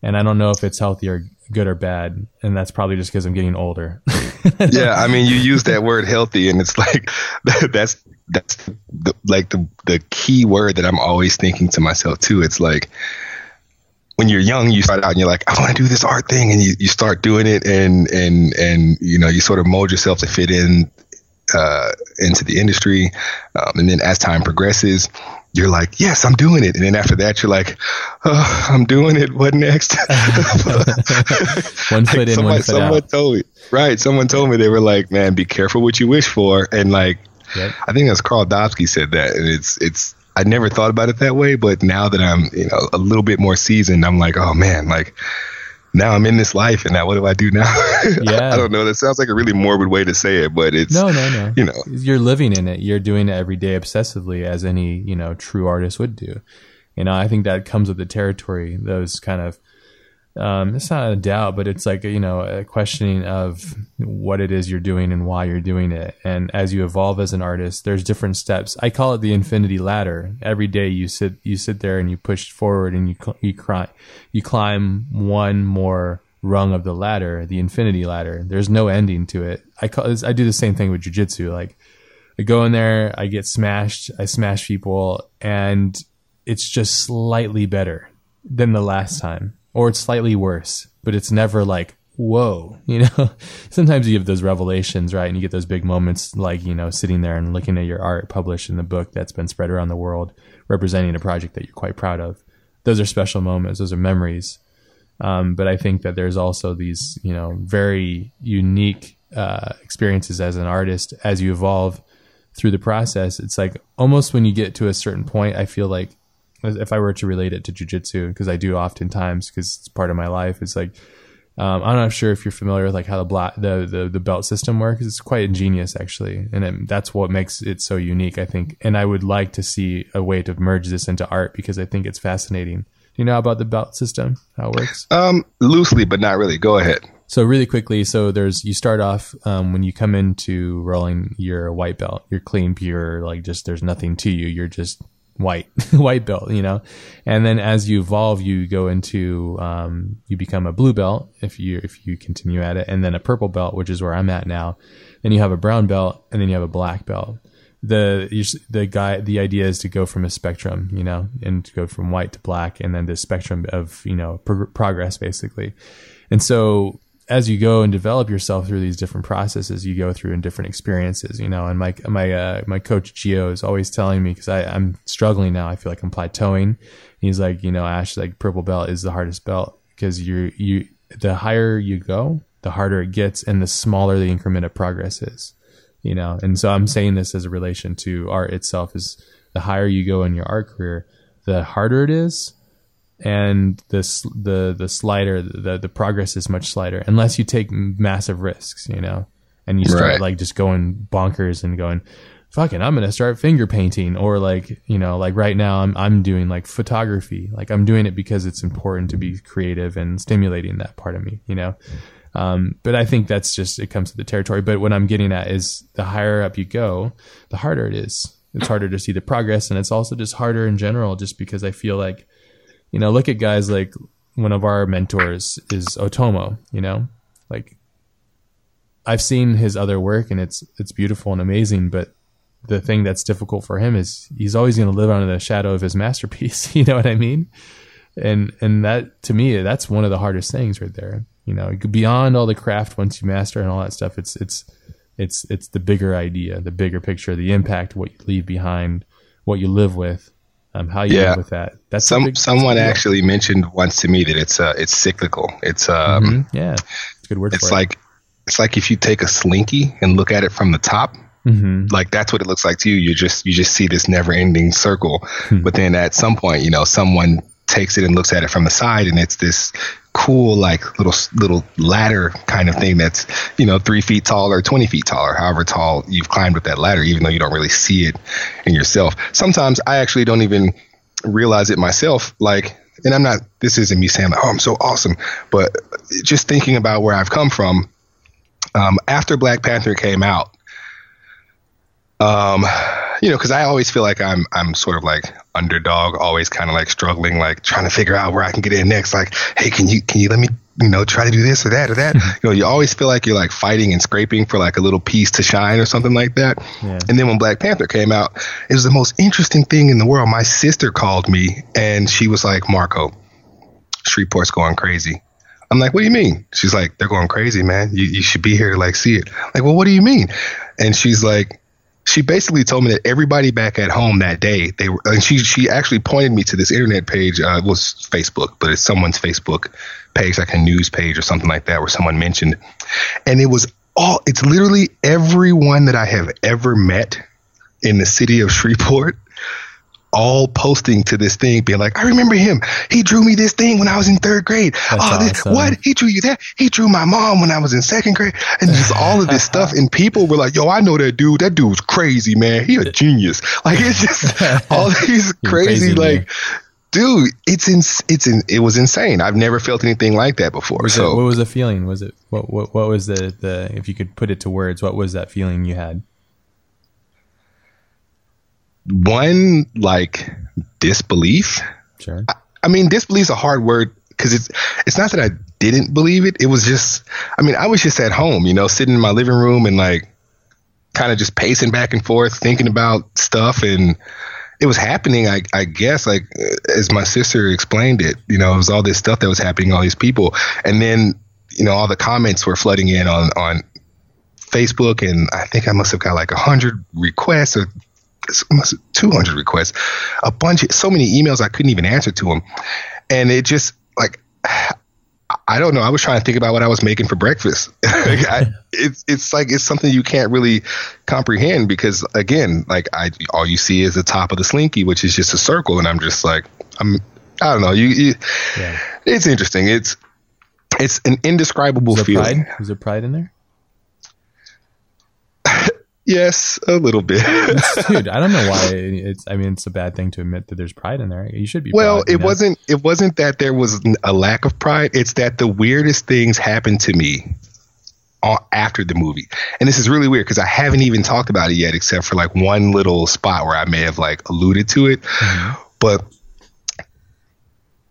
Speaker 1: And I don't know if it's healthy or good or bad, and that's probably just because I'm getting older. (laughs)
Speaker 2: yeah, I mean, you use that word healthy, and it's like (laughs) that's that's the, like the the key word that I'm always thinking to myself too. It's like when you're young, you start out and you're like, I want to do this art thing, and you, you start doing it, and and and you know, you sort of mold yourself to fit in uh, into the industry, um, and then as time progresses, you're like, yes, I'm doing it. And then after that, you're like, oh, I'm doing it. What next? (laughs) (laughs)
Speaker 1: one foot like in, someone, one foot
Speaker 2: someone
Speaker 1: out.
Speaker 2: told me, right. Someone told me they were like, man, be careful what you wish for. And like, yep. I think that's Karl Dobsky said that. And it's, it's, I never thought about it that way, but now that I'm, you know, a little bit more seasoned, I'm like, oh man, like now I'm in this life and now what do I do now? (laughs) Yeah. I don't know. That sounds like a really morbid way to say it, but it's
Speaker 1: no, no, no.
Speaker 2: You know,
Speaker 1: you're living in it. You're doing it every day obsessively as any, you know, true artist would do. You know, I think that comes with the territory, those kind of um, it's not a doubt, but it's like you know a questioning of what it is you're doing and why you're doing it. And as you evolve as an artist, there's different steps. I call it the infinity ladder. Every day you sit you sit there and you push forward and you you cry, you climb one more rung of the ladder, the infinity ladder. There's no ending to it. I call I do the same thing with jujitsu. Like I go in there, I get smashed, I smash people, and it's just slightly better than the last time or it's slightly worse, but it's never like, whoa, (laughs) you know, sometimes you have those revelations, right? And you get those big moments like, you know, sitting there and looking at your art published in the book that's been spread around the world, representing a project that you're quite proud of. Those are special moments. Those are memories. Um, but I think that there's also these, you know, very unique uh, experiences as an artist as you evolve through the process. It's like almost when you get to a certain point, I feel like if I were to relate it to jujitsu, because I do oftentimes, because it's part of my life. It's like um, I'm not sure if you're familiar with like how the black the, the the belt system works. It's quite ingenious actually, and it, that's what makes it so unique. I think, and I would like to see a way to merge this into art because I think it's fascinating. Do you know about the belt system? How it works?
Speaker 2: Um, loosely, but not really. Go ahead.
Speaker 1: So really quickly, so there's you start off um, when you come into rolling, you're white belt. You're clean, pure, like just there's nothing to you. You're just white (laughs) white belt you know? And then as you evolve you go into um, you become a blue belt if you if you continue at it and then a purple belt which is where i'm at now. Then you have a brown belt and then you have a black belt. The the guy the idea is to go from a spectrum you know and to go from white to black and then the spectrum of you know pro- progress basically. And so as you go and develop yourself through these different processes, you go through in different experiences, you know, and my, my, uh, my coach Gio is always telling me, cause I, I'm struggling now. I feel like I'm plateauing. He's like, you know, Ash, like purple belt is the hardest belt because you're, you, the higher you go, the harder it gets and the smaller the increment of progress is, you know? And so I'm saying this as a relation to art itself is the higher you go in your art career, the harder it is and this the the slider the the progress is much slighter unless you take massive risks you know and you start right. like just going bonkers and going fucking i'm gonna start finger painting or like you know like right now i'm i'm doing like photography. Like i'm doing it because it's important to be creative and stimulating that part of me you know? Um, but i think that's just it comes to the territory. But what i'm getting at is the higher up you go the harder it is. It's harder to see the progress and it's also just harder in general just because i feel like you know, look at guys like one of our mentors is Otomo, you know, like I've seen his other work and it's, it's beautiful and amazing, but the thing that's difficult for him is he's always going to live under the shadow of his masterpiece. (laughs) You know what I mean? And, and that to me, that's one of the hardest things right there. You know, beyond all the craft, once you master and all that stuff, it's, it's, it's, it's the bigger idea, the bigger picture, the impact, what you leave behind, what you live with, um, how you yeah. with that?
Speaker 2: That's some someone actually mentioned once to me that it's uh it's cyclical. It's um
Speaker 1: mm-hmm. yeah, it's good word.
Speaker 2: It's like it. it's like if you take a slinky and look at it from the top. Mm-hmm. Like that's what it looks like to you. You just you just see this never ending circle, hmm. but then at some point, you know, someone takes it and looks at it from the side, and it's this cool like little little ladder kind of thing that's you know three feet tall or 20 feet tall or however tall you've climbed with that ladder even though you don't really see it in yourself. Sometimes i actually don't even realize it myself like and i'm not this isn't me saying like oh i'm so awesome but just thinking about where i've come from um, after black panther came out um you know, because I always feel like I'm I'm sort of like underdog, always kind of like struggling, like trying to figure out where I can get in next. Like, hey, can you can you let me you know try to do this or that or that? (laughs) you know, you always feel like you're like fighting and scraping for like a little piece to shine or something like that. Yeah. And then when Black Panther came out, it was the most interesting thing in the world. My sister called me and she was like, Marco, Shreveport's going crazy. I'm like, what do you mean? She's like, they're going crazy, man. You, you should be here to like see it. Like, well, what do you mean? And she's like, she basically told me that everybody back at home that day they were and she she actually pointed me to this internet page uh, it was facebook but it's someone's facebook page like a news page or something like that where someone mentioned and it was all it's literally everyone that i have ever met in the city of shreveport all posting to this thing, being like, I remember him. He drew me this thing when I was in third grade. That's oh, this, awesome. what? He drew you that? He drew my mom when I was in second grade. And just all of this stuff. And people were like, yo, I know that dude. That dude's crazy, man. He a genius. Like, it's just (laughs) all these crazy, crazy, like, dude, it's in, it's in, it was insane. I've never felt anything like that before.
Speaker 1: Was
Speaker 2: so,
Speaker 1: it, what was the feeling? Was it, what, what, what was the, the, if you could put it to words, what was that feeling you had?
Speaker 2: One like disbelief.
Speaker 1: Sure.
Speaker 2: I, I mean, disbelief's a hard word because it's it's not that I didn't believe it. It was just, I mean, I was just at home, you know, sitting in my living room and like kind of just pacing back and forth, thinking about stuff, and it was happening. I, I guess, like uh, as my sister explained it, you know, it was all this stuff that was happening, all these people, and then you know, all the comments were flooding in on on Facebook, and I think I must have got like a hundred requests or 200 requests, a bunch, of, so many emails I couldn't even answer to them. And it just like, (sighs) I don't know. I was trying to think about what I was making for breakfast. (laughs) I, (laughs) it's it's like it's something you can't really comprehend because again, like I all you see is the top of the slinky, which is just a circle, and I'm just like I'm I don't know. You, you yeah. it's interesting. It's it's an indescribable feeling.
Speaker 1: Pride? Is there pride in there?
Speaker 2: Yes, a little bit. (laughs)
Speaker 1: Dude, I don't know why it's. I mean, it's a bad thing to admit that there's pride in there. You should be.
Speaker 2: Well, it wasn't. It wasn't that there was a lack of pride. It's that the weirdest things happened to me after the movie. And this is really weird because I haven't even talked about it yet, except for like one little spot where I may have like alluded to it. Mm-hmm. But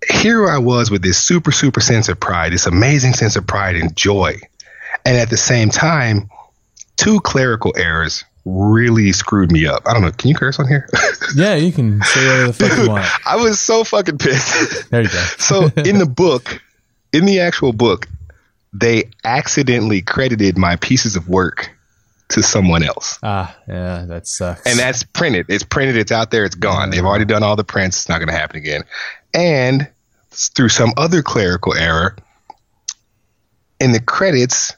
Speaker 2: here I was with this super, super sense of pride, this amazing sense of pride and joy. And at the same time, two clerical errors really screwed me up. I don't know. Can you curse on here? (laughs)
Speaker 1: yeah, you can say whatever the fuck you want.
Speaker 2: I was so fucking pissed.
Speaker 1: There you go. (laughs)
Speaker 2: so in the book, in the actual book, they accidentally credited my pieces of work to someone else.
Speaker 1: Ah, yeah, that sucks.
Speaker 2: And that's printed. It's printed. It's out there. It's gone. They've already done all the prints. It's not going to happen again. And through some other clerical error, in the credits,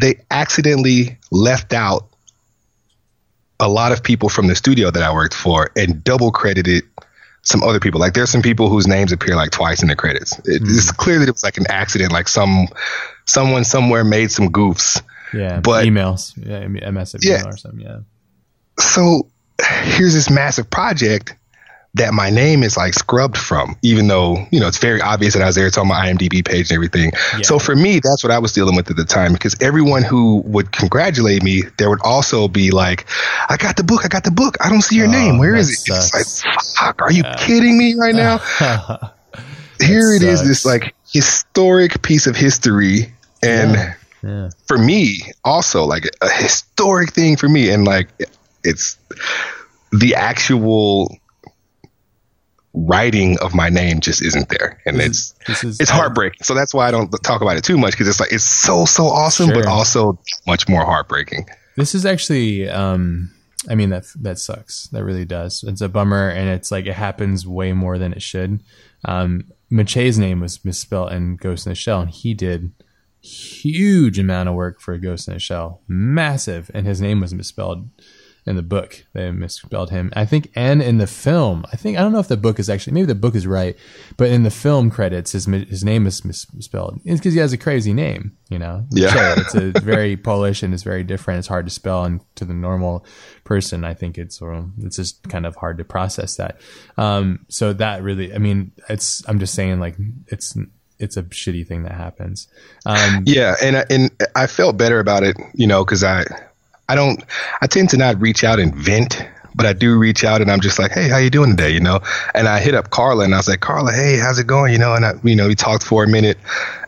Speaker 2: they accidentally left out a lot of people from the studio that I worked for and double credited some other people. Like there's some people whose names appear like twice in the credits. It, mm. It's clear that it was like an accident. Like some someone somewhere made some goofs.
Speaker 1: Yeah, but emails, yeah, MS yeah. or something. Yeah.
Speaker 2: So here's this massive project that my name is like scrubbed from, even though, you know, it's very obvious that I was there. It's on my IMDb page and everything. Yeah. So for me, that's what I was dealing with at the time because everyone who would congratulate me, there would also be like, I got the book. I got the book. I don't see your oh, name. Where is it? Sucks. It's like, fuck, are you yeah. kidding me right now? (laughs) Here it sucks. is, this like historic piece of history. And yeah. Yeah. for me, also like a historic thing for me. And like, it's the actual writing of my name just isn't there, and this it's is, it's heartbreaking. So that's why I don't talk about it too much because it's like it's so so awesome, sure. but also much more heartbreaking.
Speaker 1: This is actually, um, I mean that that sucks. That really does. It's a bummer, and it's like it happens way more than it should. Um, Maciej's name was misspelled in Ghost in the Shell, and he did huge amount of work for Ghost in the Shell, massive, and his name was misspelled in the book. They misspelled him. I think, and in the film, I think I don't know if the book is actually maybe the book is right, but in the film credits, his his name is misspelled. It's because he has a crazy name. You know,
Speaker 2: yeah, (laughs)
Speaker 1: it's a very Polish and it's very different. It's hard to spell, and to the normal person, I think it's it's just kind of hard to process that. Um, so that really, I mean, it's I'm just saying like it's it's a shitty thing that happens.
Speaker 2: Um, (laughs) yeah, and and I felt better about it, you know, because I I don't, I tend to not reach out and vent, but I do reach out and I'm just like, hey, how you doing today? You know, and I hit up Carla and I was like, Carla, hey, how's it going? You know, and I, you know, we talked for a minute,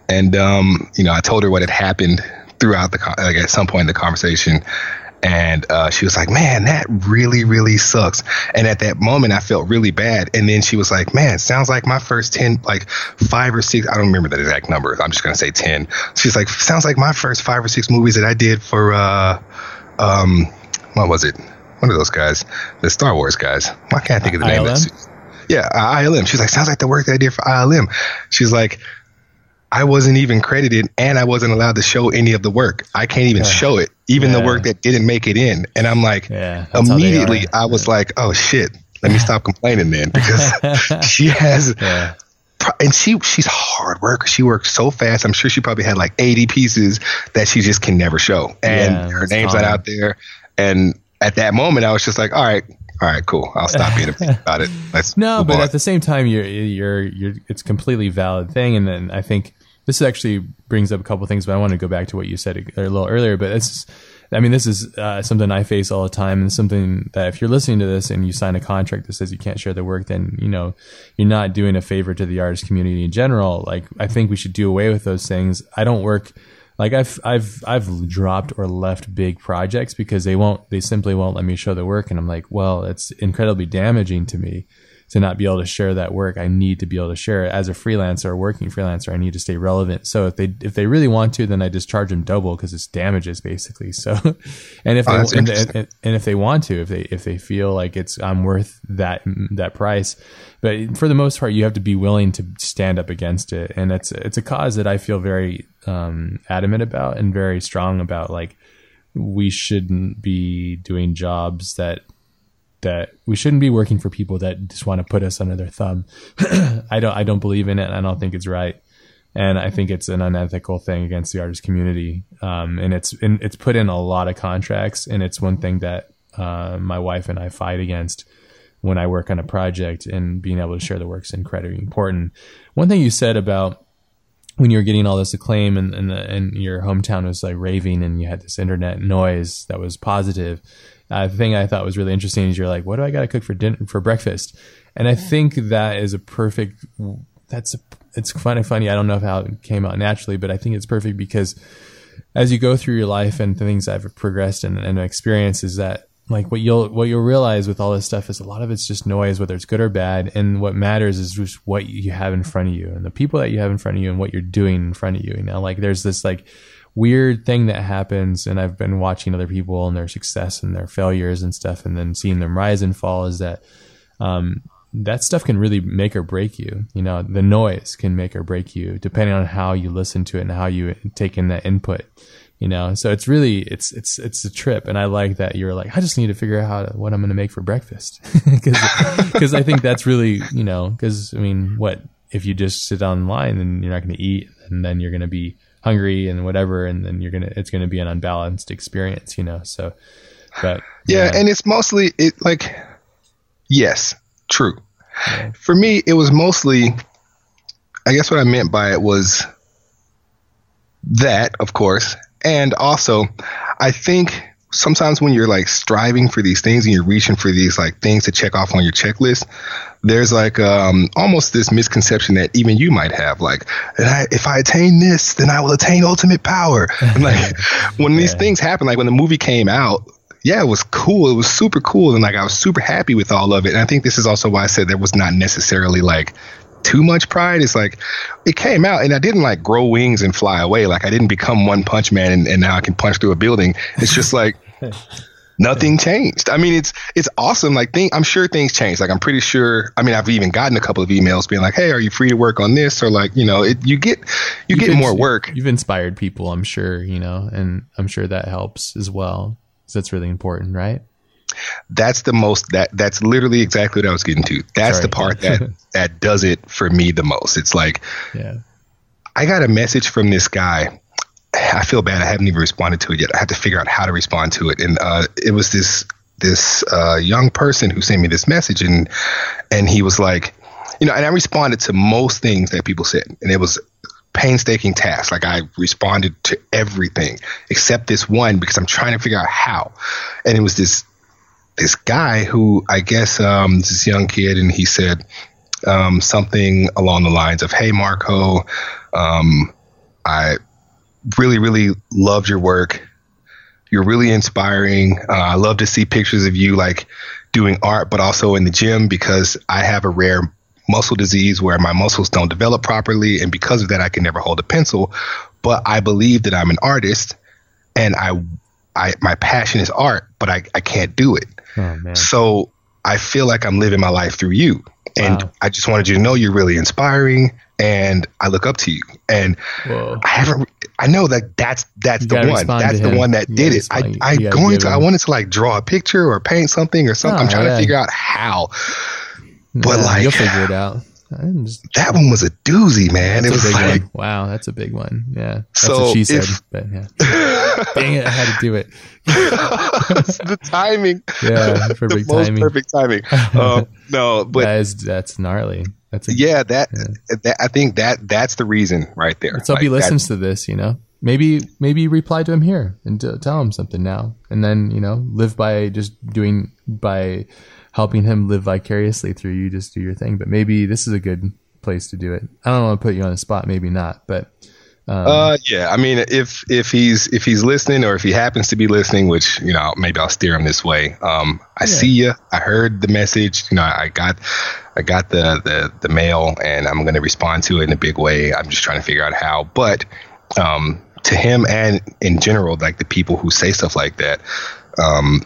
Speaker 2: and um, you know, I told her what had happened throughout the like at some point in the conversation. And uh, she was like, "Man, that really, really sucks." And at that moment, I felt really bad. And then she was like, "Man, sounds like my first ten, like five or six. I don't remember the exact number. I'm just gonna say ten. She's like, "Sounds like my first five or six movies that I did for uh, um, what was it? One of those guys, the Star Wars guys. Why can't I think of the name? Of? Yeah, ILM. She's like, sounds like the work that I did for ILM. She's like, I wasn't even credited and I wasn't allowed to show any of the work. I can't even yeah. show it, even yeah. the work that didn't make it in. And I'm like, yeah, immediately I was like, oh shit, let me (laughs) stop complaining then because (laughs) (laughs) she has and she she's hard worker. She works so fast. I'm sure she probably had like 80 pieces that she just can never show, and yeah, her name's not out there. And at that moment, I was just like, all right, all right, cool. I'll stop being a (laughs) about it. Let's
Speaker 1: no, but on. at the same time, you're you're you're it's completely valid thing, and then I think this actually brings up a couple things. But I want to go back to what you said a, a little earlier. But it's I mean, this is uh, something I face all the time, and something that if you're listening to this and you sign a contract that says you can't share the work, then you know you're not doing a favor to the artist community in general. Like, I think we should do away with those things. I don't work like I've I've I've dropped or left big projects because they won't they simply won't let me show the work, and I'm like, well, it's incredibly damaging to me to not be able to share that work. I need to be able to share it as a freelancer or working freelancer. I need to stay relevant. So if they if they really want to, then I just charge them double because it's damages basically. (laughs) So, and if oh, they and, and, and, if they want to, if they if they feel like it's I'm worth that that price, but for the most part, you have to be willing to stand up against it, and it's it's a cause that I feel very um, adamant about and very strong about. Like we shouldn't be doing jobs that that we shouldn't be working for people that just want to put us under their thumb. (clears throat) I don't I don't believe in it. I don't think it's right, and I think it's an unethical thing against the artist community. Um, and it's in, it's put in a lot of contracts, and it's one thing that uh, my wife and I fight against when I work on a project. And being able to share the work's incredibly important. One thing you said about when you were getting all this acclaim and and, the, and your hometown was like raving and you had this internet noise that was positive. Uh, the thing I thought was really interesting is you're like, what do I got to cook for dinner for breakfast? And I think that is a perfect. That's a, it's funny, funny. I don't know how it came out naturally, but I think it's perfect because as you go through your life and the things I've progressed and, and experienced is that like what you'll what you'll realize with all this stuff is a lot of it's just noise, whether it's good or bad. And what matters is just what you have in front of you and the people that you have in front of you and what you're doing in front of you. You know, like there's this like weird thing that happens, and I've been watching other people and their success and their failures and stuff, and then seeing them rise and fall. Is that um, that stuff can really make or break you. You know, the noise can make or break you depending on how you listen to it and how you take in that input you know so it's really it's it's it's a trip and i like that you're like i just need to figure out how to, what i'm going to make for breakfast (laughs) because i think that's really you know because i mean what if you just sit online and you're not going to eat and then you're going to be hungry and whatever and then you're to it's to be an unbalanced experience you know so but
Speaker 2: yeah, and it's mostly it like yes true yeah. for me it was mostly i guess what i meant by it was that of course and also, I think sometimes when you're like striving for these things and you're reaching for these like things to check off on your checklist, there's like um, almost this misconception that even you might have, like, I, if I attain this, then I will attain ultimate power. (laughs) And like when these things happen, like when the movie came out, yeah, it was cool. It was super cool, and like I was super happy with all of it. And I think this is also why I said there was not necessarily like too much pride. It's like it came out and I didn't like grow wings and fly away. Like I didn't become one punch man and, and now I can punch through a building. It's just like (laughs) nothing changed. I mean, it's it's awesome. Like thing, I'm sure things changed. Like I'm pretty sure. I mean, I've even gotten a couple of emails being like, "Hey, are you free to work on this?" Or like, you know, it, you get you you've get more work.
Speaker 1: You've inspired people, I'm sure. You know, and I'm sure that helps as well. So that's really important, right?
Speaker 2: That's the most that that's literally exactly what I was getting to. That's Sorry. the part that (laughs) that does it for me the most. It's like yeah. I got a message from this guy. I feel bad. I haven't even responded to it yet. I have to figure out how to respond to it. And uh, it was this this uh, young person who sent me this message, and and he was like, you know, and I responded to most things that people said, and it was painstaking task. Like I responded to everything except this one because I'm trying to figure out how. And it was this this guy who I guess um, this young kid, and he said um, something along the lines of, "Hey, Marco, um, I really, really loved your work. You're really inspiring. Uh, I love to see pictures of you like doing art, but also in the gym because I have a rare muscle disease where my muscles don't develop properly, and because of that, I can never hold a pencil. But I believe that I'm an artist, and I I my passion is art, but I, I can't do it. Oh, so I feel like I'm living my life through you. And wow. I just wanted you to know you're really inspiring and I look up to you. And Whoa. I haven't I know that that's that's the one. That's the one that you did it. I I going to him. I wanted to like draw a picture or paint something or something. Oh, I'm trying yeah. to figure out how. But like
Speaker 1: you'll figure it out.
Speaker 2: Just, (sighs) that one was a doozy, man. It was like,
Speaker 1: one. wow, that's a big one. Yeah, that's so what she said. If, but yeah, (laughs) dang it, I had to do it. (laughs)
Speaker 2: the timing,
Speaker 1: yeah, perfect the timing.
Speaker 2: perfect timing. Um, (laughs) no, but
Speaker 1: that is that's gnarly. That's
Speaker 2: a, yeah, that, yeah. that I think that that's the reason right there.
Speaker 1: Let's hope like, he listens to this. You know, maybe maybe reply to him here and tell him something now, and then you know live by just doing by helping him live vicariously through you. Just do your thing. But maybe this is a good place to do it. I don't want to put you on the spot. Maybe not, but.
Speaker 2: Um, uh, yeah. I mean, if if he's if he's listening, or if he happens to be listening, which you know, maybe I'll steer him this way. Um, I yeah. see you. I heard the message. You know, I got I got the the the mail, and I'm going to respond to it in a big way. I'm just trying to figure out how. But um, to him and in general, like the people who say stuff like that, um,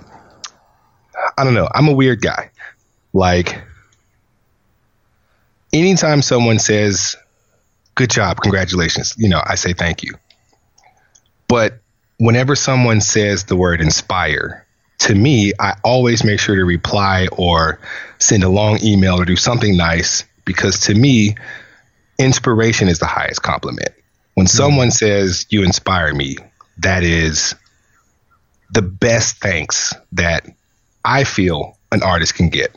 Speaker 2: I don't know. I'm a weird guy. Like, anytime someone says, good job, congratulations, you know, I say thank you. But whenever someone says the word inspire, to me, I always make sure to reply or send a long email or do something nice because to me, inspiration is the highest compliment. When mm-hmm. someone says, You inspire me, that is the best thanks that I feel an artist can get.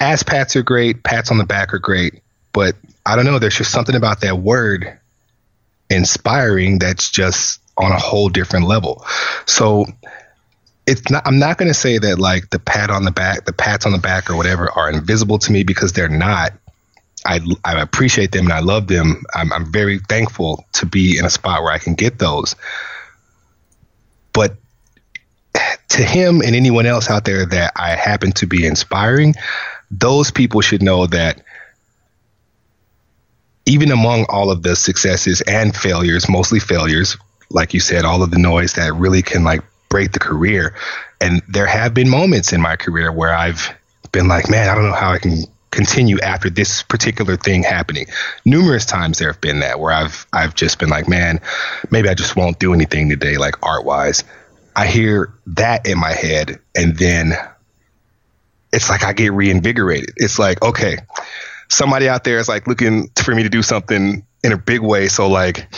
Speaker 2: Ass pats are great, pats on the back are great, but I don't know. There's just something about that word inspiring that's just on a whole different level. So it's not I'm not going to say that like the pat on the back, the pats on the back or whatever are invisible to me because they're not. I, I appreciate them and I love them. I'm, I'm very thankful to be in a spot where I can get those. But to him and anyone else out there that I happen to be inspiring, those people should know that even among all of the successes and failures, mostly failures, like you said, all of the noise that really can like break the career. And there have been moments in my career where I've been like, man, I don't know how I can continue after this particular thing happening. Numerous times there have been that where I've I've just been like, man, maybe I just won't do anything today, like art wise. I hear that in my head, and then it's like I get reinvigorated. It's like, okay, somebody out there is like looking for me to do something in a big way. So like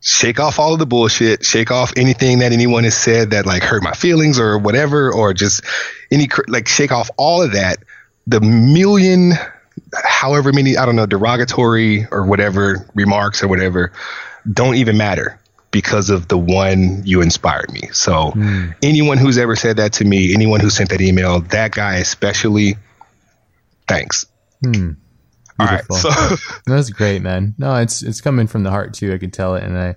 Speaker 2: shake off all of the bullshit, shake off anything that anyone has said that like hurt my feelings or whatever, or just any like shake off all of that. The million, however many, I don't know, derogatory or whatever remarks or whatever don't even matter because of the one you inspired me. So mm. anyone who's ever said that to me, anyone who sent that email, that guy especially, thanks.
Speaker 1: Hmm. All right, so (laughs) that's great, man. No, it's it's coming from the heart too. I can tell it, and I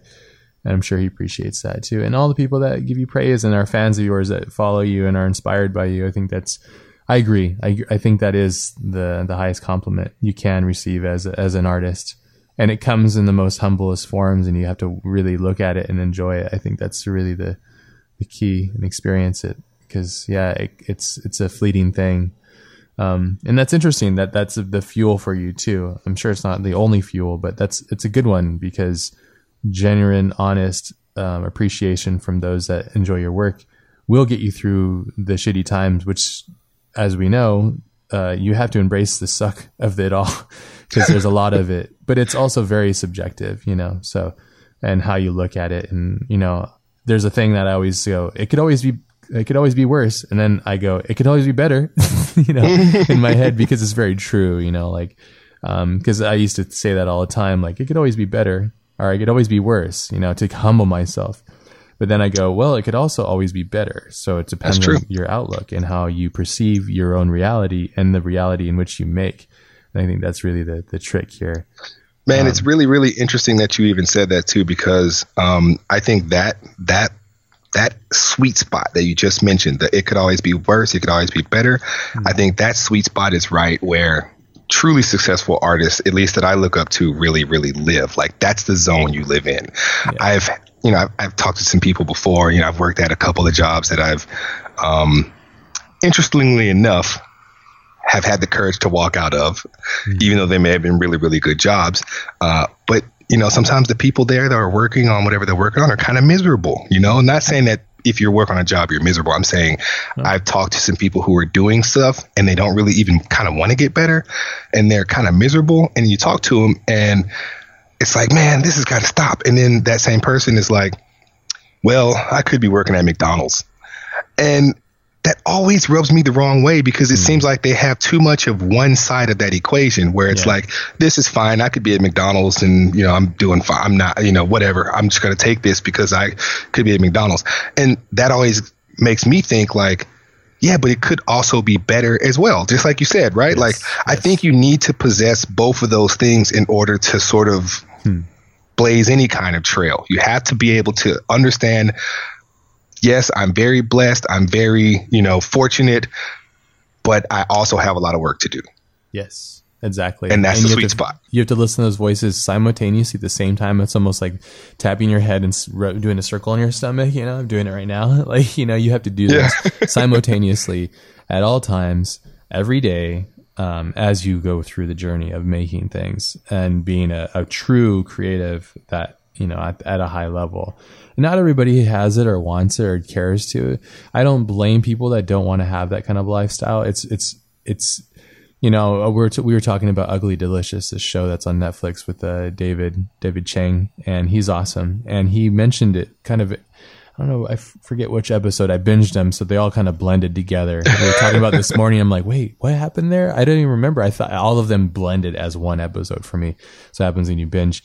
Speaker 1: and I'm sure he appreciates that too. And all the people that give you praise and are fans of yours that follow you and are inspired by you, I think that's. I agree. I, I think that is the the highest compliment you can receive as as an artist, and it comes in the most humblest forms, and you have to really look at it and enjoy it. I think that's really the the key and experience it because yeah, it, it's it's a fleeting thing um, and that's interesting that that's the fuel for you too. I'm sure it's not the only fuel, but that's it's a good one because genuine, honest um, appreciation from those that enjoy your work will get you through the shitty times. Which, as we know, uh, you have to embrace the suck (laughs) of it all (laughs) because there's a lot of it. But it's also very subjective, you know. So, and how you look at it, and you know, there's a thing that I always go. It could always be it could always be worse. And then I go, it could always be better, (laughs) you know, in my head because it's very true, you know, like, um, cause I used to say that all the time, like it could always be better or it could always be worse, you know, to humble myself. But then I go, well, it could also always be better. So it depends on your outlook and how you perceive your own reality and the reality in which you make. And I think that's really the, the trick here.
Speaker 2: Man, um, it's really, really interesting that you even said that too, because um, I think that that that sweet spot that you just mentioned, that it could always be worse, it could always be better. Mm-hmm. I think that sweet spot is right where truly successful artists, at least that I look up to, really, really live. Like that's the zone you live in. Yeah. I've, you know, I've, I've, talked to some people before. You know, I've worked at a couple of jobs that I've, um, interestingly enough, have had the courage to walk out of, mm-hmm. even though they may have been really, really good jobs. Uh, you know, sometimes the people there that are working on whatever they're working on are kind of miserable, you know, I'm not saying that if you're working on a job, you're miserable. I'm saying I've talked to some people who are doing stuff and they don't really even kind of want to get better and they're kind of miserable. And you talk to them and it's like, man, this has got to stop. And then that same person is like, well, I could be working at McDonald's. And that always rubs me the wrong way because it mm. seems like they have too much of one side of that equation where it's yeah. like this is fine i could be at mcdonald's and you know i'm doing fine i'm not you know whatever i'm just going to take this because i could be at mcdonald's and that always makes me think like yeah but it could also be better as well just like you said right yes. like yes. i think you need to possess both of those things in order to sort of hmm. blaze any kind of trail you have to be able to understand yes, I'm very blessed. I'm very, you know, fortunate, but I also have a lot of work to do.
Speaker 1: Yes, exactly.
Speaker 2: And that's and the sweet
Speaker 1: to,
Speaker 2: spot.
Speaker 1: You have to listen to those voices simultaneously at the same time. It's almost like tapping your head and doing a circle on your stomach. You know, I'm doing it right now. (laughs) Like, you know, you have to do this (laughs) simultaneously at all times, every day, um, as you go through the journey of making things and being a, a true creative that, you know, at, at a high level not everybody has it or wants it or cares to. I don't blame people that don't want to have that kind of lifestyle. It's it's it's you know we're t- we were talking about Ugly Delicious, this show that's on Netflix with uh, David David Chang, and he's awesome. And he mentioned it kind of I don't know. I f- forget which episode. I binged them, so they all kind of blended together. We were talking about this morning. I'm like, wait, what happened there? I don't even remember. I thought all of them blended as one episode for me. So it happens when you binge.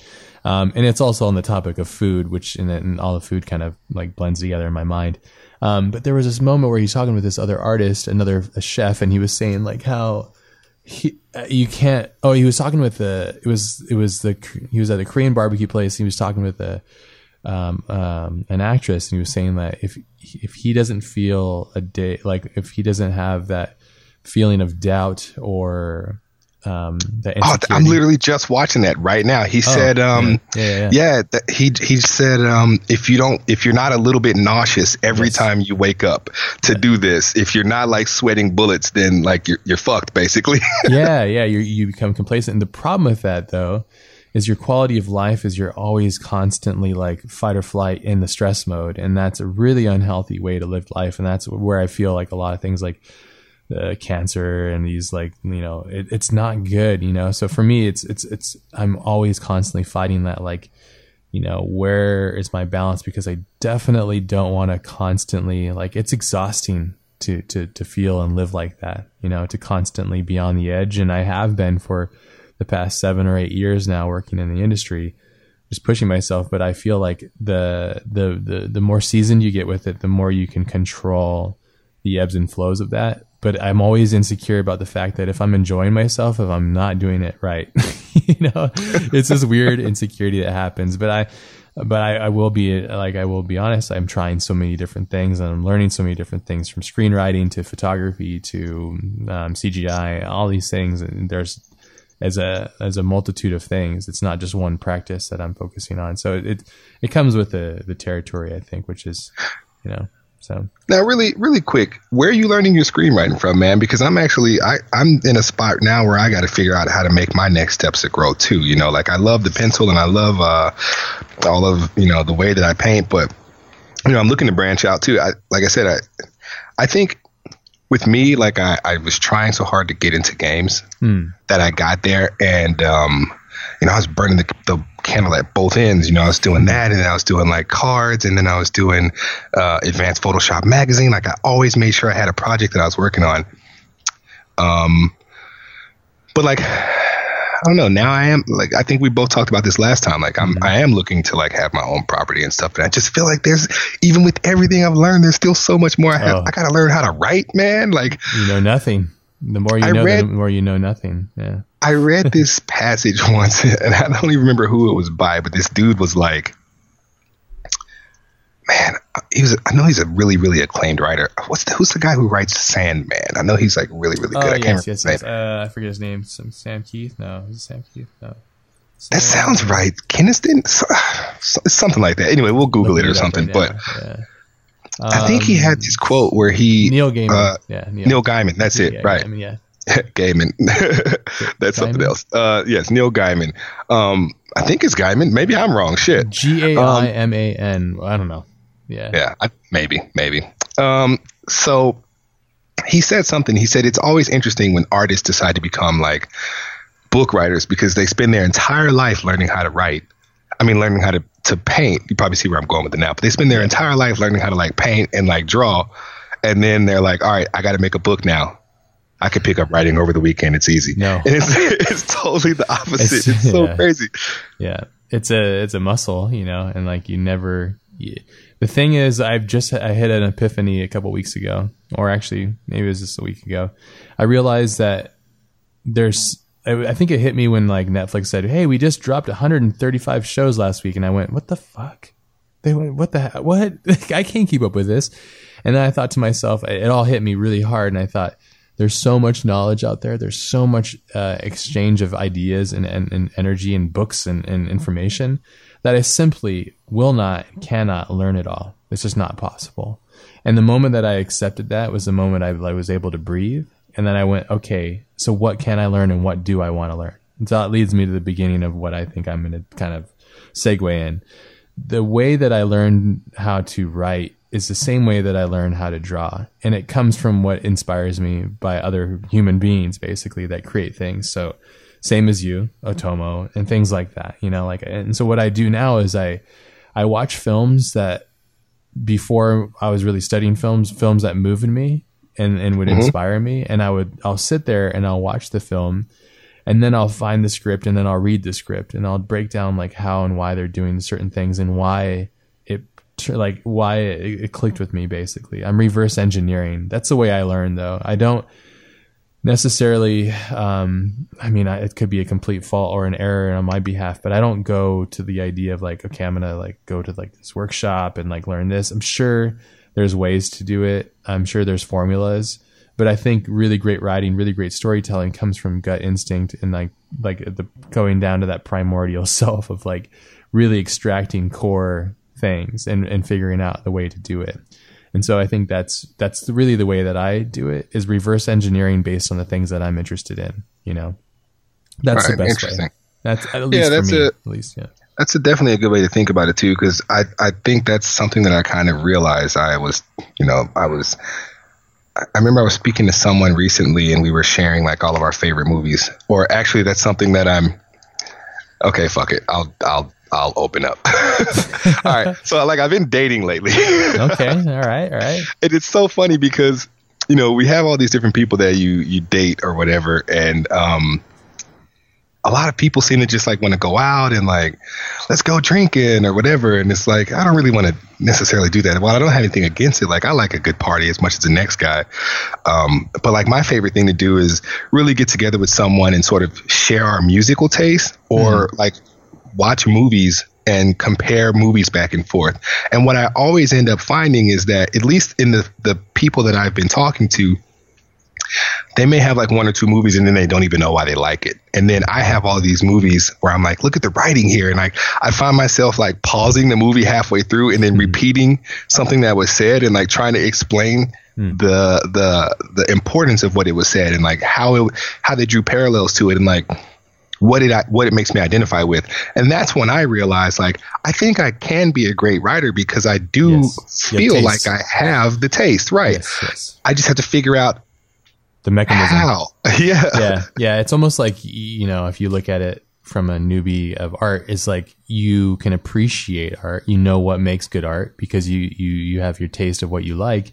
Speaker 1: Um, and it's also on the topic of food, which and, and all the food kind of like blends together in my mind. Um, but there was this moment where he's talking with this other artist, another a chef, and he was saying like how he uh, you can't. Oh, he was talking with the it was it was the he was at a Korean barbecue place. He was talking with the um, um, an actress, and he was saying that if if he doesn't feel a day like if he doesn't have that feeling of doubt or um, the
Speaker 2: oh, I'm literally just watching that right now. He oh, said, um, yeah, yeah, yeah. yeah he he said, um, if you don't, if you're not a little bit nauseous every yes. time you wake up to do this, if you're not like sweating bullets, then like you're you're fucked basically. (laughs)
Speaker 1: yeah, yeah, you you become complacent. And the problem with that though is your quality of life is you're always constantly like fight or flight in the stress mode and that's a really unhealthy way to live life and that's where i feel like a lot of things like uh, cancer and these like you know it, it's not good you know so for me it's it's it's i'm always constantly fighting that like you know where is my balance because i definitely don't want to constantly like it's exhausting to to to feel and live like that you know to constantly be on the edge and i have been for the past seven or eight years now working in the industry, just pushing myself. But I feel like the the the the more seasoned you get with it, the more you can control the ebbs and flows of that. But I'm always insecure about the fact that if I'm enjoying myself, if I'm not doing it right, (laughs) you know, it's this weird insecurity that happens. But I, but I, I, will be like I will be honest. I'm trying so many different things, and I'm learning so many different things from screenwriting to photography to um, CGI, all these things. And there's as a as a multitude of things. It's not just one practice that I'm focusing on. So it it comes with the the territory, I think, which is you know. So
Speaker 2: now, really, really quick, where are you learning your screenwriting from, man? Because I'm actually I I'm in a spot now where I got to figure out how to make my next steps to grow too. You know, like I love the pencil and I love uh all of you know the way that I paint, but you know I'm looking to branch out too. I like I said I I think with me, like I, I was trying so hard to get into games mm. that I got there, and um, you know, I was burning the, the candle at both ends. You know, I was doing that, and then I was doing like cards, and then I was doing uh, advanced Photoshop magazine. Like I always made sure I had a project that I was working on. Um, but like I don't know. Now I am like I think we both talked about this last time. Like I'm mm-hmm. I am looking to like have my own property and stuff. And I just feel like there's even with everything I've learned, there's still so much more I have. Oh. I gotta learn how to write, man. Like
Speaker 1: you know nothing. The more you I know, read, the more you know nothing. Yeah.
Speaker 2: I read this (laughs) passage (laughs) once, and I don't even remember who it was by, but this dude was like, man, he was. I know he's a really, really acclaimed writer. What's the, who's the guy who writes Sandman? I know he's like really, really good. Oh,
Speaker 1: I yes, yes, yes. Uh, I forget his name. Some Sam Kieth? No, is it Sam Kieth? No.
Speaker 2: Sam that sounds right. Kynaston, (sighs) something like that. Anyway, we'll Google it or something. Right but yeah. um, I think he had this quote where he
Speaker 1: Neil Gaiman.
Speaker 2: Uh, yeah, Neil. Neil Gaiman. That's it. Yeah, right. Gaiman, yeah. (laughs) Gaiman. (laughs) That's Gaiman? something else. Uh, yes, Neil Gaiman. Um, I think it's Gaiman. Maybe I'm wrong. Shit.
Speaker 1: G A I M A N. I don't know. Yeah.
Speaker 2: Yeah. I, maybe. Maybe. Um, so he said something. He said it's always interesting when artists decide to become like book writers because they spend their entire life learning how to write. I mean, learning how to, to paint. You probably see where I'm going with it now, but they spend their entire life learning how to like paint and like draw. And then they're like, all right, I got to make a book now. I could pick up writing over the weekend. It's easy.
Speaker 1: No, and (laughs)
Speaker 2: it's, it's totally the opposite. It's, it's so
Speaker 1: yeah.
Speaker 2: crazy.
Speaker 1: Yeah. It's a, it's a muscle, you know, and like you never, you, the thing is, I've just I hit an epiphany a couple weeks ago, or actually maybe it was just a week ago. I realized that there's. I think it hit me when like Netflix said, "Hey, we just dropped 135 shows last week," and I went, "What the fuck?" They went, "What the what? (laughs) I can't keep up with this." And then I thought to myself, it all hit me really hard, and I thought, there's so much knowledge out there. There's so much uh, exchange of ideas and, and, and, energy and books and, and information that I simply will not, cannot learn it all. It's just not possible. And the moment that I accepted that was the moment I, I was able to breathe. And then I went, okay, so what can I learn and what do I want to learn? And so that leads me to the beginning of what I think I'm going to kind of segue in. The way that I learned how to write is the same way that I learned how to draw. And it comes from what inspires me by other human beings, basically, that create things. So same as you, Otomo, and things like that. You know, like and so what I do now is I I watch films that before I was really studying films, films that moved me and, and would
Speaker 2: Mhm.
Speaker 1: inspire me. And I would, I'll sit there and I'll watch the film and then I'll find the script and then I'll read the script and I'll break down like how and why they're doing certain things and why like why it, it clicked with me basically. I'm reverse engineering. That's the way I learn though. I don't necessarily, um, I mean, I, it could be a complete fault or an error on my behalf, but I don't go to the idea of like, okay, I'm to like go to like this workshop and like learn this. I'm sure there's ways to do it. I'm sure there's formulas, but I think really great writing, really great storytelling comes from gut instinct and like, like the going down to that primordial (laughs) self of like really extracting core things and, and figuring out the way to do it. And so I think that's that's really the way that I do it is reverse engineering based on the things that I'm interested in. You know, that's the
Speaker 2: Right,
Speaker 1: best way. That's at least
Speaker 2: that's
Speaker 1: for me.
Speaker 2: a-
Speaker 1: at least, yeah.
Speaker 2: That's a, definitely a good way to think about it too, because I I think that's something that I kind of realized I was, you know, I was. I remember I was speaking to someone recently, and we were sharing like all of our favorite movies. Or actually, that's something that I'm. Okay, fuck it. I'll I'll I'll open up. (laughs) all right. So like I've been dating lately. (laughs)
Speaker 1: Okay, all right, all right.
Speaker 2: and it's so funny because you know we have all these different people that you you date or whatever and um a lot of people seem to just like want to go out and like let's go drinking or whatever and it's like i don't really want to necessarily do that well i don't have anything against it like i like a good party as much as the next guy um, but like my favorite thing to do is really get together with someone and sort of share our musical taste or like watch movies and compare movies back and forth. And what I always end up finding is that at least in the the people that I've been talking to, they may have like one or two movies and then they don't even know why they like it. And then I have all these movies where I'm like, look at the writing here. And like I find myself like pausing the movie halfway through and then hmm. repeating something that was said and like trying to explain hmm. the the the importance of what it was said and like how it how they drew parallels to it and like what it what it makes me identify with and that's when i realized like i think i can be a great writer because i do
Speaker 1: Yes.
Speaker 2: Feel like i have the taste right
Speaker 1: Yes, yes.
Speaker 2: i just have to figure out
Speaker 1: The mechanism.
Speaker 2: how (laughs) yeah
Speaker 1: yeah, yeah. It's almost like you know, if you look at it from a newbie of art, it's like you can appreciate art. You know what makes good art because you you you have your taste of what you like.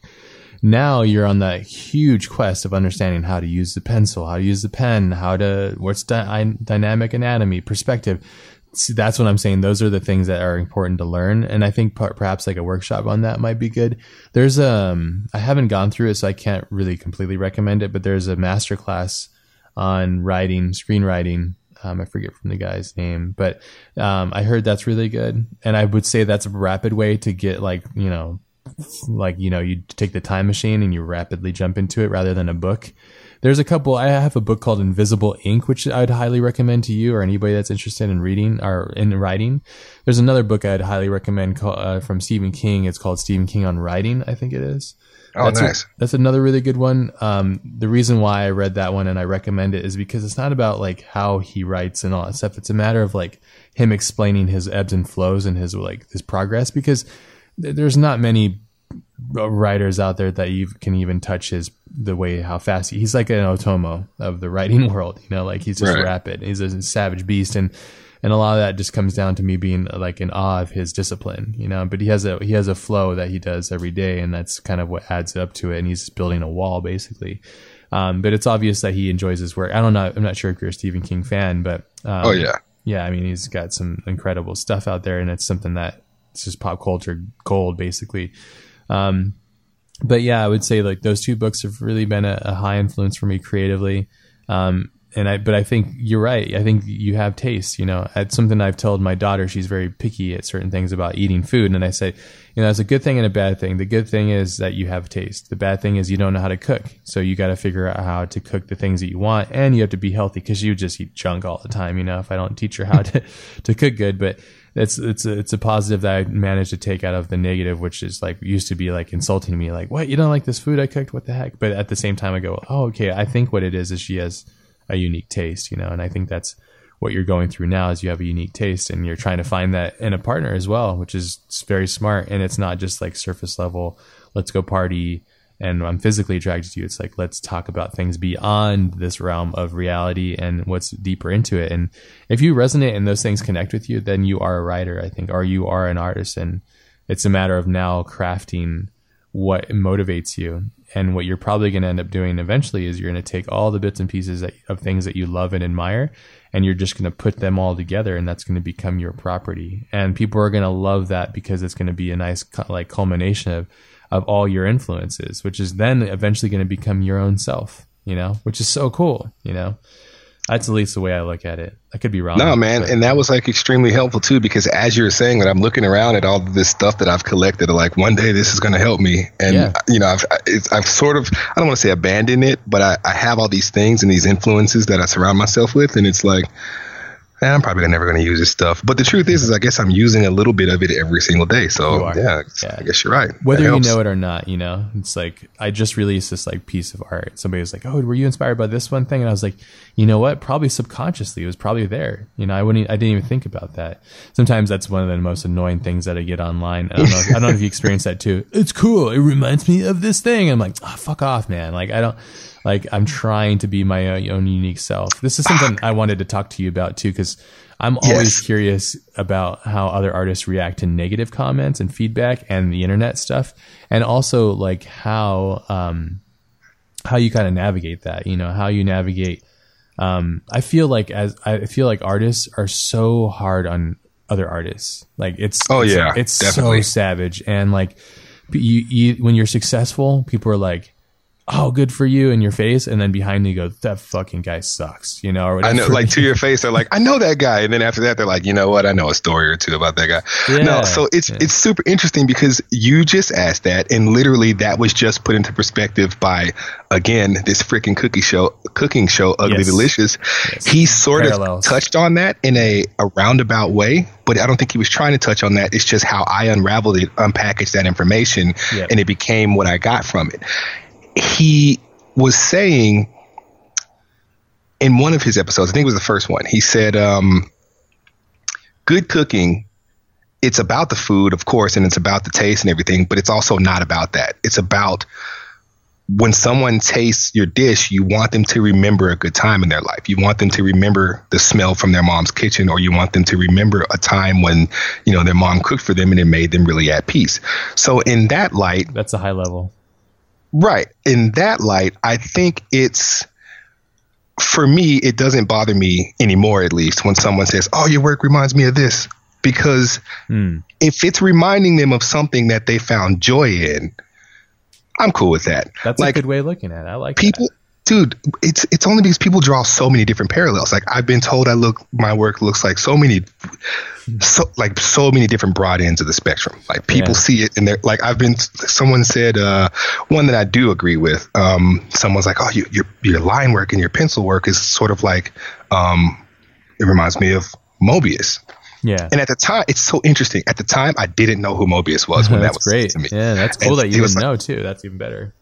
Speaker 1: Now you're on that huge quest of understanding how to use the pencil, how to use the pen, how to what's dy- dynamic anatomy, perspective. See, that's what I'm saying. Those are the things that are important to learn, and I think per- perhaps like a workshop on that might be good. There's um, I haven't gone through it, so I can't really completely recommend it. But there's a master class on writing, screenwriting. Um, I forget from the guy's name, but um, I heard that's really good, and I would say that's a rapid way to get like you know, like you know, you take the time machine and you rapidly jump into it rather than a book. There's a couple. I have a book called Invisible Ink, which I'd highly recommend to you or anybody that's interested in reading or in writing. There's another book I'd highly recommend call, uh, from Stephen King. It's called Stephen King on Writing. I think it is.
Speaker 2: oh
Speaker 1: That's a-
Speaker 2: nice
Speaker 1: that's another really good one. Um, the reason why I read that one and I recommend it is because it's not about like how he writes and all that stuff. It's a matter of like him explaining his ebbs and flows and his like his progress because there's not many uh, writers out there that you can even touch his the way how fast he, he's like an Otomo of the writing (laughs) world. You know, like he's just
Speaker 2: Right.
Speaker 1: rapid. He's a savage beast and. And a lot of that just comes down to me being like in awe of his discipline, you know. But he has a he has a flow that he does every day, and that's kind of what adds up to it. And he's building a wall basically. Um, but it's obvious that he enjoys his work. I don't know. I'm not sure if you're a Stephen King fan, but um,
Speaker 2: oh yeah
Speaker 1: yeah, I mean, he's got some incredible stuff out there, and it's something that it's just pop culture gold, basically. Um, but yeah, I would say like those two books have really been a, a high influence for me creatively. Um, and I, but I think you're right. I think you have taste. You know, it's something I've told my daughter. She's very picky at certain things about eating food, and I say, you know, that's a good thing and a bad thing. The good thing is that you have taste. The bad thing is you don't know how to cook. So you got to figure out how to cook the things that you want, and you have to be healthy because you just eat junk all the time. You know, if I don't teach her how to (laughs) to cook good, but it's it's a, it's a positive that I managed to take out of the negative, which is like used to be like insulting me, like what you don't like this food I cooked, what the heck? But at the same time, I go, oh okay, I think what it is is she has a unique taste, you know, and I think that's what you're going through now is you have a unique taste and you're trying to find that in a partner as well, which is very smart. And it's not just like surface level, let's go party and I'm physically attracted to you. It's like, let's talk about things beyond this realm of reality and what's deeper into it. And if you resonate and those things connect with you, then you are a writer, I think, or you are an artist. And It's a matter of now crafting what motivates you. And what you're probably going to end up doing eventually is you're going to take all the bits and pieces that, of things that you love and admire, and you're just going to put them all together, and that's going to become your property. And people are going to love that because it's going to be a nice like culmination of of all your influences, which is then eventually going to become your own self. You know, which is so cool. You know. That's at least the way I look at it. I could be wrong.
Speaker 2: No, man, but. and that was like extremely helpful too because as you're saying that, I'm looking around at all this stuff that I've collected. Like one day this is going to help me, and yeah. you know, I've I've sort of I don't want to say abandoned it, but I, I have all these things and these influences that I surround myself with, and it's like I'm probably never going to use this stuff. But the truth is, is I guess I'm using a little bit of it every single day. So yeah, yeah, I guess you're right.
Speaker 1: Whether you know it or not, you know, it's like I just released this like piece of art. Somebody was like, "Oh, were you inspired by this one thing?" And I was like, "You know what? Probably subconsciously, it was probably there. You know, I wouldn't, I didn't even think about that. Sometimes that's one of the most annoying things that I get online. I don't know. If, I don't know if you (laughs) experience that too. It's cool. It reminds me of this thing. I'm like, oh, fuck off, man. Like I don't. Like I'm trying to be my own unique self. This is something I wanted to talk to you about too, because I'm always yes. curious about how other artists react to negative comments and feedback and the internet stuff, and also like how um, how you kind of navigate that. You know, how you navigate. Um, I feel like as I feel like artists are so hard on other artists. Like it's
Speaker 2: oh
Speaker 1: it's,
Speaker 2: yeah,
Speaker 1: it's definitely. so savage and like you, you when you're successful, people are like oh, good for you in your face. And then behind you go, that fucking guy sucks, you know, or
Speaker 2: I know, like to your face, they're like, I know that guy. And then after that, they're like, you know what? I know a story or two about that guy. Yeah, no, so it's, yeah. it's super interesting because you just asked that. And literally that was just put into perspective by, again, this freaking cookie show, cooking show, Ugly yes. Delicious. Yes. He sort Parallels. of touched on that in a, a roundabout way, but I don't think he was trying to touch on that. It's just how I unraveled it, unpackaged that information, yep. and it became what I got from it he was saying in one of his episodes, I think it was the first one, he said, um, good cooking, it's about the food, of course, and it's about the taste and everything, but it's also not about that. It's about when someone tastes your dish, you want them to remember a good time in their life. You want them to remember the smell from their mom's kitchen, or you want them to remember a time when, you know, their mom cooked for them and it made them really at peace. So in that light,
Speaker 1: that's a high level.
Speaker 2: Right. In that light, I think it's for me, it doesn't bother me anymore, at least, when someone says, Oh, your work reminds me of this. Because mm. if it's reminding them of something that they found joy in, I'm cool with that.
Speaker 1: That's like, a good way of looking at it. I like
Speaker 2: people.
Speaker 1: That
Speaker 2: dude, it's it's only because people draw so many different parallels. Like I've been told I look my work looks like so many so like so many different broad ends of the spectrum. Like people yeah. see it and they're like I've been someone said uh, one that I do agree with. Um, someone's like, "Oh, you, your your line work and your pencil work is sort of like um, it reminds me of Moebius."
Speaker 1: Yeah.
Speaker 2: And at the time, it's so interesting. At the time, I didn't know who Moebius was when (laughs) that was
Speaker 1: great. Yeah, that's cool and that you didn't like, know too. That's even better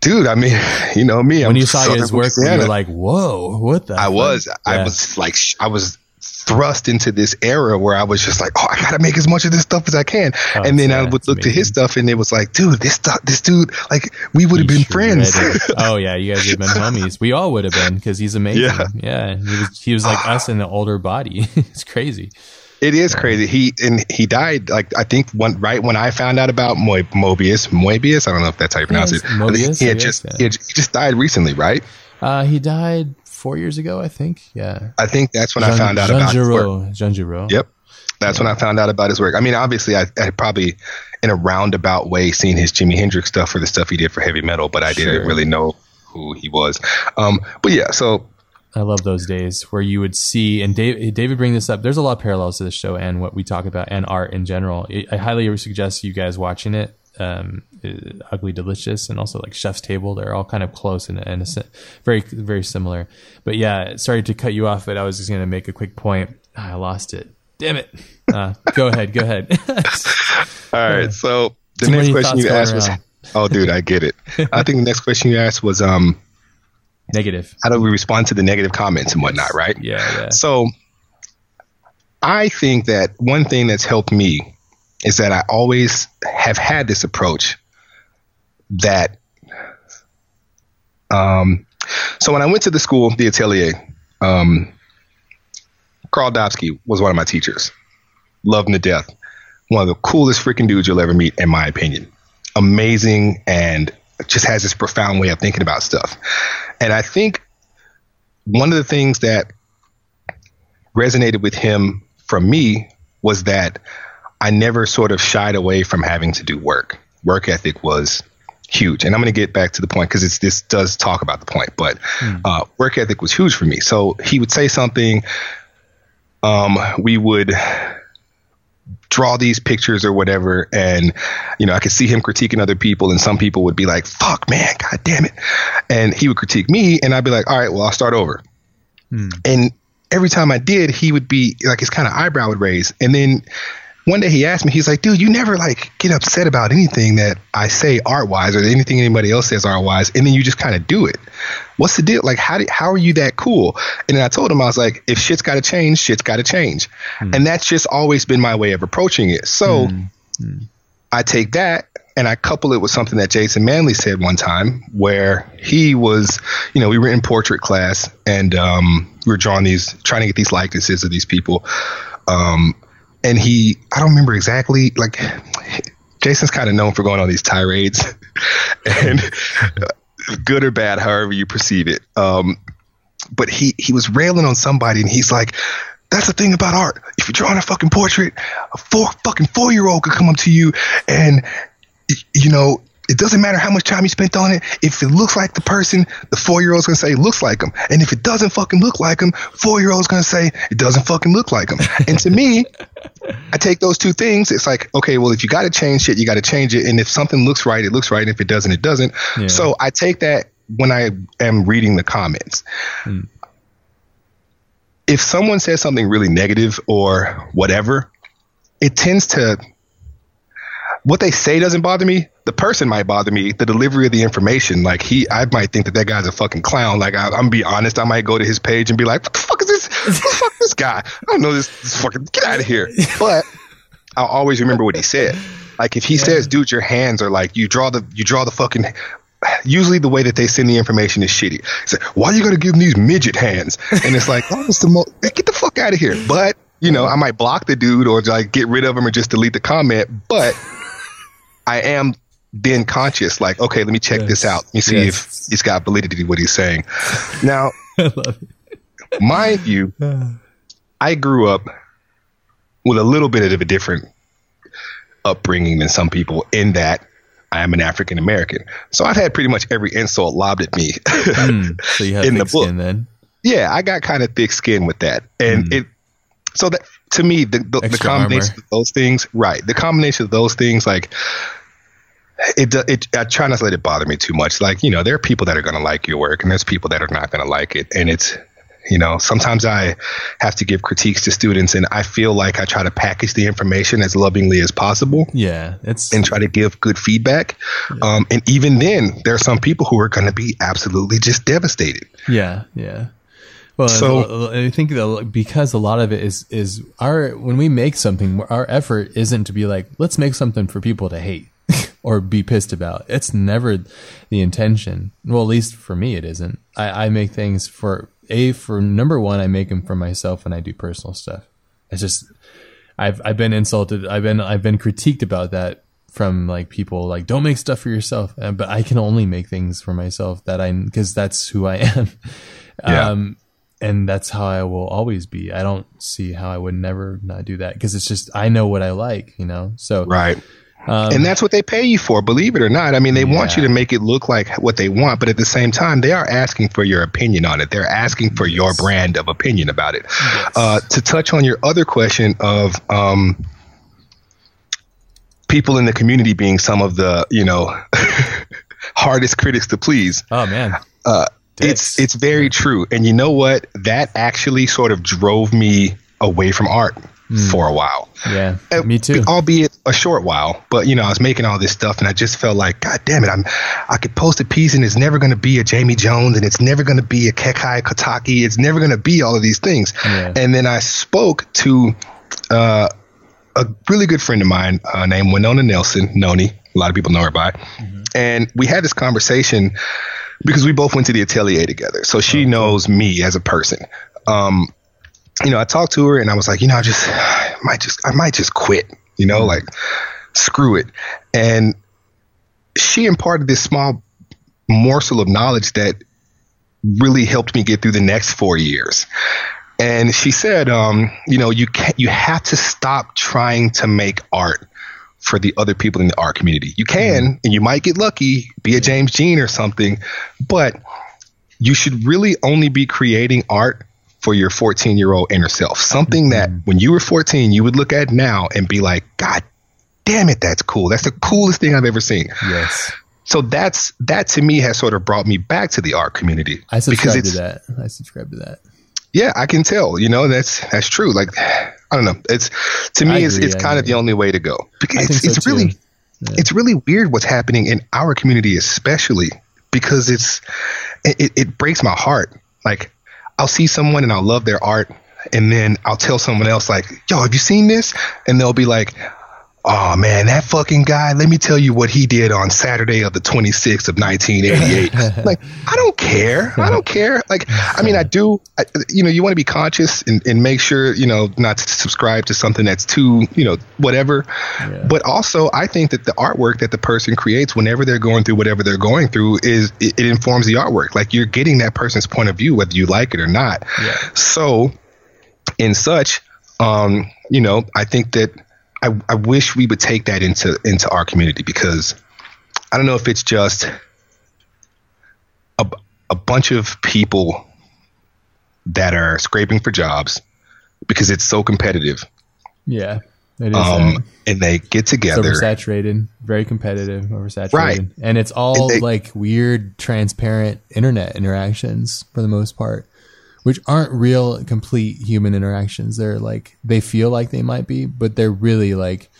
Speaker 2: dude. I mean, (laughs) you know me.
Speaker 1: When I'm you saw his work, you were like, "Whoa, what the?"
Speaker 2: I fuck? was. Yeah. I was like, I was thrust into this era where I was just like, "Oh, I gotta make as much of this stuff as I can." Oh, and then I would look amazing. to his stuff, and it was like, "Dude, this stuff, this dude, like, we would have been friends." (laughs)
Speaker 1: oh yeah, you guys would have been homies. We all would have been because he's amazing. Yeah, yeah. He was, he was like (sighs) us in the older body. (laughs) it's crazy.
Speaker 2: It is crazy. He and he died like I think one right when I found out about Mo- Moebius. Moebius. I don't know if that's how you pronounce it. Moebius. He had just yeah. he, had, he, just died recently, right?
Speaker 1: Uh, he died four years ago, I think. Yeah.
Speaker 2: I think that's when Jean, I found out Jean about
Speaker 1: Giraud. his work. Giraud.
Speaker 2: Yep. That's yeah. when I found out about his work. I mean, obviously, I, I probably in a roundabout way seen his Jimi Hendrix stuff for the stuff he did for heavy metal, but I sure. didn't really know who he was. Um, but yeah, so
Speaker 1: I love those days where you would see, and Dave, David bring this up. There's a lot of parallels to this show and what we talk about and art in general. I highly suggest you guys watching it. Um, Ugly Delicious and also like Chef's Table. They're all kind of close and, and very, very similar. But yeah, sorry to cut you off, but I was just going to make a quick point. Ah, I lost it. Damn it. Uh, go ahead. Go ahead. (laughs)
Speaker 2: all right. So the next question you asked was, oh, dude, I get it. I think the next question you asked was, um,
Speaker 1: Negative.
Speaker 2: How do we respond to the negative comments and whatnot, right?
Speaker 1: Yeah, yeah.
Speaker 2: So I think that one thing that's helped me is that I always have had this approach that um so when I went to the school, the atelier, um, Carl Dobsky was one of my teachers. Loved him to death. one of the coolest freaking dudes you'll ever meet, in my opinion. Amazing and just has this profound way of thinking about stuff. And I think one of the things that resonated with him from me was that I never sort of shied away from having to do work. Work ethic was huge. And I'm going to get back to the point because this does talk about the point, but mm. uh, work ethic was huge for me. So he would say something, um, we would draw these pictures or whatever and you know i could see him critiquing other people and some people would be like fuck man god damn it and he would critique me and i'd be like all right well i'll start over hmm. and every time i did he would be like his kind of eyebrow would raise and then one day he asked me, he's like, dude, you never like get upset about anything that I say art wise or anything anybody else says art wise, and then you just kind of do it. What's the deal? Like, how do, how are you that cool? And then I told him, I was like, if shit's got to change, shit's got to change, mm. and that's just always been my way of approaching it. So mm. I take that and I couple it with something that Jason Manley said one time, where he was, you know, we were in portrait class and um, we were drawing these, trying to get these likenesses of these people. Um, and he I don't remember exactly like Jason's kind of known for going on these tirades (laughs) and good or bad however you perceive it um, but he he was railing on somebody and he's like that's the thing about art if you're drawing a fucking portrait a four fucking four year old could come up to you and you know it doesn't matter how much time you spent on it. If it looks like the person, the four year old's gonna say it looks like him. And if it doesn't fucking look like him, four year old's gonna say it doesn't fucking look like him. and to me, I take those two things. It's like, okay, well, if you got to change shit, you got to change it. And if something looks right, it looks right. And if it doesn't, it doesn't. Yeah. So I take that when I am reading the comments. Hmm. If someone says something really negative or whatever, it tends to what they say doesn't bother me. The person might bother me. The delivery of the information, like he, I might think that that guy's a fucking clown. Like I, am gonna be honest, I might go to his page and be like, "What the fuck is this? What the fuck this guy? I don't know this, this fucking get out of here." But I'll always remember what he said. Like if he yeah. says, "Dude, your hands are like you draw the you draw the fucking." Usually the way that they send the information is shitty. It's like, why are you gonna give them these midget hands? And it's like, oh, it's the most get the fuck out of here. But you know, I might block the dude or like get rid of him or just delete the comment. But I am being conscious, like, okay, let me check yes. this out. Let me see yes. if it's got validity what he's saying. Now, (laughs) mind you, (sighs) I grew up with a little bit of a different upbringing than some people in that I am an African American. So I've had pretty much every insult lobbed at me (laughs) mm, so in the book. then? Yeah, I got kind of thick skin with that. And mm. it so that to me the the, the combination armor. of those things, right? The combination of those things like it, it I try not to let it bother me too much. Like, you know, there are people that are going to like your work and there's people that are not going to like it. And it's, you know, sometimes I have to give critiques to students and I feel like I try to package the information as lovingly as possible.
Speaker 1: Yeah. It's
Speaker 2: and try to give good feedback. Yeah. Um, and even then there are some people who are going to be absolutely just devastated.
Speaker 1: Yeah. Yeah. Well, so I think that because a lot of it is is our when we make something, our effort isn't to be like let's make something for people to hate (laughs) or be pissed about. It's never the intention. Well, at least for me, it isn't. I, I make things for a for number one. I make them for myself when I do personal stuff. It's just I've I've been insulted. I've been I've been critiqued about that from like people like don't make stuff for yourself. But I can only make things for myself that I because that's who I (laughs) am. Yeah. Um, and that's how I will always be. I don't see how I would never not do that because it's just I know what I like, you know. So
Speaker 2: right. Um, and that's what they pay you for, believe it or not. I mean, they yeah. want you to make it look like what they want, but at the same time, they are asking for your opinion on it. They're asking for yes. your brand of opinion about it. Yes. Uh, to touch on your other question of um, people in the community being some of the, you know, (laughs) hardest critics to please.
Speaker 1: Oh man.
Speaker 2: Uh, it's it's very true, and you know what? That actually sort of drove me away from art mm. for a while.
Speaker 1: Yeah, uh, me too.
Speaker 2: Albeit a short while, but you know, I was making all this stuff, and I just felt like, God damn it, I'm I could post a piece, and it's never going to be a Jaime Jones, and it's never going to be a Kekai Kotaki, it's never going to be all of these things. Yeah. And then I spoke to uh, a really good friend of mine uh, named Winona Nelson, Noni. A lot of people know her by, mm-hmm. and we had this conversation because we both went to the atelier together. So she oh, knows me as a person. Um, you know, I talked to her and I was like, you know, I just I might just I might just quit. you know, like screw it. And she imparted this small morsel of knowledge that really helped me get through the next four years. And she said, um, you know, you can you have to stop trying to make art for the other people in the art community. You can, mm-hmm. and you might get lucky, be a James Jean or something, but you should really only be creating art for your 14 year old inner self. Something that mm-hmm. when you were 14, you would look at now and be like, God damn it, that's cool. That's the coolest thing I've ever seen.
Speaker 1: Yes.
Speaker 2: So that's that to me has sort of brought me back to the art community.
Speaker 1: I subscribe to that. I subscribe to that.
Speaker 2: Yeah, I can tell. You know, that's that's true. Like, I don't know. It's to me, it's it's kind of the only way to go because it's, so it's really yeah. it's really weird what's happening in our community, especially because it's it, it breaks my heart. Like, I'll see someone and I'll love their art, and then I'll tell someone else like, "Yo, have you seen this?" And they'll be like, Oh man, that fucking guy, let me tell you what he did on Saturday of the 26th of 1988. (laughs) like, I don't care. I don't care. Like, I mean, I do, I, you know, you want to be conscious and, and make sure, you know, not to subscribe to something that's too, you know, whatever. Yeah. But also, I think that the artwork that the person creates whenever they're going through whatever they're going through is, it, it informs the artwork. Like, you're getting that person's point of view, whether you like it or not. Yeah. So, in such, um, you know, I think that I, I wish we would take that into into our community because I don't know if it's just a, a bunch of people that are scraping for jobs because it's so competitive.
Speaker 1: Yeah.
Speaker 2: It is, um, and they get together.
Speaker 1: It's oversaturated, very competitive, oversaturated, right? And it's all and they, like weird, transparent internet interactions for the most part which aren't real complete human interactions. They're like they feel like they might be, but they're really like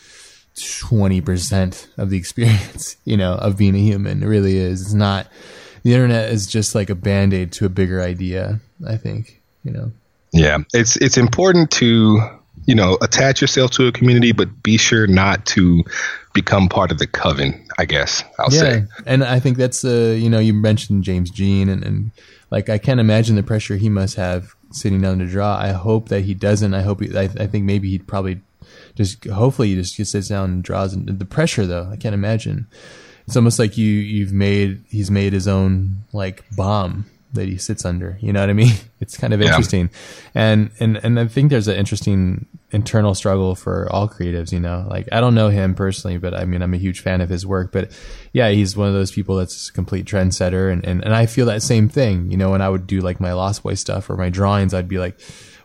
Speaker 1: 20% of the (laughs) experience, you know, of being a human. It really is. It's not the internet is just like a band-aid to a bigger idea, I think, you know.
Speaker 2: Yeah. It's it's important to, you know, attach yourself to a community but be sure not to become part of the coven, I guess I'll yeah. say.
Speaker 1: And I think that's uh, you know, you mentioned James Jean and, and like I can't imagine the pressure he must have sitting down to draw. I hope that he doesn't. I hope he, I, I think maybe he'd probably just hopefully he just, sits down and draws. And the pressure though, I can't imagine. It's almost like you you've made he's made his own like bomb that he sits under. You know what I mean? (laughs) It's kind of interesting, yeah. and and and I think there's an interesting internal struggle for all creatives. You know, like I don't know him personally, but I mean I'm a huge fan of his work. But yeah, he's one of those people that's a complete trendsetter, and and and I feel that same thing. You know, when I would do like my Lost Boy stuff or my drawings, I'd be like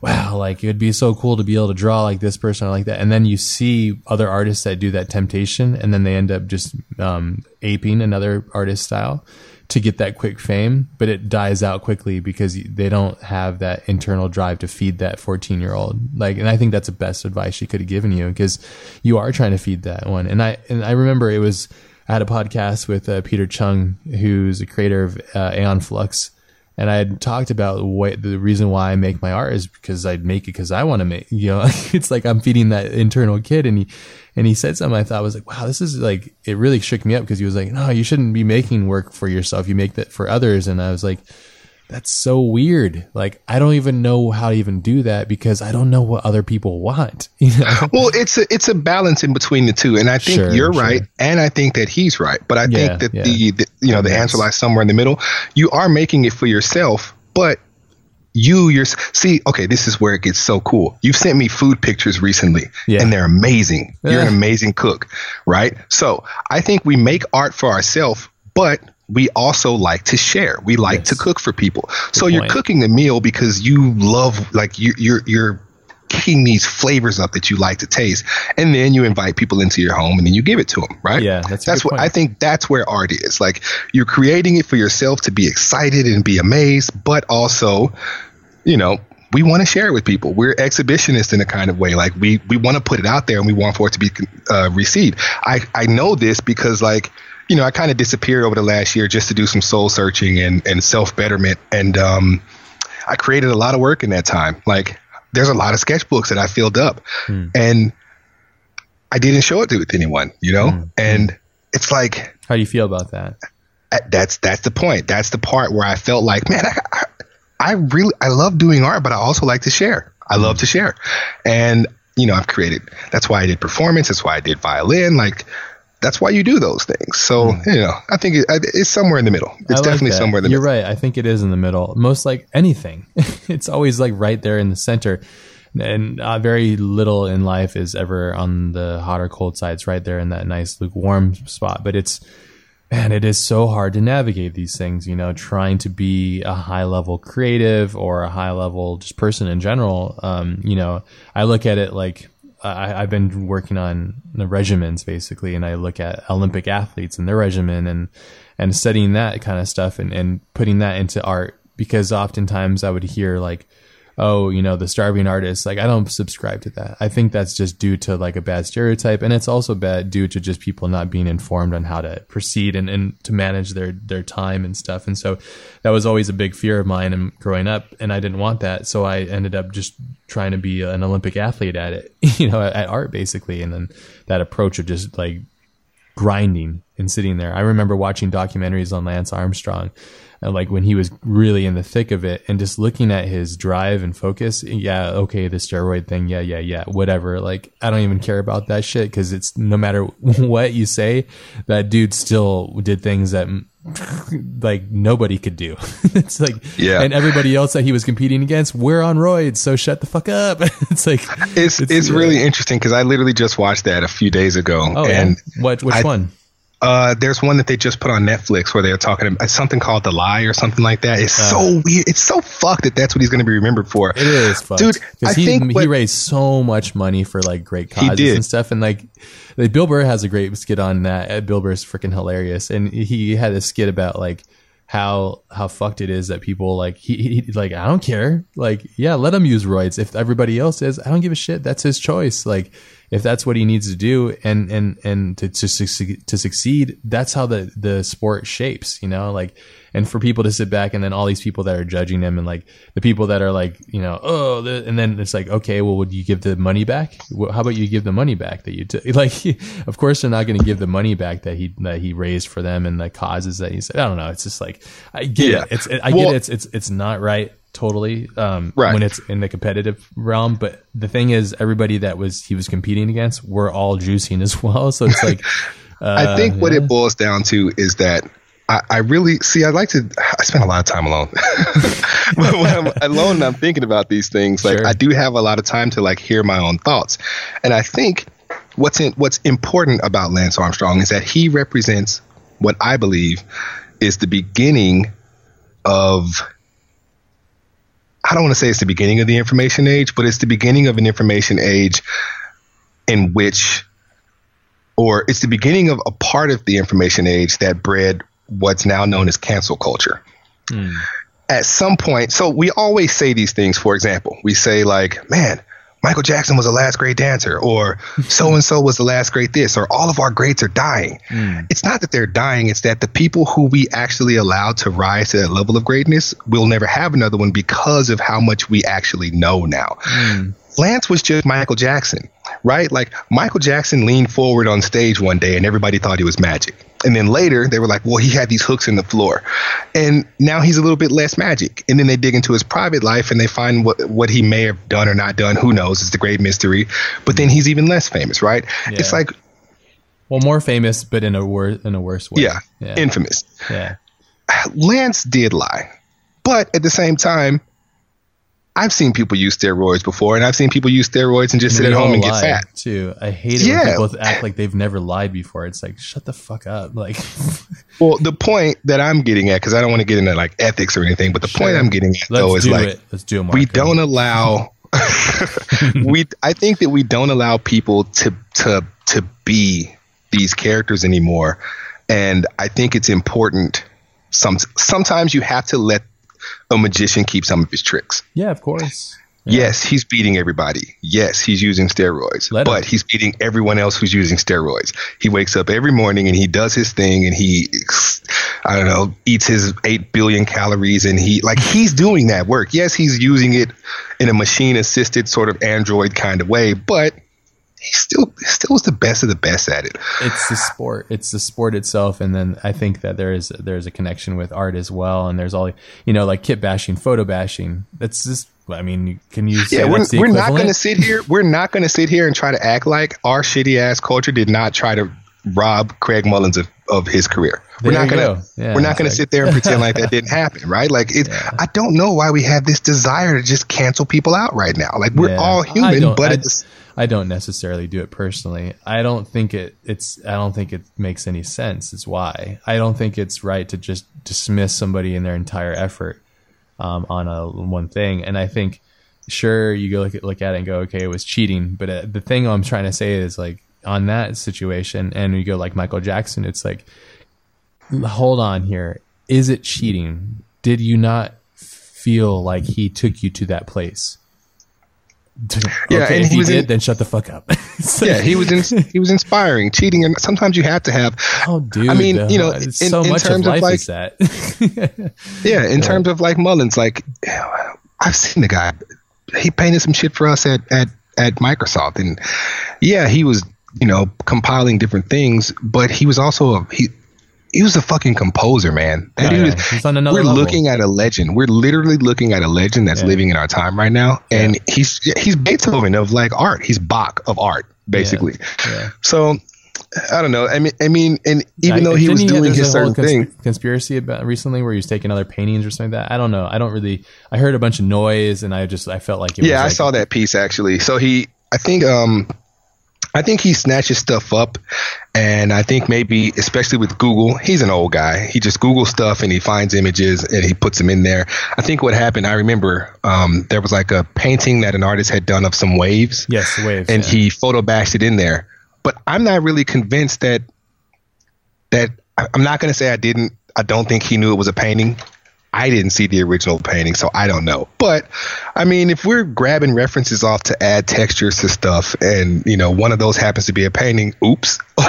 Speaker 1: wow, like it'd be so cool to be able to draw like this person or like that. And then you see other artists that do that temptation and then they end up just um, aping another artist style to get that quick fame, but it dies out quickly because they don't have that internal drive to feed that 14 year old. Like, and I think that's the best advice she could have given you because you are trying to feed that one. And I, and I remember it was, I had a podcast with uh, Peter Chung, who's a creator of uh, Aeon Flux and I had talked about what the reason why I make my art is because I'd make it because I want to make. You know, (laughs) it's like I'm feeding that internal kid, and he and he said something I thought was like, wow, this is like it really shook me up because he was like, no, you shouldn't be making work for yourself. You make that for others, and I was like, that's so weird. Like I don't even know how to even do that because I don't know what other people want. (laughs) You know?
Speaker 2: Well, it's a it's a balance in between the two, and I think sure, you're sure. right, and I think that he's right. But I yeah, think that yeah. the, the, you know the yes. answer lies somewhere in the middle. You are making it for yourself, but you your see okay this is where it gets so cool you've sent me food pictures recently yeah. and they're amazing you're an amazing cook right so i think we make art for ourselves but we also like to share. We like yes. to cook for people. Good so point. you're cooking a meal because you love, like you, you're you're kicking these flavors up that you like to taste, and then you invite people into your home and then you give it to them. Right?
Speaker 1: Yeah, that's
Speaker 2: that's what point. I think. That's where art is. Like you're creating it for yourself to be excited and be amazed, but also, you know, we want to share it with people. We're exhibitionists in a kind of way. Like we we want to put it out there and we want for it to be uh, received. I I know this because like you know, I kind of disappeared over the last year just to do some soul searching and, and self betterment. And um, I created a lot of work in that time. Like, there's a lot of sketchbooks that I filled up, hmm. and I didn't show it to anyone, you know. Hmm. And it's like,
Speaker 1: how do you feel about that?
Speaker 2: That's that's the point. That's the part where I felt like, man, I, I, I really I love doing art, but I also like to share. I love to share, and you know I've created. That's why I did performance. That's why I did violin. Like that's why you do those things. So mm. you know, I think it, it's somewhere in the middle. It's like definitely that. somewhere in the
Speaker 1: You're
Speaker 2: middle.
Speaker 1: right. I think it is in the middle. Most like anything, (laughs) it's always like right there in the center. And uh, very little in life is ever on the hot or cold side. It's right there in that nice lukewarm spot. But it's man, it is so hard to navigate these things. You know, trying to be a high level creative or a high level just person in general. Um, you know, I look at it like I, have been working on the regimens basically, and I look at Olympic athletes and their regimen and and studying that kind of stuff and, and putting that into art because oftentimes I would hear like oh, you know, the starving artist. Like, I don't subscribe to that. I think that's just due to like a bad stereotype. And it's also bad due to just people not being informed on how to proceed and, and to manage their, their time and stuff. And so that was always a big fear of mine and growing up. And I didn't want that. So I ended up just trying to be an Olympic athlete at it, (laughs) you know, at, at art basically. And then that approach of just like grinding and sitting there. I remember watching documentaries on Lance Armstrong like when he was really in the thick of it and just looking at his drive and focus yeah okay the steroid thing yeah yeah yeah whatever. Like i don't even care about that shit because it's no matter (laughs) what you say that dude still did things that (laughs) like nobody could do. (laughs) It's like
Speaker 2: yeah.
Speaker 1: and everybody else that he was competing against we're on roids so shut the fuck up. It's like
Speaker 2: it's it's, it's really interesting because i literally just watched that a few days ago
Speaker 1: oh, and yeah? what which I, one
Speaker 2: uh, there's one that they just put on Netflix where they're talking about something called The Lie or something like that. It's uh, so weird. It's so fucked that that's what he's going to be remembered for.
Speaker 1: It is, fucked. dude. I he, think what, he raised so much money for like great causes and stuff, and like, like Bill Burr has a great skit on that. Uh, Bill Burr's freaking hilarious, and he had a skit about like how how fucked it is that people like he, he, like I don't care like yeah let him use roids if everybody else is I don't give a shit that's his choice like if that's what he needs to do and and and to to succeed, to succeed that's how the the sport shapes you know like and for people to sit back and then all these people that are judging him and like the people that are like you know oh and then it's like okay well would you give the money back? How about you give the money back that you took (laughs) like of course they're not going to give the money back that he that he raised for them and the causes that he said. I don't know. It's just like I get yeah. it it's it, I well, get it. It's it's it's not right totally um, right. when it's in the competitive realm. But the thing is, everybody that was he was competing against were all juicing as well. So it's like
Speaker 2: uh, (laughs) I think what yeah. it boils down to is that. I, I really see. I like to. I spend a lot of time alone. (laughs) when I'm alone, and I'm thinking about these things. Like sure. I do have a lot of time to like hear my own thoughts, and I think what's in, what's important about Lance Armstrong is that he represents what I believe is the beginning of I don't want to say it's the beginning of the information age, but it's the beginning of an information age in which, or it's the beginning of a part of the information age that bred what's now known as cancel culture. Mm. At some point, so we always say these things. For example, we say, like, man, Michael Jackson was the last great dancer, or so and so was the last great this, or all of our greats are dying. Mm. It's not that they're dying, it's that the people who we actually allowed to rise to that level of greatness will never have another one because of how much we actually know now. Mm. Lance was just Michael Jackson, right? Like Michael Jackson leaned forward on stage one day and everybody thought he was magic. And then later they were like, well, he had these hooks in the floor. And now he's a little bit less magic. And then they dig into his private life and they find what, what he may have done or not done. Who knows? It's the great mystery. But then he's even less famous, right? Yeah. It's like.
Speaker 1: Well, more famous, but in a, wor- in a worse way.
Speaker 2: Yeah, yeah. Infamous.
Speaker 1: Yeah.
Speaker 2: Lance did lie. But at the same time, I've seen people use steroids before, and I've seen people use steroids and just sit at home and get fat
Speaker 1: too. I hate it yeah. when people act like they've never lied before. It's like shut the fuck up. Like, (laughs)
Speaker 2: well, the point that I'm getting at, because I don't want to get into like ethics or anything, but the sure. point I'm getting at Let's though is like,
Speaker 1: it. Let's do it.
Speaker 2: We don't allow. (laughs) (laughs) we, I think that we don't allow people to to to be these characters anymore, and I think it's important. Some sometimes you have to let a magician keep some of his tricks.
Speaker 1: Yeah, of course.
Speaker 2: Yeah. (laughs) Yes, he's beating everybody. Yes, he's using steroids, Let but him. he's beating everyone else who's using steroids. He wakes up every morning and he does his thing and he, I don't know, eats his 8 billion calories and he, like, he's doing that work. Yes, he's using it in a machine assisted sort of android kind of way, but he still still was the best of the best at it.
Speaker 1: It's the sport. It's the sport itself, and then I think that there is there's a connection with art as well. And there's all you know, like kit bashing, photo bashing. That's just I mean, can you
Speaker 2: Yeah, we're, we're not going to sit here. We're not going to sit here and try to act like our shitty ass culture did not try to rob Craig Mullins of, of his career. We're not
Speaker 1: you
Speaker 2: going
Speaker 1: go.
Speaker 2: to.
Speaker 1: Yeah,
Speaker 2: we're not
Speaker 1: it's
Speaker 2: going
Speaker 1: like-
Speaker 2: to sit there and pretend like that didn't happen, right? Like it. I don't know why we have this desire to just cancel people out right now. Like we're
Speaker 1: Yeah.
Speaker 2: all human, but
Speaker 1: I,
Speaker 2: it's
Speaker 1: I don't necessarily do it personally. I don't think it it's I don't think it makes any sense. It's why I don't think it's right to just dismiss somebody in their entire effort um, on a one thing. And I think sure you go look at look at it and go okay it was cheating, but uh, the thing I'm trying to say is like on that situation and you go like Michael Jackson, it's like hold on here. Is it cheating? Did you not feel like he took you to that place? (laughs)
Speaker 2: Yeah,
Speaker 1: okay,
Speaker 2: and
Speaker 1: if
Speaker 2: he was
Speaker 1: did,
Speaker 2: in-
Speaker 1: then shut the fuck up. It's (laughs)
Speaker 2: yeah. He was in, he was inspiring, cheating, and sometimes you have to have.
Speaker 1: oh, dude.
Speaker 2: I mean,
Speaker 1: uh,
Speaker 2: you know, in-
Speaker 1: so
Speaker 2: in
Speaker 1: of
Speaker 2: terms of,
Speaker 1: life
Speaker 2: like-
Speaker 1: that. (laughs)
Speaker 2: Yeah, in terms of like Mullins, like I've seen the guy. He painted some shit for us at at at Microsoft, and yeah, he was you know compiling different things, but he was also a he. He was a fucking composer, man. That
Speaker 1: Yeah,
Speaker 2: dude is-
Speaker 1: on another
Speaker 2: we're
Speaker 1: level.
Speaker 2: looking at a legend. We're literally looking at a legend that's
Speaker 1: Yeah.
Speaker 2: living in our time right now, and he's he's Beethoven of like art. He's Bach of art, basically. So I don't know. I mean, I mean, and even though he was doing his
Speaker 1: a
Speaker 2: certain
Speaker 1: consp-
Speaker 2: thing,
Speaker 1: conspiracy about recently where he was taking other paintings or something like that. I don't know. I don't really. I heard a bunch of noise, and I just I felt like it was.
Speaker 2: yeah, I
Speaker 1: like,
Speaker 2: saw that piece actually. So he, I think, um, I think he snatches stuff up, and I think maybe, especially with Google, he's an old guy. He just Google stuff and he finds images and he puts them in there. I think what happened, I remember, um, there was like a painting that an artist had done of some waves,
Speaker 1: Yes, waves.
Speaker 2: and
Speaker 1: yeah.
Speaker 2: he photo bashed it in there. But I'm not really convinced that that I'm not going to say I didn't. I don't think he knew it was a painting. I didn't see the original painting, so I don't know. But I mean, if we're grabbing references off to add textures to stuff, and you know, one of those happens to be a painting, oops. (laughs)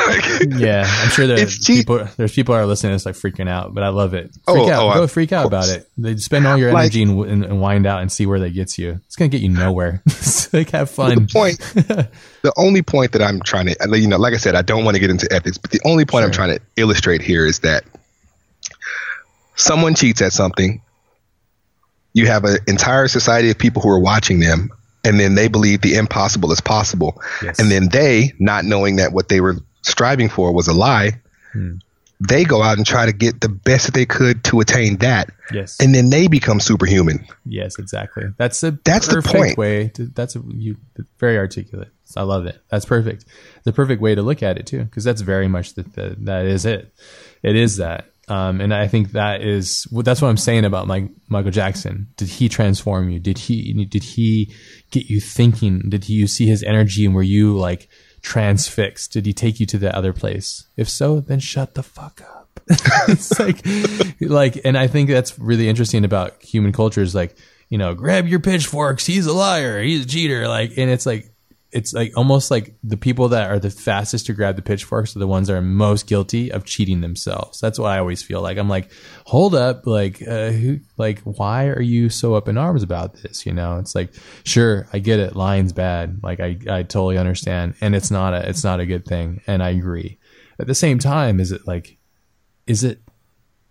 Speaker 1: Yeah, I'm sure there
Speaker 2: It's cheap.
Speaker 1: people there's people that are listening that's like freaking out, but I love it. Oh, freak
Speaker 2: Oh,
Speaker 1: out,
Speaker 2: oh,
Speaker 1: go
Speaker 2: of
Speaker 1: freak out about it. They spend all your energy and, and, and wind out and see where that gets you. It's gonna get you nowhere. (laughs) like have fun.
Speaker 2: the point, (laughs) the only point that I'm trying to, you know, like I said, I don't want to get into ethics, but the only point I'm trying to illustrate here is that someone cheats at something. You have an entire society of people who are watching them, and then they believe the impossible is possible.
Speaker 1: Yes.
Speaker 2: And then they, not knowing that what they were striving for was a lie,
Speaker 1: Hmm.
Speaker 2: they go out and try to get the best that they could to attain that.
Speaker 1: Yes.
Speaker 2: And then they become superhuman.
Speaker 1: Yes, exactly. That's the
Speaker 2: That's the
Speaker 1: perfect
Speaker 2: point.
Speaker 1: way. To, that's a, you very articulate. I love it. That's perfect. The perfect way to look at it too, because that's very much the, the, that is it. It is that, um, and I think that is that's what I'm saying about Mike, Michael Jackson. Did he transform you? Did he did he get you thinking? Did he, you see his energy and were you like transfixed? Did he take you to that other place? If so, then shut the fuck up. (laughs) it's like, like, and I think that's really interesting about human culture is like, you know, grab your pitchforks. He's a liar. He's a cheater. Like, and it's like, it's like almost like the people that are the fastest to grab the pitchforks are the ones that are most guilty of cheating themselves. That's what I always feel like. I'm like, hold up, like, uh, who, like, why are you so up in arms about this? You know, it's like, sure, I get it. Lying's bad. Like, I, I totally understand, and it's not a, it's not a good thing, and I agree. At the same time, is it like, is it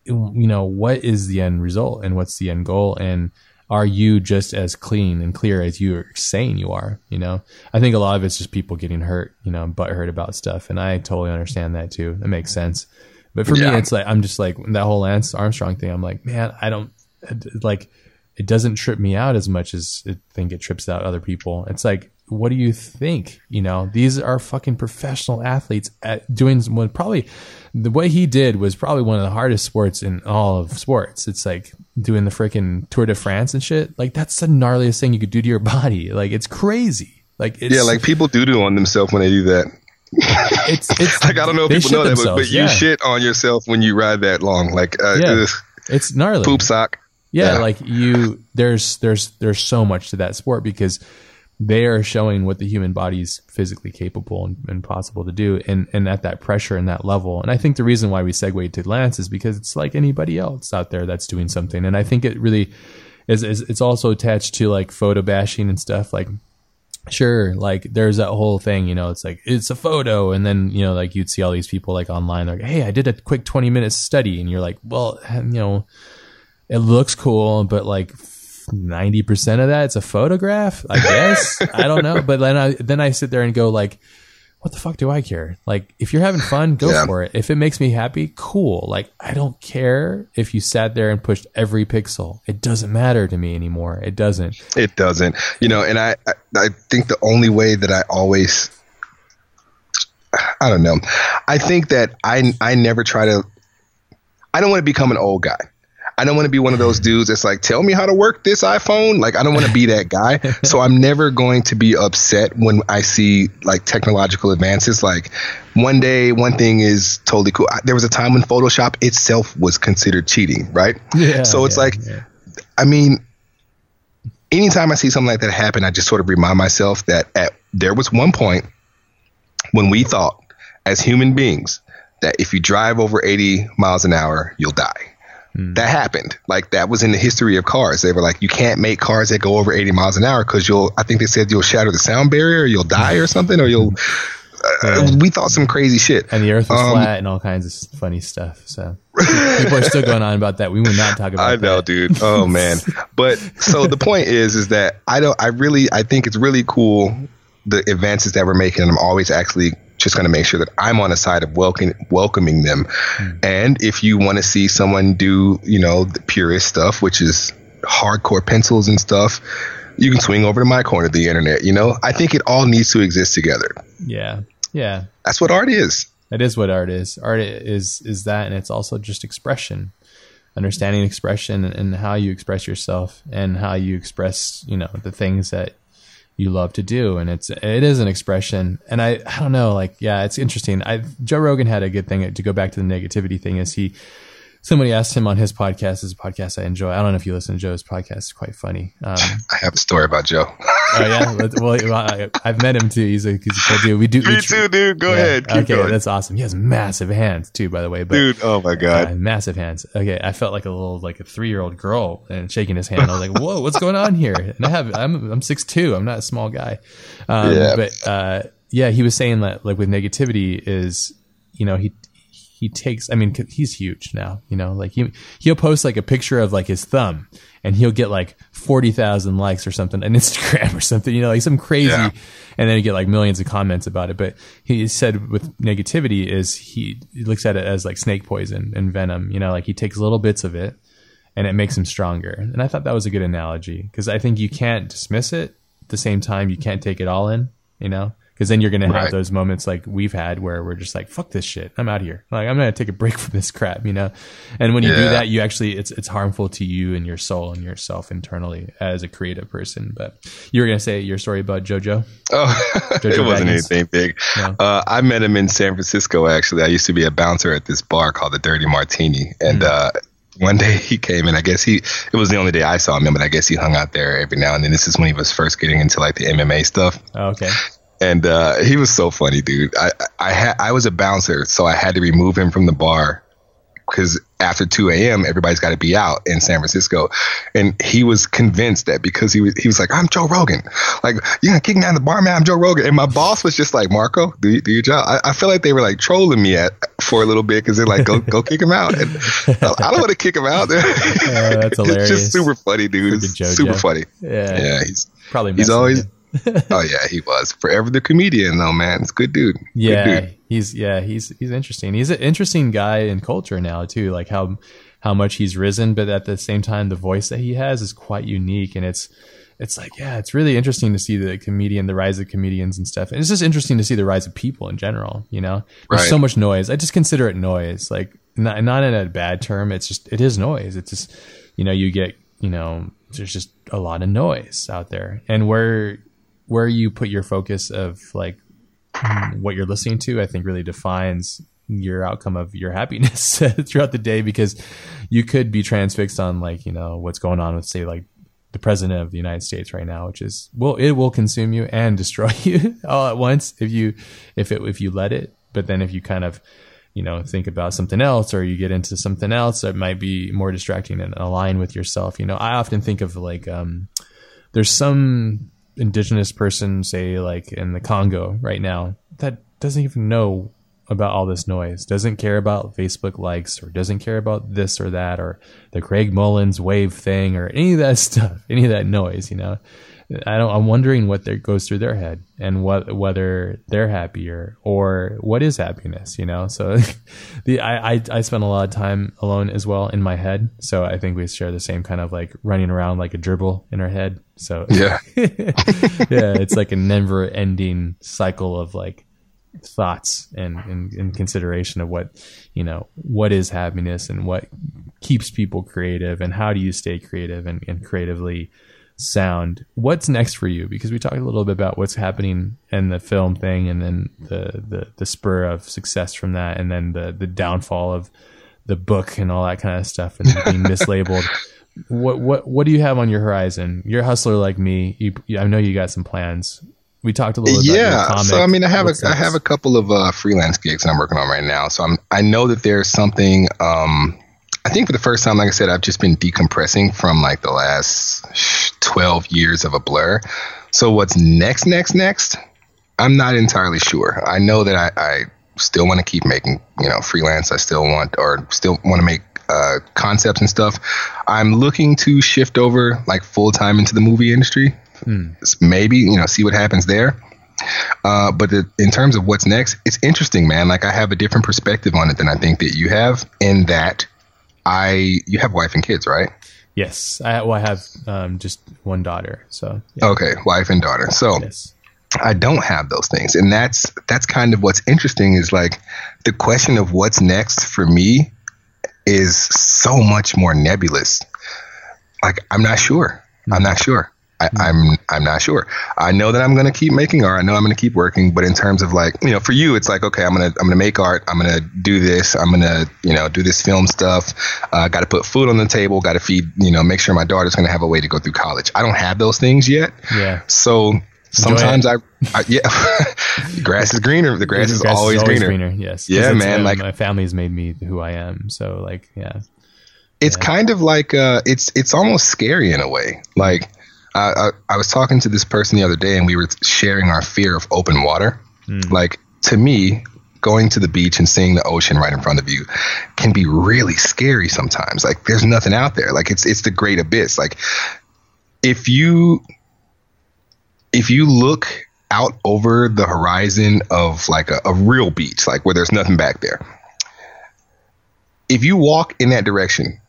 Speaker 1: you know what is the end result and what's the end goal and are you just as clean and clear as you're saying you are you know i think a lot of it's just people getting hurt you know butt hurt about stuff and i totally understand that too that makes sense but for
Speaker 2: Yeah.
Speaker 1: me it's like i'm just like that whole lance armstrong thing i'm like man i don't like it doesn't trip me out as much as I think it trips out other people. It's like, what do you think? You know, these are fucking professional athletes at doing what probably the way he did was probably one of the hardest sports in all of sports. It's like doing the freaking Tour de France and shit. Like that's the gnarliest thing you could do to your (laughs) body. Like it's crazy. Like it's
Speaker 2: Yeah, like people do do on themselves when they do that. (laughs)
Speaker 1: it's it's (laughs)
Speaker 2: Like I don't know if people know that, but, but you
Speaker 1: yeah.
Speaker 2: shit on yourself when you ride that long. Like uh,
Speaker 1: Yeah.
Speaker 2: ugh,
Speaker 1: It's gnarly.
Speaker 2: poop sock.
Speaker 1: yeah,
Speaker 2: Yeah.
Speaker 1: like you there's there's there's so much to that sport because they are showing what the human body is physically capable and, and possible to do and and at that pressure and that level. And i think the reason why we segue to lance is because it's like anybody else out there that's doing something. And i think it really is, is it's also attached to like photo bashing and stuff. Like sure like there's that whole thing you know it's like it's a photo. And then you know like you'd see all these people like online like hey i did a quick 20 minute study. And you're like well you know it looks cool but like ninety percent of that it's a photograph. I guess (laughs) I don't know, but then I then I sit there and go like, what the fuck do I care? Like, if you're having fun, go
Speaker 2: Yeah.
Speaker 1: for it. If it makes me happy, cool. Like, I don't care if you sat there and pushed every pixel. It doesn't matter to me anymore. It doesn't.
Speaker 2: It doesn't, you know, and I, I, I think the only way that I always, I don't know, I think that I, I never try to, I don't want to become an old guy. I don't want to be one of those dudes that's like, tell me how to work this iPhone. Like, I don't want to be that guy. (laughs) so I'm never going to be upset when I see like technological advances. Like, one day, one thing is totally cool. I, there was a time when Photoshop itself was considered cheating, right?
Speaker 1: Yeah,
Speaker 2: So it's
Speaker 1: yeah,
Speaker 2: like,
Speaker 1: yeah.
Speaker 2: I mean, anytime I see something like that happen, I just sort of remind myself that at, there was one point when we thought, as human beings, that if you drive over 80 miles an hour, you'll die. That happened. Like that was in the history of cars. They were like, you can't make cars that go over 80 miles an hour because you'll. I think they said you'll shatter the sound barrier, or you'll die, or (laughs) something, or you'll. Uh, we thought some crazy shit.
Speaker 1: and the Earth was
Speaker 2: Um,
Speaker 1: flat and all kinds of funny stuff. So people are still going on about that. We will not talk about. (laughs)
Speaker 2: I know,
Speaker 1: that.
Speaker 2: dude. Oh (laughs) man. But so the point is, is that I don't. I really, I think it's really cool the advances that we're making, and I'm always actually just going to make sure that I'm on the side of welcoming welcoming them. Hmm. And if you want to see someone do, you know, the purist stuff, which is hardcore pencils and stuff. You can swing over to my corner of the internet. You know, I think it all needs to exist together.
Speaker 1: Yeah, yeah.
Speaker 2: That's what art is.
Speaker 1: That is what art is. Art is is that, and it's also just expression, understanding expression and how you express yourself and how you express, you know, the things that you love to do. And it's it is an expression. And I I don't know, like yeah, it's interesting. I Joe Rogan had a good thing to go back to the negativity thing. Is he somebody asked him on his podcast? Is a podcast I enjoy. I don't know if you listen to Joe's podcast. It's quite funny. Um, (laughs)
Speaker 2: I have a story about Joe.
Speaker 1: oh yeah, (laughs) well I, I've met him too. He's a, he's a cool dude. We do we
Speaker 2: Me too, dude. Go
Speaker 1: yeah.
Speaker 2: ahead. Keep
Speaker 1: okay,
Speaker 2: going.
Speaker 1: that's awesome. He has massive hands too, by the way. But
Speaker 2: Dude, oh my God.
Speaker 1: uh, massive hands. Okay, I felt like a little like a three year old girl and shaking his hand. I was like, "Whoa, what's going on here?" And I have I'm I'm six two. I'm not a small guy. Um,
Speaker 2: Yeah.
Speaker 1: But uh, yeah, he was saying that like with negativity is you know he he takes. I mean he's huge now. You know, like he he'll post like a picture of like his thumb. And he'll get like forty thousand likes or something on (laughs) Instagram or something, you know, like some crazy,
Speaker 2: Yeah.
Speaker 1: and then you get like millions of comments about it. But he said with negativity is he, he looks at it as like snake poison and venom. You know, like he takes little bits of it, and it makes him stronger. And I thought that was a good analogy because I think you can't dismiss it. At the same time, you can't take it all in. You know, because then you're gonna have
Speaker 2: Right.
Speaker 1: those moments like we've had where we're just like, "Fuck this shit, I'm out of here." Like I'm gonna take a break (laughs) from this crap. You know, and when you do that, you actually it's it's harmful to you and your soul and yourself internally as a creative person. But you were gonna say your story about JoJo.
Speaker 2: Oh, (laughs)
Speaker 1: Jojo
Speaker 2: it wasn't
Speaker 1: Baggins.
Speaker 2: anything big.
Speaker 1: No.
Speaker 2: Uh, I met him in San Francisco. Actually, I used to be a bouncer at this bar called the Dirty Martini, and
Speaker 1: Hmm.
Speaker 2: uh, one day (laughs) he came in. I guess he it was the only day I saw him, but I guess he hung out there every now and then. This is when he was first getting into like the MMA stuff,
Speaker 1: Oh, okay.
Speaker 2: And uh, he was so funny, dude. I I had I was a bouncer, so I had to remove him from the bar because after 2 a.m. everybody's got to be out in San Francisco, and he was convinced that because he was he was like I'm Joe Rogan, like you gonna kick me out of the bar, man? I'm Joe Rogan, and my boss was just like Marco, do, do your job. I, I feel like they were like trolling me at for a little bit because they're like go go kick him out, and I don't want to kick him out. (laughs)
Speaker 1: that's
Speaker 2: It's
Speaker 1: hilarious.
Speaker 2: just super funny, dude. It's super funny.
Speaker 1: Yeah,
Speaker 2: Yeah, he's
Speaker 1: probably.
Speaker 2: he's always.
Speaker 1: you.
Speaker 2: Oh yeah, he was forever the comedian though, man. It's a good dude. Good
Speaker 1: Yeah,
Speaker 2: dude.
Speaker 1: he's yeah he's he's interesting. He's an interesting guy in culture now too. Like how how much he's risen, but at the same time, the voice that he has is quite unique, and it's it's like yeah, it's really interesting to see the comedian, the rise of comedians and stuff. And it's just interesting to see the rise of people in general. You know, there's
Speaker 2: Right.
Speaker 1: so much noise. I just consider it noise, like not not in a bad term. It's just it is noise. It's just you know you get you know there's just a lot of noise out there, and where where you put your focus of like what you're listening to, I think really defines your outcome of your happiness (laughs) throughout the day because you could be transfixed on like, you know, what's going on with say like the president of the United States right now, which is well, it will consume you and (laughs) destroy you all at once if you if it if you let it. But then if you kind of you know think about something else or you get into something else that might be more distracting and align with yourself. You know, I often think of like um there's some indigenous person say like in the Congo right now that doesn't even know about all this noise, doesn't care about Facebook likes or doesn't care about this or that or the Craig Mullins wave thing or any of that (laughs) stuff, any of that noise, you know. I don't I'm wondering what there goes through their head and what whether they're happier or what is happiness, you know. So (laughs) the I, I I spend a lot of time alone as well in my head. So I think we share the same kind of like running around like a dribble in our head. So
Speaker 2: Yeah. (laughs)
Speaker 1: yeah, it's like a never ending cycle of like thoughts and, and, and consideration of what you know what is happiness and what keeps people creative and how do you stay creative and, and creatively sound what's next for you because we talked a little bit about what's happening in the film thing and then the the, the spur of success from that and then the the downfall of the book and all that kind of stuff and being (laughs) mislabeled what what what do you have on your horizon you're a hustler like me you, i know you got some plans we talked a little bit about
Speaker 2: yeah. So I mean, I have a
Speaker 1: What's
Speaker 2: I have a couple of uh, freelance gigs I'm working on right now. So I'm I know that there's something. Um, I think for the first time, like I said, I've just been decompressing from like the last 12 years of a blur. So what's next, next, next? I'm not entirely sure. I know that I, I still want to keep making, you know, freelance. I still want, or still want to make uh, concepts and stuff. I'm looking to shift over like full time into the movie industry. Maybe, you know, see what happens there. Uh, but the, in terms of what's next, it's interesting, man. Like I have a different perspective on it than I think that you have. In that, I you have wife and kids, right?
Speaker 1: Yes, I, well, I have um, just one daughter, so yeah,
Speaker 2: Okay, wife and daughter. So
Speaker 1: yes,
Speaker 2: I don't have those things, and that's that's kind of what's interesting. Is like the question of what's next for me is so much more nebulous. Like I'm not sure. I'm not sure. I, I'm I'm not sure. I know that I'm gonna keep making art. I know I'm gonna keep working. But in terms of like you know, for you, it's like okay, I'm gonna I'm gonna make art. I'm gonna do this. I'm gonna you know do this film stuff. Uh, got to put food on the table. Got to feed you know make sure my daughter's gonna have a way to go through college. I don't have those things yet.
Speaker 1: yeah.
Speaker 2: So sometimes I, I yeah, (laughs) grass is greener. The grass, is, always, greener.
Speaker 1: Yes.
Speaker 2: Yeah, man,
Speaker 1: uh,
Speaker 2: like-
Speaker 1: my family's made me who I am. So like, yeah,
Speaker 2: It's kind of like uh, it's it's almost scary in a way. Like I, I, I was talking to this person the other day, and we were sharing our fear of open water. Hmm. Like to me, going to the beach and seeing the ocean right in front of you can be really scary sometimes. Like there's nothing out there. Like it's it's the great abyss. Like if you if you look out over the horizon of like a, a real beach, like where there's nothing back there, if you walk in that direction,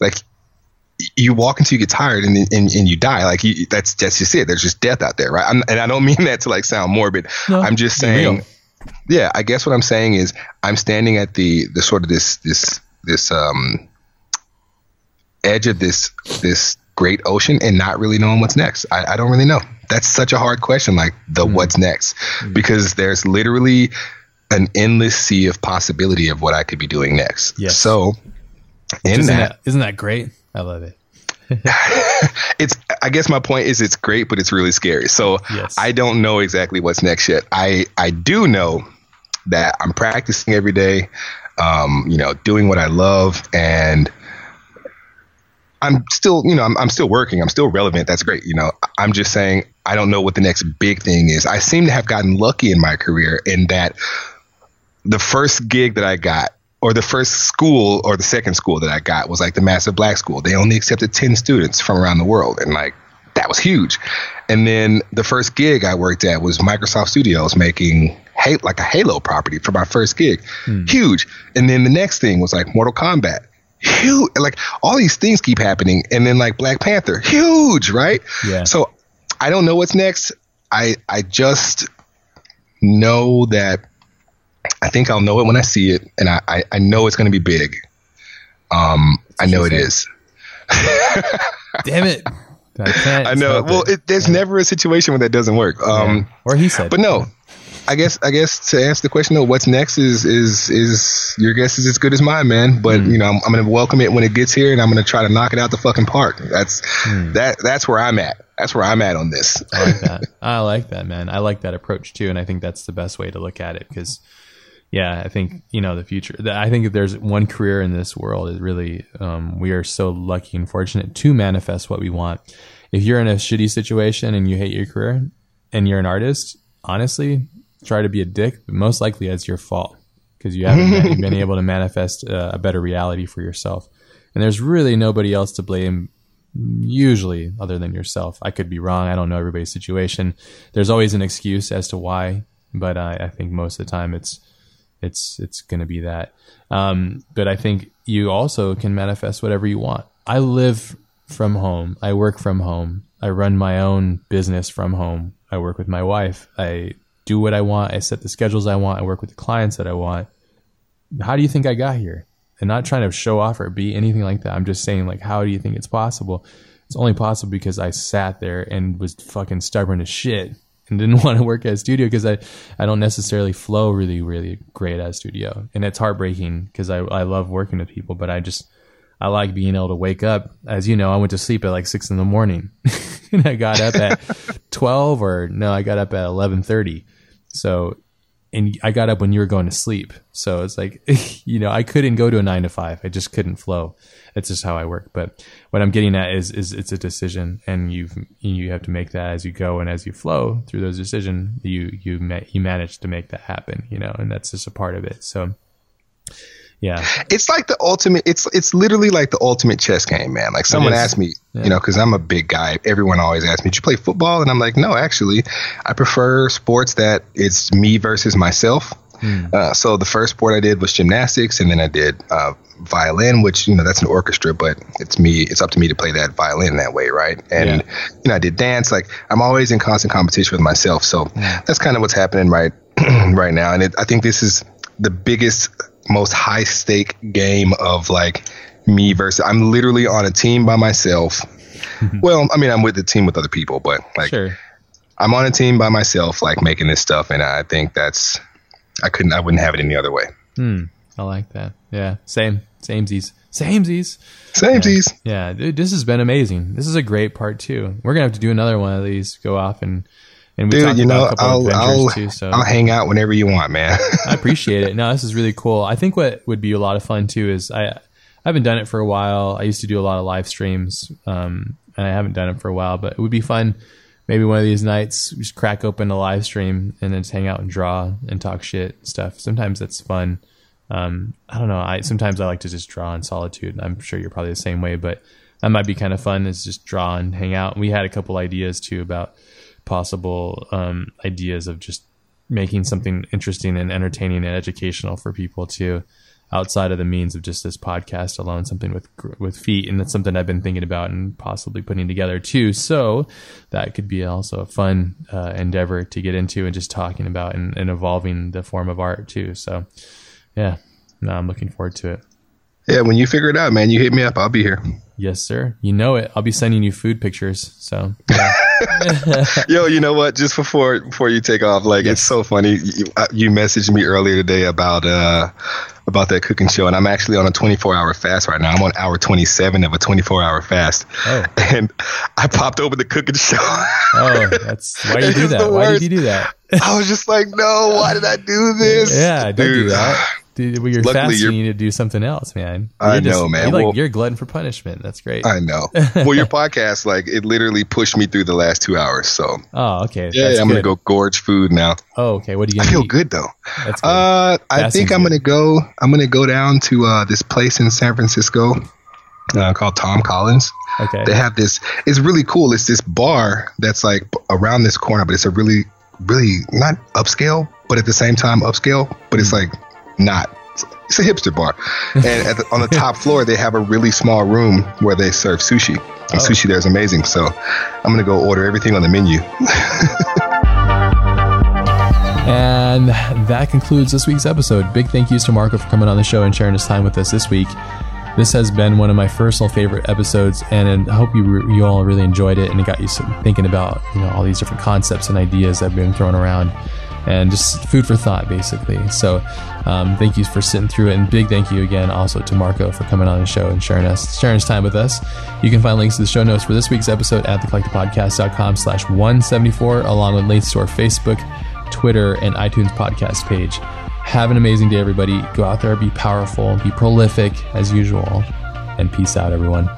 Speaker 2: like you walk until you get tired and and, and you die. Like you, that's that's just it. There's just death out there, right? I'm, and I don't (laughs) mean that to like sound morbid.
Speaker 1: No,
Speaker 2: I'm just
Speaker 1: real.
Speaker 2: saying. Yeah, I guess what I'm saying is I'm standing at the the sort of this this this um edge of this this great ocean and not really knowing what's next. I, I don't really know. That's such a hard question, like the
Speaker 1: Hmm.
Speaker 2: what's next, because there's literally an endless sea of possibility of what I could be doing next.
Speaker 1: Yes.
Speaker 2: So in
Speaker 1: isn't
Speaker 2: that,
Speaker 1: that isn't that great? I love it. (laughs)
Speaker 2: it's I guess my point is it's great, but it's really scary. So
Speaker 1: Yes.
Speaker 2: I don't know exactly what's next yet. I I do know that I'm practicing every day, um, you know, doing what I love, and I'm still, you know, I'm, I'm still working. I'm still relevant. That's great. You know, I'm just saying I don't know what the next big thing is. I seem to have gotten lucky in my career in that the first gig that I got, or the first school or the second school that I got was like the massive black school. They only accepted 10 students from around the world. And like, that was huge. And then the first gig I worked at was Microsoft Studios making like a Halo property for my first gig. Hmm. Huge. And then the next thing was like Mortal Kombat. Huge. Like all these things keep happening. And then like Black Panther. Huge, right?
Speaker 1: Yeah.
Speaker 2: So I don't know what's next. I I just know that I think I'll know it when I see it, and I I, I know it's going to be big. Um, I know it is. (laughs)
Speaker 1: Damn it! I.
Speaker 2: I know.
Speaker 1: help
Speaker 2: Well, it, there's never a situation where that doesn't work. Um,
Speaker 1: or he said,
Speaker 2: but no. I guess I guess to answer the question though, what's next is is is your guess is as good as mine, man. But
Speaker 1: Hmm.
Speaker 2: you know, I'm, I'm gonna welcome it when it gets here, and I'm gonna try to knock it out the fucking park. That's
Speaker 1: Hmm.
Speaker 2: that that's where I'm at. That's where I'm at on this.
Speaker 1: I like that. I like that, man. I like that approach too, and I think that's the best way to look at it because, yeah, I think you know the future. I think if there's one career in this world, is really um, we are so lucky and fortunate to manifest what we want. If you're in a shitty situation and you hate your career and you're an artist, honestly, try to be a dick, but most likely it's your fault because you haven't been able to manifest uh, a better reality for yourself. And there's really nobody else to blame usually other than yourself. I could be wrong. I don't know everybody's situation. There's always an excuse as to why, but uh, I think most of the time it's it's it's going to be that. Um, but I think you also can manifest whatever you want. I live from home. I work from home. I run my own business from home. I work with my wife. I do what I want. I set the schedules I want. I work with the clients that I want. How do you think I got here? And not trying to show off or be anything like that. I'm just saying, like, how do you think it's possible? It's only possible because I sat there and was fucking stubborn as shit and didn't (laughs) want to work at a studio because I, I don't necessarily flow really, really great at a studio. And it's heartbreaking because I, I love working with people, but I just, I like being able to wake up. As you know, I went to sleep at like six in the morning (laughs) and I got up at (laughs) 12 or no, I got up at 1130. So, and I got up when you were going to sleep. So it's like, (laughs) you know, I couldn't go to a nine to five. I just couldn't flow. It's just how I work. But what I'm getting at is, is it's a decision and you've, you have to make that as you go and as you flow through those decisions, you, you, ma- you manage to make that happen, you know, and that's just a part of it. So, yeah.
Speaker 2: It's like the ultimate. It's it's literally like the ultimate chess game, man. Like someone asked me, yeah. you know, because I'm a big guy. Everyone always asks me, "Did you play football?" And I'm like, "No, actually, I prefer sports that it's me versus myself." Hmm. Uh, so the first sport I did was gymnastics, and then I did uh, violin, which you know that's an orchestra, but it's me. It's up to me to play that violin that way, right? And yeah. you know, I did dance. Like I'm always in constant competition with myself. So yeah. that's kind of what's happening right (clears throat) right now. And it, I think this is the biggest most high stake game of like me versus I'm literally on a team by myself. (laughs) Well, I mean, I'm with the team with other people, but like sure. I'm on a team by myself, like making this stuff, and I think that's I couldn't I wouldn't have it any other way.
Speaker 1: Hmm. I like that. Yeah, same, samesies, samesies,
Speaker 2: samesies.
Speaker 1: Yeah, yeah dude, this has been amazing. This is a great part too. We're gonna have to do another one of these. Go off and
Speaker 2: and we Dude, you know, I'll I'll, too, so. I'll hang out whenever you want, man. (laughs)
Speaker 1: I appreciate it. No, this is really cool. I think what would be a lot of fun too is I I haven't done it for a while. I used to do a lot of live streams, um, and I haven't done it for a while. But it would be fun. Maybe one of these nights, just crack open a live stream and then just hang out and draw and talk shit and stuff. Sometimes that's fun. Um, I don't know. I sometimes I like to just draw in solitude. I'm sure you're probably the same way, but that might be kind of fun. Is just draw and hang out. We had a couple ideas too about possible um, ideas of just making something interesting and entertaining and educational for people too outside of the means of just this podcast alone something with with feet and that's something I've been thinking about and possibly putting together too. So that could be also a fun uh, endeavor to get into and just talking about and, and evolving the form of art too. So yeah no I'm looking forward to it
Speaker 2: yeah when you figure it out man you hit me up I'll be here
Speaker 1: yes sir you know it I'll be sending you food pictures so yeah. (laughs)
Speaker 2: Yo, you know what? Just before before you take off, like yes. it's so funny. You, uh, you, messaged me earlier today about uh about that cooking show, and I'm actually on a 24 hour fast right now. I'm on hour 27 of a 24 hour fast, oh. (laughs) and I popped over the cooking show.
Speaker 1: oh, that's (laughs) why you do that? Why did you do that?
Speaker 2: I was just like, no, why did I do this?
Speaker 1: Yeah, Dude. do that. (sighs) Dude, when you're Luckily, fasting, you're, you need to do something else, man.
Speaker 2: You're I just, know, man.
Speaker 1: You're, like, well, you're a glutton for punishment. That's great.
Speaker 2: I know. (laughs) well, your podcast, like, it literally pushed me through the last two hours. So,
Speaker 1: oh, okay.
Speaker 2: Yeah, That's I'm gonna go gorge food now.
Speaker 1: Oh, okay. What do you?
Speaker 2: I feel eat? good though. That's good. Uh, I think I'm good. gonna go. I'm gonna go down to uh, this place in San Francisco uh, called Tom Collins. Okay. They have this. It's really cool. It's this bar that's like around this corner, but it's a really, really not upscale, but at the same time upscale. But it's hmm. like not it's a hipster bar. And the, on the top floor, they have a really small room where they serve sushi. And oh. sushi there is amazing. So I'm going to go order everything on the menu.
Speaker 1: and that concludes this week's episode. Big thank yous to Marco for coming on the show and sharing his time with us this week. This has been one of my personal favorite episodes, and I hope you you all really enjoyed it and it got you thinking about you know all these different concepts and ideas that have been thrown around and just food for thought, basically. So, um, thank you for sitting through it, and big thank you again also to Marco for coming on the show and sharing us sharing his time with us. You can find links to the show notes for this week's episode at thecollectivepodcast.com slash 174, along with links to our Facebook, Twitter, and iTunes podcast page. Have an amazing day, everybody. Go out there, be powerful, be prolific as usual, and peace out, everyone.